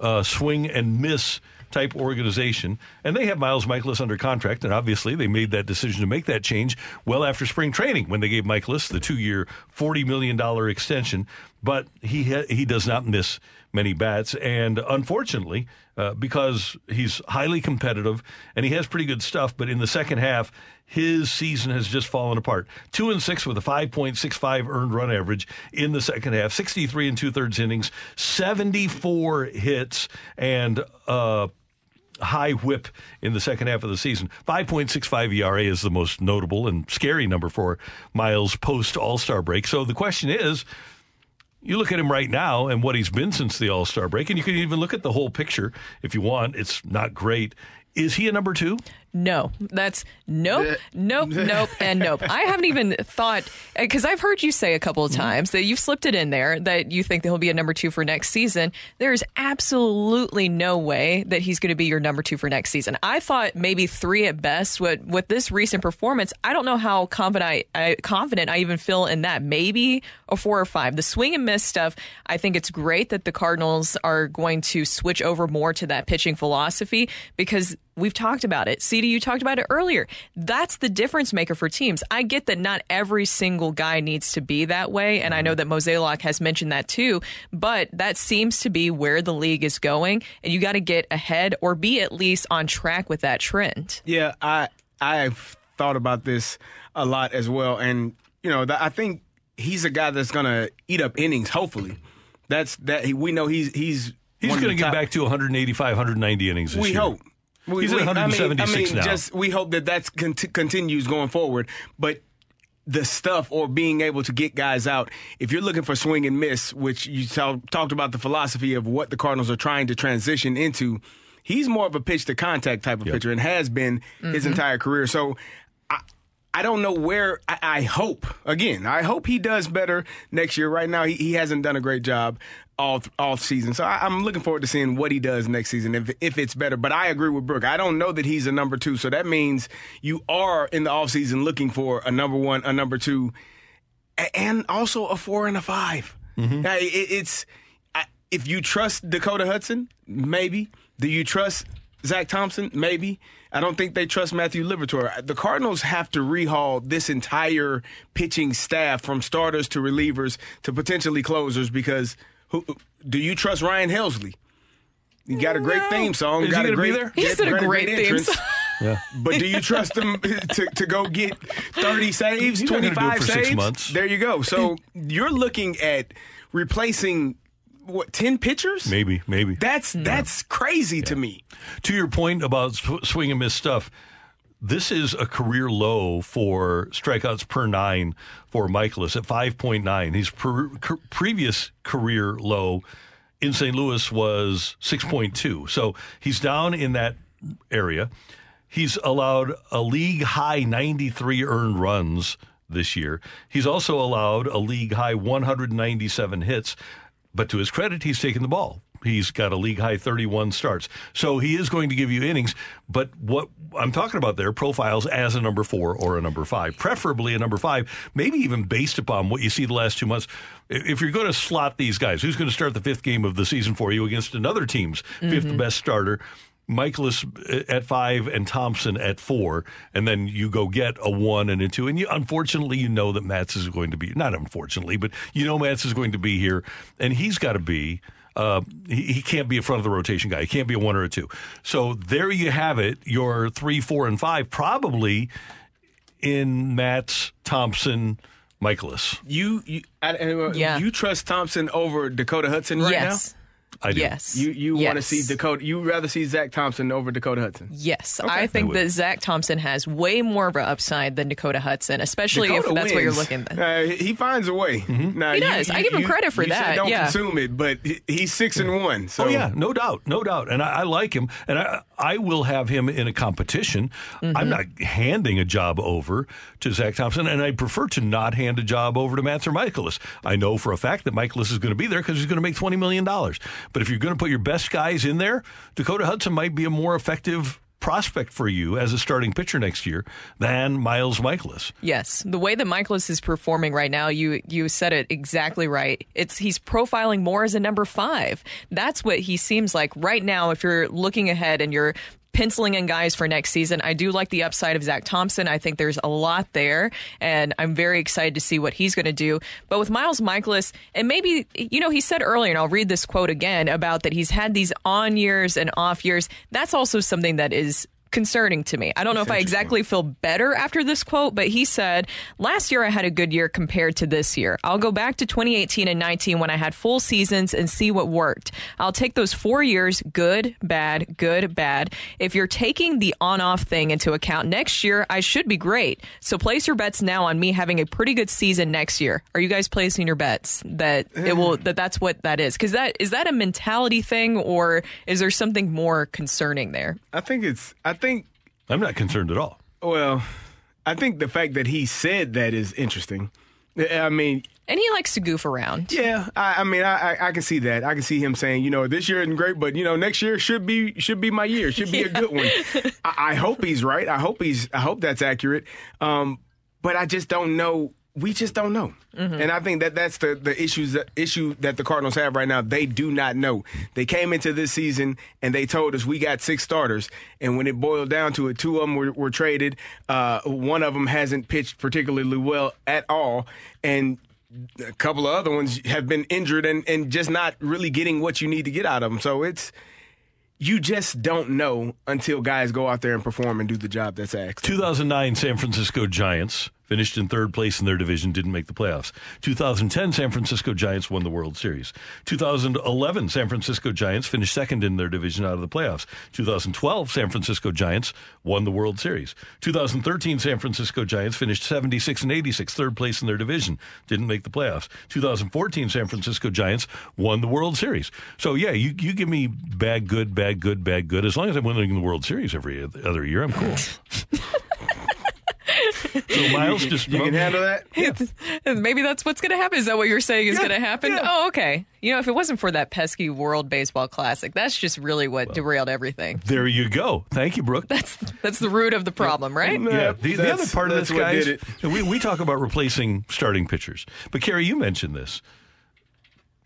uh, swing and miss type organization. And they have Miles Mikolas under contract, and obviously they made that decision to make that change well after spring training when they gave Mikolas the two year, $40 million extension. But he, ha- he does not miss many bats. And unfortunately, uh, because he's highly competitive and he has pretty good stuff, but in the second half, his season has just fallen apart. Two and six with a 5.65 earned run average in the second half, 63 and two thirds innings, 74 hits, and uh, high whip in the second half of the season. 5.65 ERA is the most notable and scary number for Miles post All Star break. So the question is, you look at him right now and what he's been since the All Star break, and you can even look at the whole picture if you want. It's not great. Is he a number two? No, that's nope, nope, nope, and nope. I haven't even thought because I've heard you say a couple of mm-hmm. times that you've slipped it in there that you think that he'll be a number two for next season. There's absolutely no way that he's going to be your number two for next season. I thought maybe three at best. With with this recent performance, I don't know how confident I, I confident I even feel in that. Maybe a four or five. The swing and miss stuff. I think it's great that the Cardinals are going to switch over more to that pitching philosophy because We've talked about it. CD, you talked about it earlier. That's the difference maker for teams. I get that not every single guy needs to be that way, and I know that Mozeliak has mentioned that too, but that seems to be where the league is going, and you got to get ahead or be at least on track with that trend. Yeah, I I've thought about this a lot as well, and you know, I think he's a guy that's going to eat up innings. Hopefully, that's that. We know he's he's He's going to get back to 185, 190 innings this we year. hope. We, He's we, at 176 I mean, I mean, now. Just we hope that that continues going forward. But the stuff or being able to get guys out, if you're looking for swing and miss, which you talk, talked about the philosophy of what the Cardinals are trying to transition into, he's more of a pitch to contact type of pitcher and has been his Mhm. entire career. So. I, I don't know where. I, I hope again. I hope he does better next year. Right now, he, he hasn't done a great job all all season. So I, I'm looking forward to seeing what he does next season if if it's better. But I agree with Brooke. I don't know that he's a number two. So that means you are in the offseason looking for a number one, a number two, and also a four and a 5 mm-hmm. Now, it- it's I, if you trust Dakota Hudson, maybe. Do you trust Zack Thompson? Maybe. I don't think they trust Matthew Liberatore. The Cardinals have to rehaul this entire pitching staff from starters to relievers to potentially closers because who do you trust Ryan Helsley? You got a great theme song. Is he got gonna a great, be there? He's in a great theme entrance. song. Yeah. But do you trust him to, to go get 30 saves, He's not gonna do it 25 saves? six months. There you go. So you're looking at replacing what 10 pitchers? Maybe, maybe. That's that's crazy to me. To your point about sw- swing and miss stuff, this is a career low for strikeouts per nine for Mikolas at 5.9. His per, previous career low in St. Louis was 6.2. So he's down in that area. He's allowed a league high 93 earned runs this year. He's also allowed a league high 197 hits. But to his credit, he's taken the ball. He's got a league high 31 starts. So he is going to give you innings. But what I'm talking about there profiles as a number four or a number five, preferably a number five, maybe even based upon what you see the last two months. If you're going to slot these guys, who's going to start the fifth game of the season for you against another team's fifth Mhm. best starter? Mikolas at five and Thompson at four, and then you go get a one and a two. And you, unfortunately, you know that Matz is going to be not unfortunately, but you know Matz is going to be here, and he's got to be. Uh, he, he can't be a front of the rotation guy. He can't be a one or a two. So there you have it. Your three, four, and five probably in Matz, Thompson, Mikolas. You you I, I- Yeah. you trust Thompson over Dakota Hudson right Yes. I do. Yes. now? You you want to see Dakota you rather see Zack Thompson over Dakota Hudson? Yes, Okay. I I think would. that Zack Thompson has way more of an upside than Dakota Hudson, especially Dakota if that's what you're looking at. Uh, he finds a way. Now, He does. I give him credit for you say that, Don't yeah. consume it, but he's six and one. So oh yeah, no doubt, no doubt, and I, I like him, and I I will have him in a competition. Mm-hmm. I'm not handing a job over to Zack Thompson, and I prefer to not hand a job over to Matz or Mikolas. I know for a fact that Mikolas is going to be there because he's going to make twenty million dollars. But if you're going to put your best guys in there, Dakota Hudson might be a more effective prospect for you as a starting pitcher next year than Miles Mikolas. Yes, the way that Mikolas is performing right now, you you said it exactly right. It's he's profiling more as a number five. That's what he seems like right now. If you're looking ahead and you're penciling in guys for next season, I do like the upside of Zack Thompson. I think there's a lot there, and I'm very excited to see what he's going to do. But with Miles Mikolas, and maybe you know he said earlier, and I'll read this quote again about that he's had these on years and off years. That's also something that is concerning to me. I don't know if I exactly feel better after this quote, but he said, Last year I had a good year compared to this year. I'll go back to 2018 and 19 when I had full seasons and see what worked. I'll take those four years good, bad, good, bad. If you're taking the on off thing into account, next year I should be great. So place your bets now on me having a pretty good season next year. Are you guys placing your bets that it will, that that's what that is? Because that, is that a mentality thing or is there something more concerning there? I think it's. I think I'm not concerned at all. Well, I think the fact that he said that is interesting. I mean, And he likes to goof around. yeah, I, I mean, I, I, I can see that. I can see him saying, you know, this year isn't great, but you know, next year should be should be my year. Should be a good one. I, I hope he's right. I hope he's. I hope that's accurate. Um, but I just don't know. We just don't know, and I think that that's the the issues the issue that the Cardinals have right now. They do not know. They came into this season and they told us we got six starters, and when it boiled down to it, two of them were, were traded. Uh, one of them hasn't pitched particularly well at all, and a couple of other ones have been injured and, and just not really getting what you need to get out of them. So it's you just don't know until guys go out there and perform and do the job that's asked. 2009 San Francisco Giants finished in third place in their division, didn't make the playoffs. 2010 San Francisco Giants won the World Series. 2011 San Francisco Giants finished second in their division out of the playoffs. 2012 San Francisco Giants won the World Series. 2013 San Francisco Giants finished 76 and 86, third place in their division, didn't make the playoffs. 2014 San Francisco Giants won the World Series. So yeah, you you give me bad, good, bad, good, bad, good. As long as I'm winning the World Series every other year, I'm cool. So Miles just you can handle that. Maybe that's what's going to happen. Is that what you're saying is going to happen? Oh, okay. You know, if it wasn't for that pesky World Baseball Classic, that's just really what derailed everything. There you go. Thank you, Brooke. That's that's the root of the problem, right? Yeah, the, the other That's- part of that's this, what guys, did we, we talk about replacing starting pitchers. But, Kerry, you mentioned this.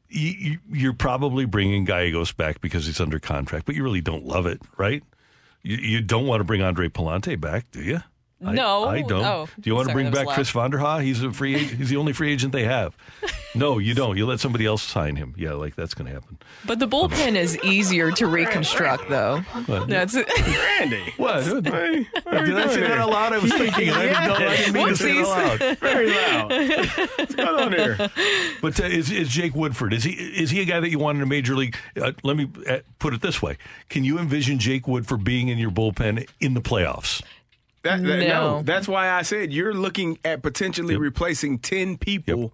You, you, you're probably bringing Gallegos back because he's under contract, but you really don't love it, right? You, you don't want to bring Andre Pallante back, do you? I- No. I, don't. Oh, do you want to bring that was back Chris Vanderhaa? He's a free. agent. He's the only free agent they have. No, you don't. You let somebody else sign him. Yeah, like that's going to happen. But the bullpen is easier to reconstruct, though. What? That's Randy. What? Did Hey, what are I say that there? out loud? I was thinking, and I didn't, know, I didn't mean to say it out loud. Very loud. What's going on here? But uh, is, is Jake Woodford is he is he a guy that you want in a major league? Uh, let me uh, put it this way: Can you envision Jake Woodford being in your bullpen in the playoffs? That, that- no. No. that's why I said you're looking at potentially replacing ten people,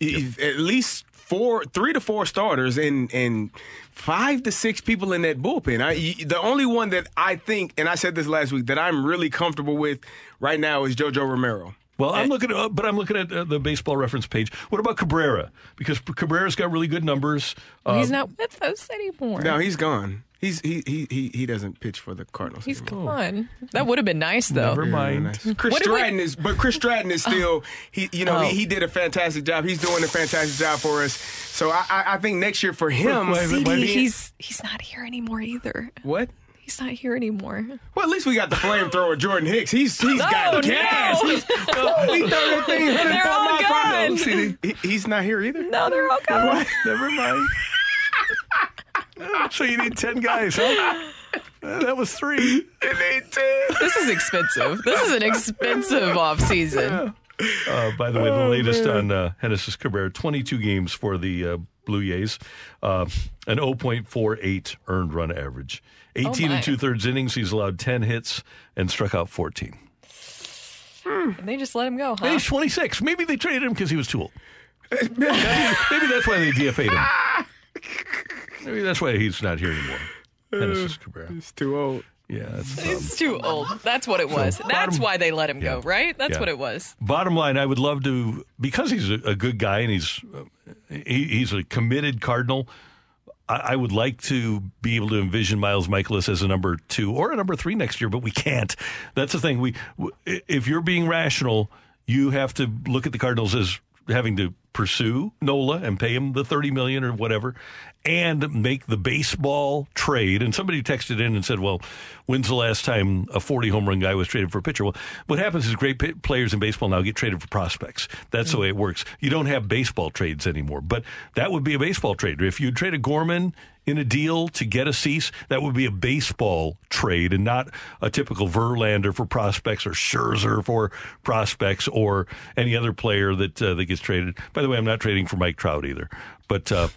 If- at least four, three to four starters, and and five to six people in that bullpen. I, y- the only one that I think, and I said this last week, that I'm really comfortable with right now is JoJo Romero. Well, I'm looking, at, uh, but I'm looking at uh, the baseball reference page. What about Cabrera? Because Cabrera's got really good numbers. Uh, He's not with us anymore. No, he's gone. He's he he he, he doesn't pitch for the Cardinals. He's anymore. gone. That would have been nice, though. Never mind. Chris What did we- Stratton is, but Chris Stratton is still he. You know, Oh. he, he did a fantastic job. He's doing a fantastic job for us. So I, I, I think next year for him, Wait, wait, CD, wait. he's he's not here anymore either. what? He's not here anymore. Well, at least we got the flamethrower Jordan Hicks. He's he's Oh, got no. gas. He's, he threw that thing They're all 104 miles per hour. gone. See, he- he's not here either. No, they're all gone. Never mind. so you need ten guys, huh? Uh, That was three. It need 10. This is expensive. This is an expensive off season. Uh, by the way, the latest on uh, Genesis Cabrera: 22 games for the uh, Blue Jays, uh, an 0.48 earned run average, 18 my. and two thirds innings. He's allowed 10 hits and struck out 14. And they just let him go, And huh? he's 26. Maybe they traded him because he was too old. maybe, maybe that's why they DFA'd him. Maybe that's why he's not here anymore. Genesis Cabrera. He's too old. Yeah, that's. He's too old. That's what it was. That's bottom- why they let him go, Yeah. right? That's Yeah. what it was. Bottom line, I would love to because he's a, a good guy and he's uh, he, he's a committed Cardinal. I, I would like to be able to envision Miles Mikolas as a number two or a number three next year, but we can't. That's the thing. We if you're being rational, you have to look at the Cardinals as having to pursue Nola and pay him the 30 million or whatever and make the baseball trade. And somebody texted in and said well when's the last time a 40 home run guy was traded for a pitcher? Well what happens is great p- players in baseball now get traded for prospects. That's the mm. way it works. You don't have baseball trades anymore but that would be a baseball trade. If you traded gorman in a deal to get a Cease, that would be a baseball trade and not a typical Verlander for prospects or Scherzer for prospects or any other player that uh, that gets traded. By the way, I'm not trading for Mike Trout either, but uh,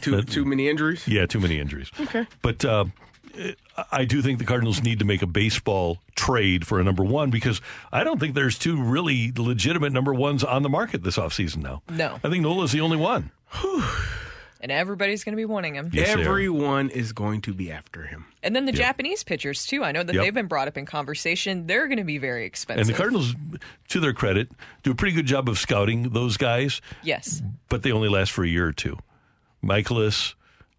too too many injuries. Yeah, too many injuries. Okay. But uh, I do think the Cardinals need to make a baseball trade for a number one because I don't think there's two really legitimate number ones on the market this offseason now. No. I think Nola's the only one. And everybody's going to be wanting him. Yes, they are. Everyone is going to be after him. And then the Japanese pitchers, too. I know that Yep. they've been brought up in conversation. They're going to be very expensive. And the Cardinals, to their credit, do a pretty good job of scouting those guys, Yes. but they only last for a year or two. Mikolas,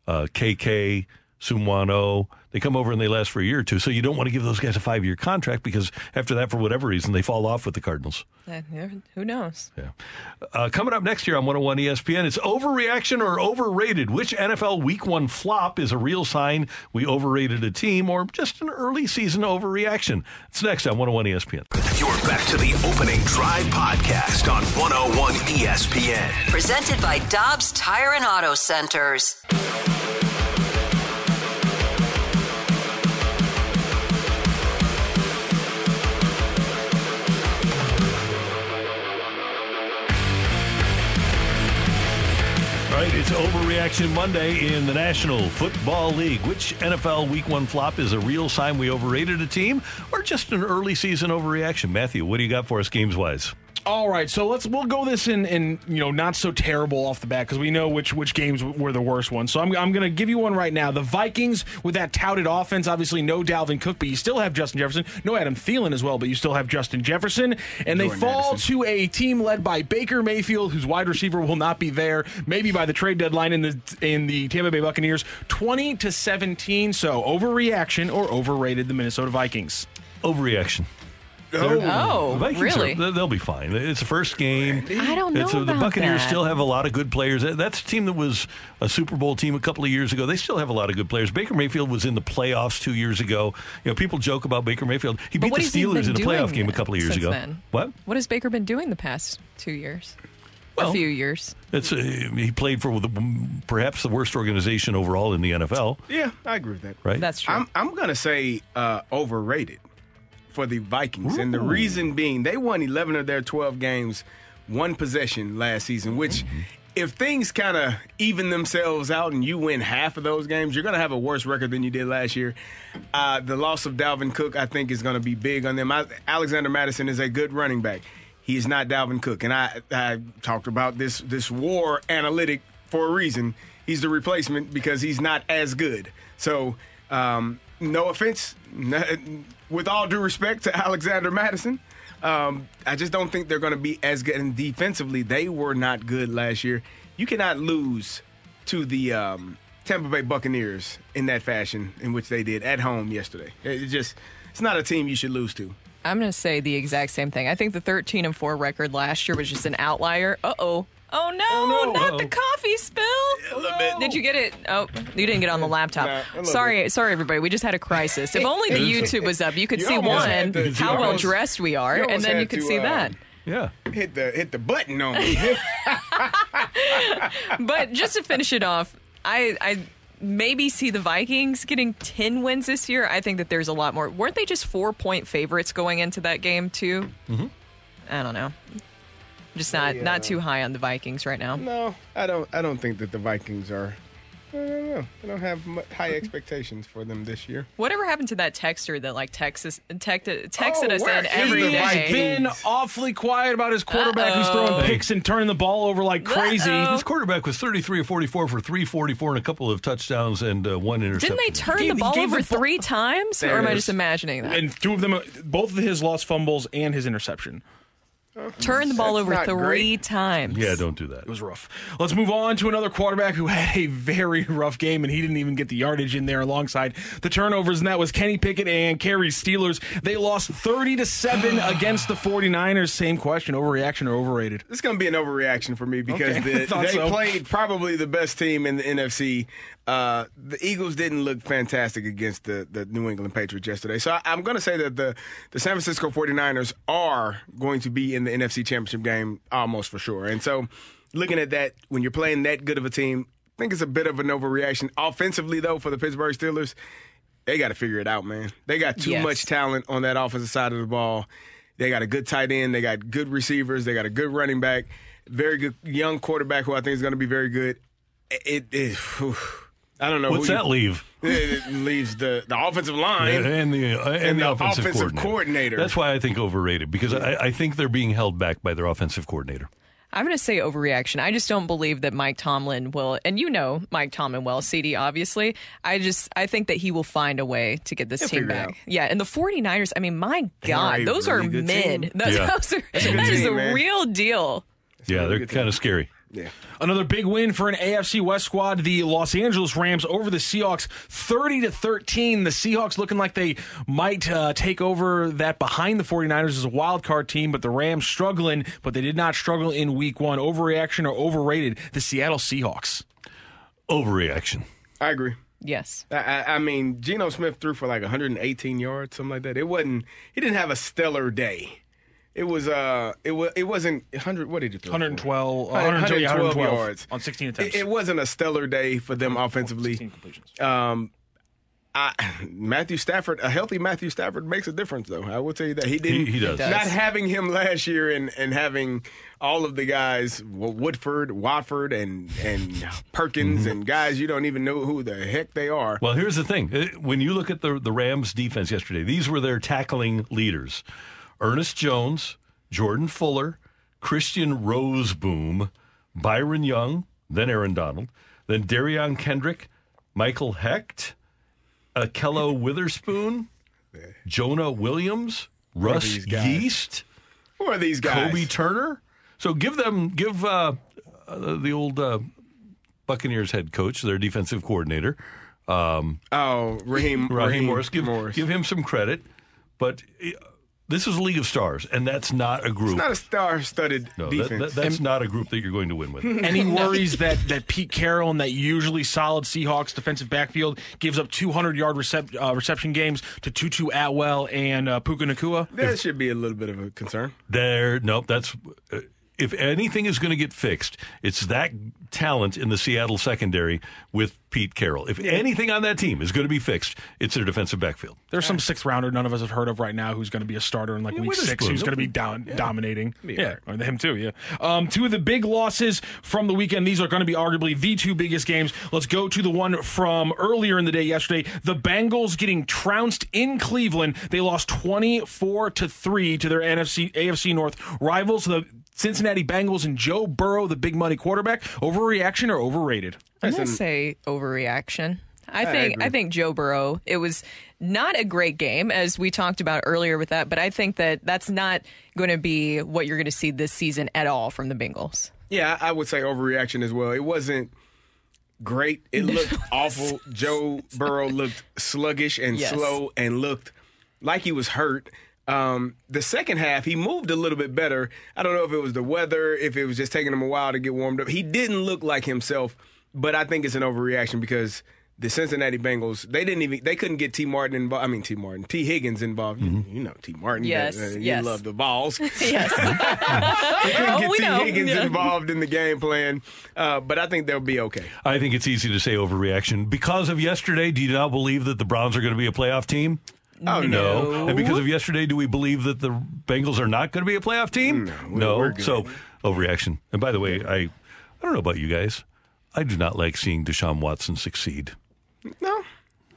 uh, KK, Sumwano, they come over and they last for a year or two. So you don't want to give those guys a five year contract because after that, for whatever reason, they fall off with the Cardinals. Uh, who knows? Yeah. Uh, coming up next year on 101 ESPN, it's overreaction or overrated. Which NFL week one flop is a real sign we overrated a team or just an early season overreaction? It's next on 101 ESPN. You're back to the opening drive podcast on 101 ESPN. Presented by Dobbs Tire and Auto Centers. It's Overreaction Monday in the National Football League. Which NFL Week One flop is a real sign we overrated a team, or just an early season overreaction? Matthew, what do you got for us games wise? All right, so let's we'll go this in in you know not so terrible off the bat because we know which which games were the worst ones. So I'm I'm going to give you one right now. The Vikings with that touted offense, obviously no Dalvin Cook, but you still have Justin Jefferson, no Adam Thielen as well, but you still have Justin Jefferson, and they Jordan fall to a team led by Baker Mayfield, whose wide receiver will not be there, maybe by the trade deadline in the in the Tampa Bay Buccaneers, 20 to 17. So overreaction or overrated the Minnesota Vikings. Overreaction. Oh. Oh, The Vikings really? Are, they- they'll be fine. It's the first game. I don't know It's a- the Buccaneers that. still have a lot of good players. That's a team that was a Super Bowl team a couple of years ago. They still have a lot of good players. Baker Mayfield was in the playoffs two years ago. You know, people joke about Baker Mayfield. He But beat the Steelers in a playoff game a couple of years since ago. then? What? What has Baker been doing the past two years? Well, a few years. It's uh, he played for the, perhaps the worst organization overall in the NFL. Yeah, I agree with that. Right. That's true. I'm I'm gonna say uh, overrated for the Vikings, and the reason being they won 11 of their 12 games, one possession last season. Which, if things kind of even themselves out and you win half of those games, you're gonna have a worse record than you did last year. Uh, the loss of Dalvin Cook, I think, is gonna be big on them. I, Alexander Mattison is a good running back. He is not Dalvin Cook, and I I talked about this this war analytic for a reason. He's the replacement because he's not as good. So, um, no offense, with all due respect to Alexander Mattison, um, I just don't think they're going to be as good. And defensively, they were not good last year. You cannot lose to the um, Tampa Bay Buccaneers in that fashion in which they did at home yesterday. It just it's not a team you should lose to. I'm going to say the exact same thing. I think the 13 and 4 record last year was just an outlier. Uh oh. Oh no, not the coffee spill. Did you get it? Oh, you didn't get it on the laptop. Nah, a little sorry, sorry everybody. We just had a crisis. If only the YouTube was up, you could You see almost one had to- how well almost- dressed we are, you and almost then you had could to, see uh, that. Yeah. Hit the hit the button on me. But just to finish it off, I I maybe see the Vikings getting 10 wins this year. I think that there's a lot more. Weren't they just 4 point favorites going into that game too? Mm-hmm. I don't know. Just not Yeah. not too high on the Vikings right now. No, I don't. I don't think that the Vikings are. I don't know. I don't have high expectations for them this year. Whatever happened to that texter that like Texas texted, texted Oh, us where in is every the day? Vikings? been awfully quiet about his quarterback who's Uh-oh. throwing picks and turning the ball over like crazy. Uh-oh. His quarterback was 33 or 44 for 344 and a couple of touchdowns and uh, one interception. Didn't they turn He- the ball over three times, There or am I just imagining that? And two of them, both of his lost fumbles and his interception. Turn the ball That's over not three great. times. Yeah, don't do that. It was rough. Let's move on to another quarterback who had a very rough game, and he didn't even get the yardage in there alongside the turnovers, and that was Kenny Pickett and Kerry Steelers. They lost 30 to 7 against the 49ers. Same question, overreaction or overrated? This is going to be an overreaction for me because Okay, the, I thought they so. played probably the best team in the NFC. Uh, the Eagles didn't look fantastic against the, the New England Patriots yesterday. So I, I'm going to say that the, the San Francisco 49ers are going to be in the NFC Championship game almost for sure. And so looking at that, when you're playing that good of a team, I think it's a bit of an overreaction. Offensively, though, for the Pittsburgh Steelers, they got to figure it out, man. They got too Yes. much talent on that offensive side of the ball. They got a good tight end. They got good receivers. They got a good running back. Very good young quarterback who I think is going to be very good. It, it, whew. I don't know. What's who you- that leave? It leaves the, the offensive line and the uh, and, the, offensive, coordinator. coordinator. That's why I think overrated because I, I think they're being held back by their offensive coordinator. I'm going to say overreaction. I just don't believe that Mike Tomlin will, and you know Mike Tomlin well, CD, obviously. I just, I think that he will find a way to get this He'll team back. Yeah, and the 49ers, I mean, my God, those really are good mid. team. Those, Yeah. those are, That's a good that is team, the man. real deal. Yeah, they're kind of scary. Yeah. Another big win for an AFC West squad. The Los Angeles Rams over the Seahawks, thirty to thirteen. The Seahawks looking like they might uh, take over that behind the 49ers as a wild card team, but the Rams struggling. But they did not struggle in Week One. Overreaction or overrated? The Seattle Seahawks. Overreaction. I agree. Yes. I, I, I mean, Geno Smith threw for like 118 yards, something like that. It wasn't. He didn't have a stellar day. It was. Uh. It was. It wasn't 100. What did he throw? for? 112, 112 112 yards on 16 attempts. it wasn't a stellar day for them offensively. Um. I, Matthew Stafford, a healthy Matthew Stafford makes a difference, though. I will tell you that he didn't. He- he does. Not having him last year and, and having all of the guys, well, Woodford, Watford, and and Perkins, and guys you don't even know who the heck they are. Well, here's the thing. Uh, When you look at the, the Rams defense yesterday, these were their tackling leaders Ernest Jones, Jordan Fuller, Christian Rozeboom, Byron Young, then Aaron Donald, then Derion Kendrick, Michael Hoecht, Ahkello Witherspoon, Jonah Williams, Russ? Yeast, Who are these guys? Kobie Turner. So give them, give uh, uh, the old uh, Buccaneers head coach, their defensive coordinator, um, Oh, Raheem, Raheem Morris. Give, Morris. give him some credit. But uh, this is a league of stars, and that's not a group. It's not a star-studded no, defense. that- that's not a group that you're going to win with. Any worries that, that Pete Carroll and that usually solid Seahawks defensive backfield gives up 200 yard recep, uh, reception games to Tutu Atwell and uh, Puka Nacua? that should be a little bit of a concern. There, nope. That's uh, if anything is going to get fixed, it's that talent in the Seattle secondary with Pete Carroll. If anything on that team is going to be fixed, it's their defensive backfield. There's some sixth rounder none of us have heard of right now who's going to be a starter in like Yeah, week six, who's going to be down, dominating. Yeah, all or him too. Yeah. Um, two of the big losses from the weekend. These are going to be arguably the two biggest games. Let's go to the one from earlier in the day yesterday. The Bengals getting trounced in Cleveland. They lost 24 to three to their NFC AFC North rivals, the Cincinnati Bengals and Joe Burrow, the big money quarterback. Overreaction or overrated? I'm going to say overreaction. I think agree. I think Joe Burrow. It was not a great game as we talked about earlier with that, but I think that that's not going to be what you're going to see this season at all from the Bengals. Yeah, I would say overreaction as well. It wasn't great. It looked awful. Joe Burrow looked sluggish and Yes. slow and looked like he was hurt. Um, the second half, he moved a little bit better. I don't know if it was the weather, if it was just taking him a while to get warmed up. He didn't look like himself, but I think it's an overreaction because the Cincinnati Bengals, they didn't even they couldn't get T Martin involved. I mean T Martin, Tee Higgins involved. You, you know T Martin. Yes, uh, you yes. love the balls. yes. They couldn't Oh, get we T know. Higgins Yeah. involved in the game plan, uh, but I think they'll be okay. I think it's easy to say overreaction because of yesterday. Do you now believe that the Browns are going to be a playoff team? Oh, no. And because of yesterday, do we believe that the Bengals are not going to be a playoff team? No. we're good. So overreaction. And by the way, I I don't know about you guys. I do not like seeing Deshaun Watson succeed. No.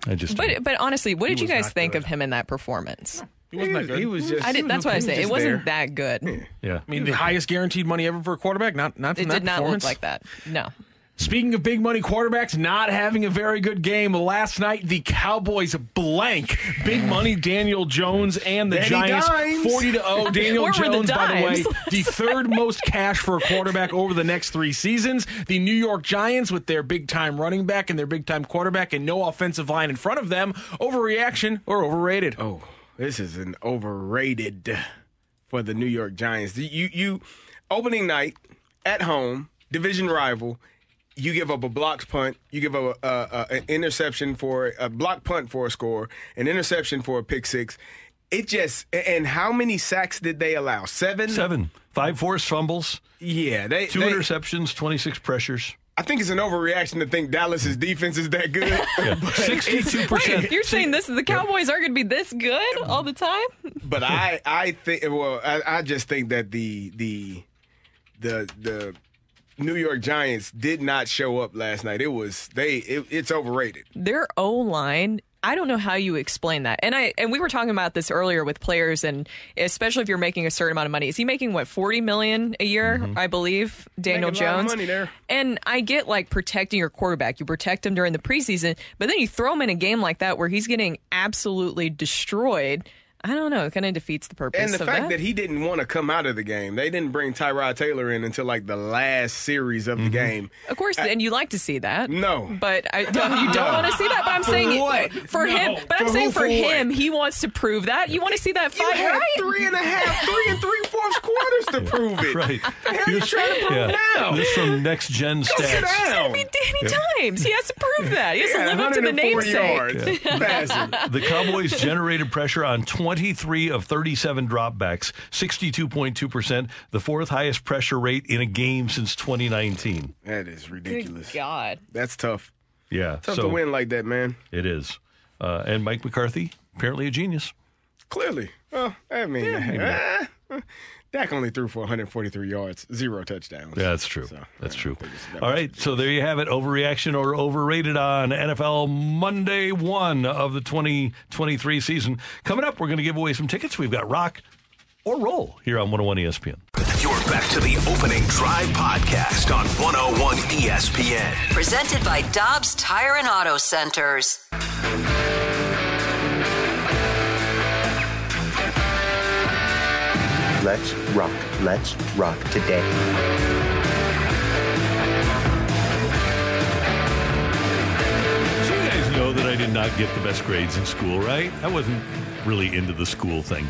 I just But but honestly, what He did you was guys not think good. of him in that performance? He wasn't that good. He was just. I did, that's what I say. It just wasn't there. that good. yeah. I mean, the highest guaranteed money ever for a quarterback. Not not from It that did not look performance. like that. No. Speaking of big money quarterbacks not having a very good game, last night the Cowboys blank big money Daniel Jones and the Danny Giants Dimes. 40 to 0. Daniel Where were the Jones, by the way, the third most cash for a quarterback over the next three seasons. The New York Giants with their big time running back and their big time quarterback and no offensive line in front of them. Overreaction or overrated? Oh, this is an overrated for the New York Giants. You you opening night at home, division rival. You give up a blocked punt. You give up a, a, a, an interception for a block punt for a score, an interception for a pick six. It just and how many sacks did they allow? Seven. Seven. Five forced fumbles, Yeah, they two they, interceptions, 26 pressures. I think it's an overreaction to think Dallas's defense is that good. But it's- Wait, you're saying this the Cowboys are going to be this good all the time? But I, I think, well, I, I just think that the the the the New York Giants did not show up last night. It was they. It, it's overrated. Their O line. I don't know how you explain that. And I and we were talking about this earlier with players and especially if you're making a certain amount of money. Is he making what 40 million a year, mm-hmm. I believe, Daniel Making a lot of Jones? money there. And I get like protecting your quarterback. You protect him during the preseason, but then you throw him in a game like that where he's getting absolutely destroyed. I don't know. It kind of defeats the purpose And the of fact that. that he didn't want to come out of the game, they didn't bring Tyrod Taylor in until like the last series of the mm-hmm. game. Of course, and you like to see that. No. But I don't, you don't want to see that. But I'm For saying what? for No. him. But I'm saying who, for, for him, he wants to prove that. You want to see that You fight, had right? three and a half, three and three fourths quarters to prove it. Right. The hell you trying to prove yeah. now? This from Next Gen Sit Stats. down. I mean, Danny Yeah. Dimes. He has to prove that. He has Yeah, to live up to the namesake. yards. Passing. The Cowboys generated pressure on 23 of 37 dropbacks, 62.2%, the fourth highest pressure rate in a game since 2019. That is ridiculous. Good God. That's tough. Yeah. Tough so to win like that, man. It is. Uh, and Mike McCarthy, apparently a genius. Clearly. Well, I mean, maybe not. Dak only threw for 143 yards, zero touchdowns. Yeah, that's true. So, that's true. think it's- that All so there you have it. Overreaction or overrated on NFL Monday one of the 2023 season. Coming up, we're going to give away some tickets. We've got Rocc or Roll here on 101 ESPN. You're back to the opening drive podcast on 101 ESPN. Presented by Dobbs Tire and Auto Centers. Let's rock. Let's rock today. So you guys know that I did not get the best grades in school, right? I wasn't really into the school thing.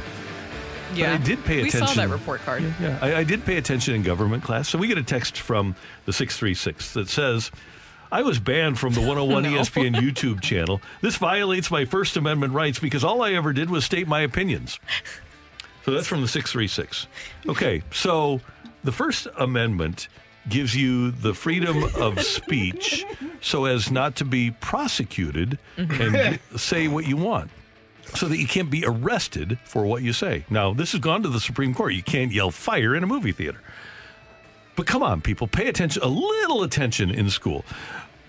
But Yeah. I did pay attention. We attention. saw that report card. Yeah, I, I did pay attention in government class. So we get a text from the 636 that says, I was banned from the 101 No. ESPN YouTube channel. This violates my First Amendment rights because all I ever did was state my opinions. So that's from the 636. Okay, so the First Amendment gives you the freedom of speech so as not to be prosecuted and say what you want so that you can't be arrested for what you say. Now, this has gone to the Supreme Court. You can't yell fire in a movie theater. But come on, people, pay attention, a little attention in school.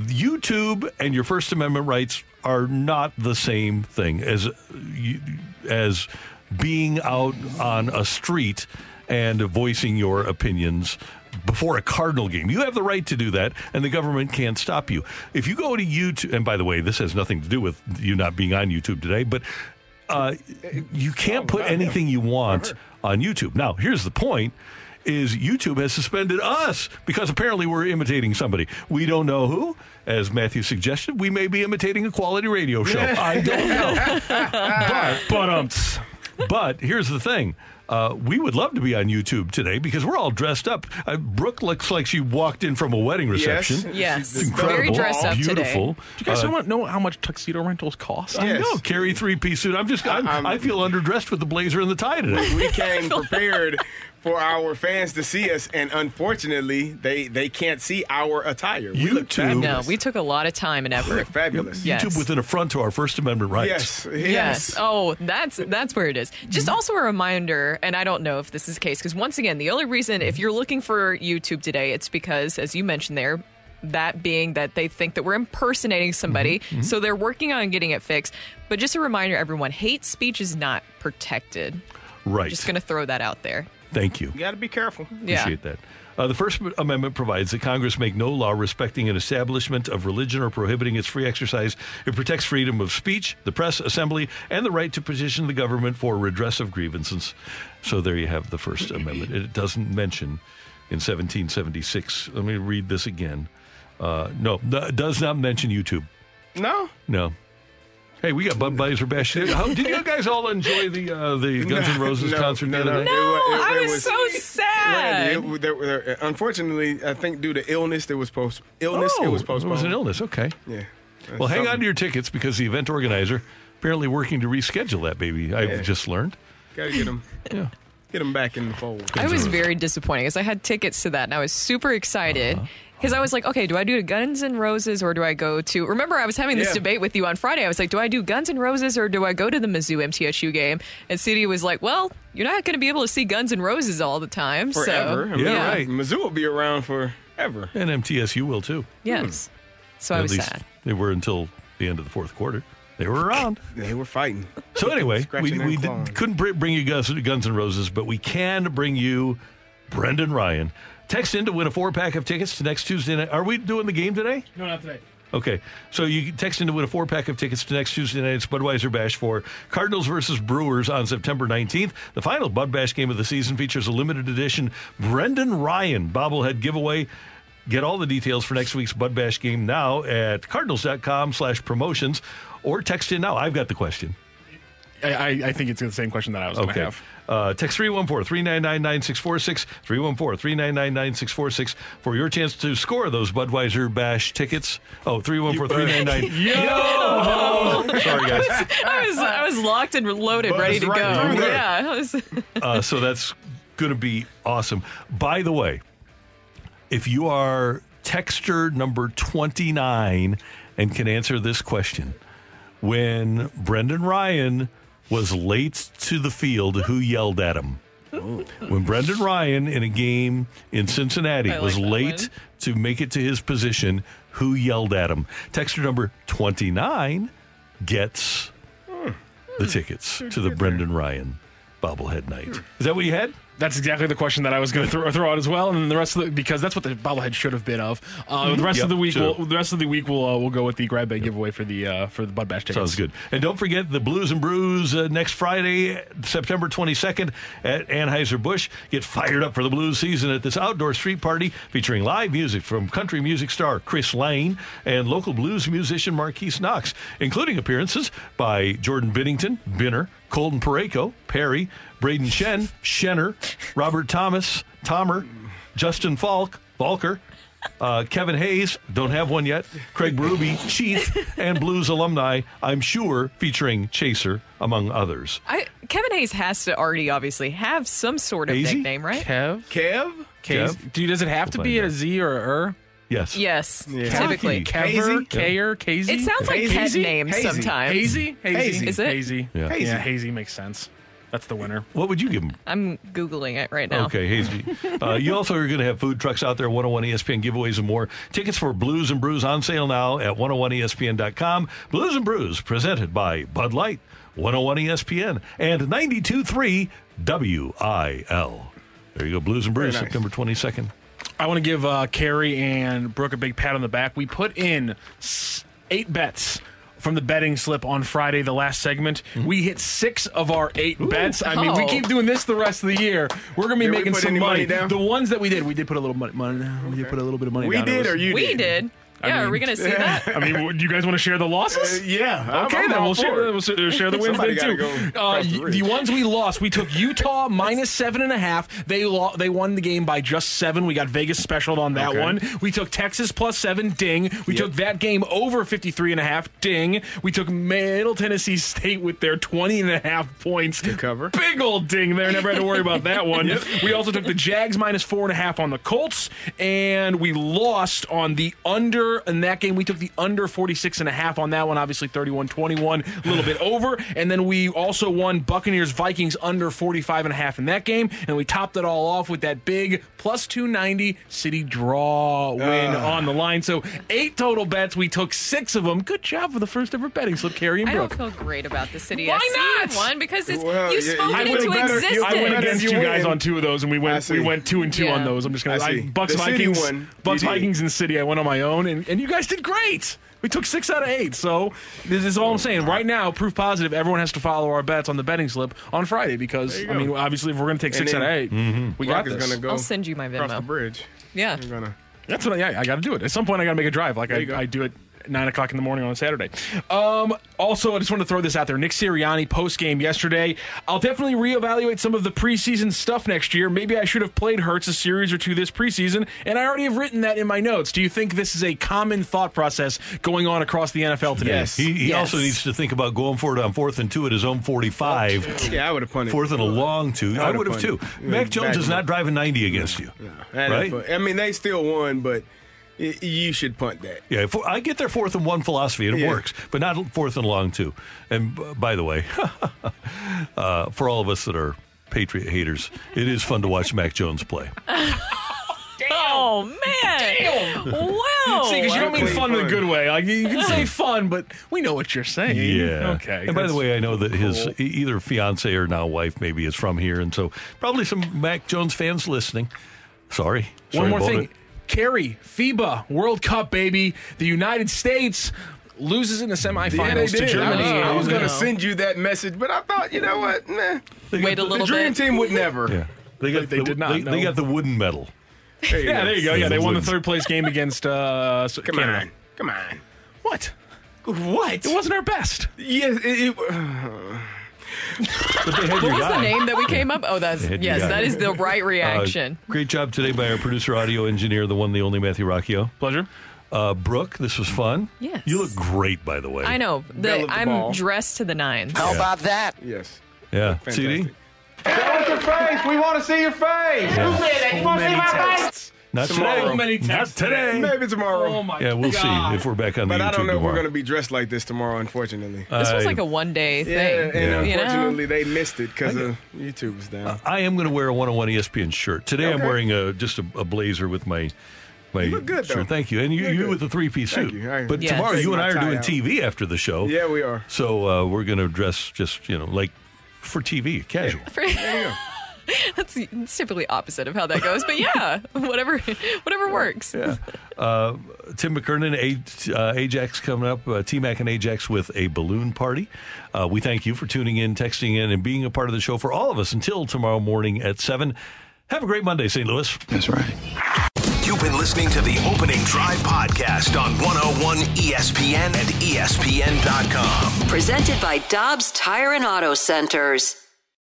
YouTube and your First Amendment rights are not the same thing as as being out on a street and voicing your opinions before a Cardinal game. You have the right to do that, and the government can't stop you. If you go to YouTube, and by the way, this has nothing to do with you not being on YouTube today, but uh, you can't put anything you want on YouTube. Now, here's the point. Is YouTube has suspended us because apparently we're imitating somebody. We don't know who. As Matthew suggested, we may be imitating a quality radio show. I don't know. but But um, but here's the thing. Uh, we would love to be on YouTube today because we're all dressed up. Uh, Brooke looks like she walked in from a wedding reception. Yes. It's Very incredible, dressed up today. beautiful. do you guys Uh, want to know how much tuxedo rentals cost? I know. Kerry three piece suit. I'm just. I'm, I'm- I feel underdressed with the blazer and the tie today. we came prepared for our fans to see us, and unfortunately, they they can't see our attire. We look YouTube- No, we took a lot of time and We effort. look fabulous. Yes. YouTube with an affront to our First Amendment rights. Yes, yes. Yes. Oh, that's that's where it is. Just Mm-hmm. also a reminder, and I don't know if this is the case, because once again, the only reason if you're looking for YouTube today, it's because, as you mentioned there, that being that they think that we're impersonating somebody, Mm-hmm. so they're working on getting it fixed. But just a reminder, everyone, hate speech is not protected. Right. Just going to throw that out there. Thank you. You got to be careful. Yeah. Appreciate that. Uh, the First Amendment provides that Congress make no law respecting an establishment of religion or prohibiting its free exercise. It protects freedom of speech, the press, assembly, and the right to petition the government for redress of grievances. So there you have the First Amendment. It doesn't mention in 1776. Let me read this again. Uh, no, it does not mention YouTube. No. No. Hey, we got Budweiser Bash. How, did you guys all enjoy the uh, the Guns N' Roses No, concert no, the other no. day? No, It it- I it was, was- so sad. Randy, it- there- there- unfortunately, I think due to illness, there was post illness. oh, it was It was an illness. Okay. Yeah. Well, hang on to your tickets because the event organizer apparently working to reschedule that baby. I've Yeah. just learned. Gotta get them. Yeah. Get them back in the fold. I was very disappointed because I had tickets to that and I was super excited. Because I was like, okay, do I do Guns N' Roses or do I go to? Remember, I was having this Yeah. debate with you on Friday. I was like, do I do Guns N' Roses or do I go to the Mizzou MTSU game? And CD was like, well, you're not going to be able to see Guns N' Roses all the time. Forever. So, I mean, Yeah, right. Mizzou will be around forever. And MTSU will too. Yes. So I At was least sad. they were until the end of the fourth quarter. They were around. They were fighting. So anyway, we, we did, couldn't bring you Guns, Guns N' Roses, but we can bring you Brendan Ryan. Text in to win a four pack of tickets to next Tuesday night. Are we doing the game today? No, not today. Okay, so you text in to win a four pack of tickets to next Tuesday night's Budweiser Bash for Cardinals versus Brewers on September 19th. The final Bud Bash game of the season features a limited edition Brendan Ryan bobblehead giveaway. Get all the details for next week's Bud Bash game now at cardinals.com slash promotions or text in now. I've got the question. I, I, I think it's the same question that I was going to have. Uh, text 314 399 9646, 314 399 9646 for your chance to score those Budweiser Bash tickets. Oh, 314 399. Sorry, guys. I was I was locked and loaded, Buzz ready to right go. Yeah. I was- Uh, so that's going to be awesome. By the way, if you are texture number 29 and can answer this question, when Brendan Ryan was late to the field, who yelled at him? When Brendan Ryan in a game in Cincinnati I was like that late one. to make it to his position, who yelled at him? Texter number 29 gets the tickets to the Brendan Ryan bobblehead night. Is that what you had? That's exactly the question that I was going to throw, throw out as well, and then the rest of the because that's what the bobblehead should have been of. Uh, The rest Yep, of the week, we'll, the rest of the week, we'll uh, we'll go with the grab bag giveaway for the uh, for the Bud Bash tickets. Sounds good. And don't forget the Blues and Brews uh, next Friday, September 22nd at Anheuser-Busch. Get fired up for the blues season at this outdoor street party featuring live music from country music star Chris Lane and local blues musician Marquise Knox, including appearances by Jordan Binnington, Binner, Colton Parayko, Perry, Brayden Schenn, Shenner, Robert Thomas, Tomer, Justin Faulk, Falker, uh, Kevin Hayes, don't have one yet. Craig Berube, Chief, and Blues alumni, I'm sure, featuring Chaser, among others. I, Kevin Hayes has to already obviously have some sort of Hazy? nickname, right? Kev, Kev? Kev, Kev? do does it have to be find a out. Z or a er? Yes. Yes, Yeah. typically. Hazy. Kever, Hazy? Kayer, Casey. It sounds like Hazy? pet Hazy? names Hazy. sometimes. hazy. Hazy. Hazy. Is it? Hazy. Yeah. Hazy. Yeah, hazy makes sense. That's the winner. What would you give him? I'm googling it right now. Okay, Hazy. Uh, you also are going to have food trucks out there, 101 ESPN giveaways and more. Tickets for Blues and Brews on sale now at 101ESPN.com. Blues and Brews presented by Bud Light, 101 ESPN, and 92.3 WIL. There you go, Blues and Brews, nice. September 22nd. I want to give uh, Kerry and Brooke a big pat on the back. We put in eight bets from the betting slip on Friday, the last segment. We hit six of our eight bets. I mean, we Oh. keep doing this the rest of the year. We're going to be Did making some money. money down? The ones that we did, we did put a little money. money We did put a little bit of money We down. It did was- or you We did? did. Yeah, are we going to see that? I mean, do you guys want to share the losses? Uh, yeah. I'm- Okay, I'm then we'll share, we'll share share the wins Somebody then too. go Uh, the the ones we lost, we took Utah minus seven and a half. They lo- they won the game by just seven. We got Vegas special on that Okay. one. We took Texas plus seven. Ding. We took that game over 53 and a half. Ding. We took Middle Tennessee State with their 20 and a half points. To cover. Big old ding there. Never had to worry about that one. We also took the Jags minus four and a half on the Colts, and we lost on the under in that game. We took the under 46 and a half on that one. Obviously 31-21, a little bit over. And then we also won Buccaneers Vikings under 45 and a half in that game, and we topped it all off with that big plus 290 city draw win ah. on the line. So eight total bets. We took six of them. Good job for the first ever betting slip, Kerry and I don't feel great about the city Why FC not? one because it's Well, you yeah, spoke you it into better- existence. I went against you you guys win. on two of those, and we went we went two and two Yeah. on those. I'm just gonna I I see. Bucks Vikings, one, Bucks you did. Vikings and City. I went on my own, and, and you guys did great. We took six out of eight. So this is all I'm saying. Right now, proof positive. Everyone has to follow our bets on the betting slip on Friday because I mean, obviously, if we're gonna take six out of 8 mm-hmm. we got Rocc is this. gonna go I'll send you my across the Venmo. bridge. Yeah. You're gonna. That's what I, yeah, I got to do it. At some point, I got to make a drive. Like. I, I do it nine o'clock in the morning on a Saturday. Um, also, I just want to throw this out there. Nick Sirianni post game yesterday. I'll definitely reevaluate some of the preseason stuff next year. Maybe I should have played Hurts a series or two this preseason, and I already have written that in my notes. Do you think this is a common thought process going on across the NFL today? Yes. He, he Yes. also needs to think about going for it on fourth and two at his own 45. Yeah, I would have punted. Fourth and a long two. I would've would have too. Mac Jones back is not up. driving 90 against you. That is- Right? but- I mean, they still won, but y- you should punt that. Yeah, for, I get their fourth and one philosophy, and it Yeah. works, but not fourth and long too. And by the way, uh, for all of us that are Patriot haters, it is fun to watch Mac Jones play. Oh man! Wow. See, because you don't mean fun in a good way. Like you can say fun, but we know what you're saying. Yeah. Okay. And by the way, I know that his cool. e- either fiance or now wife maybe is from here, and so probably some Mac Jones fans listening. Sorry. Sorry One more thing. it. Kerry, FIBA World Cup, baby. The United States loses in the semifinals Yeah, to did. Germany. I was, And, going to uh, send you that message, but I thought, you know what? Nah. They Wait got a the- little The Dream bit. Team would never. Yeah. They got They the, did not, They, they got the wooden medal. There Yeah, go. there you go. Yeah, they won the third place game against uh, Come Canada. on. Come on. What? What? It wasn't our best. Yes, it, it, But they had What your was guy. the name that we came up? Oh, that's They yes, that is the right Uh, reaction. great job today by our producer, audio engineer, the one, the only Matthew Rocchio. Pleasure. Uh, Brooke, this was fun. Yes. You look great, by the way. I know. Belle The, the I'm ball. dressed to the nines. How about that? yes. Yeah. Fantastic. CD? Show us your face. We want to see your face. Yeah. Who said that? You want to see my face? Not Tomorrow. today. many Not texts today. Maybe tomorrow. Oh my Yeah, we'll God. see if we're back on but the YouTube I don't know if we're going to be dressed like this tomorrow, unfortunately. This was like a one day Yeah, thing. and You know? unfortunately, they missed it because of YouTube's down. I am going to wear a 101 ESPN shirt. Today I'm wearing a just a, a blazer with my my You look good, shirt. though. Thank you. And you, You look you good. with the three piece Thank suit. you. I- But Yes. tomorrow you and I are doing out. TV after the show. yeah, we are. So uh, we're going to dress just, you know, like for TV, casual. That's it's typically opposite of how that goes, but yeah, whatever, whatever works. Yeah. Uh, Tim McKernan, A- uh, Ajax coming up, uh, T Mac and Ajax with a balloon party. Uh, we thank you for tuning in, texting in, and being a part of the show for all of us until tomorrow morning at 7. Have a great Monday, St. Louis. That's right. You've been listening to the Opening Drive podcast on 101 ESPN and ESPN.com. Presented by Dobbs Tire and Auto Centers.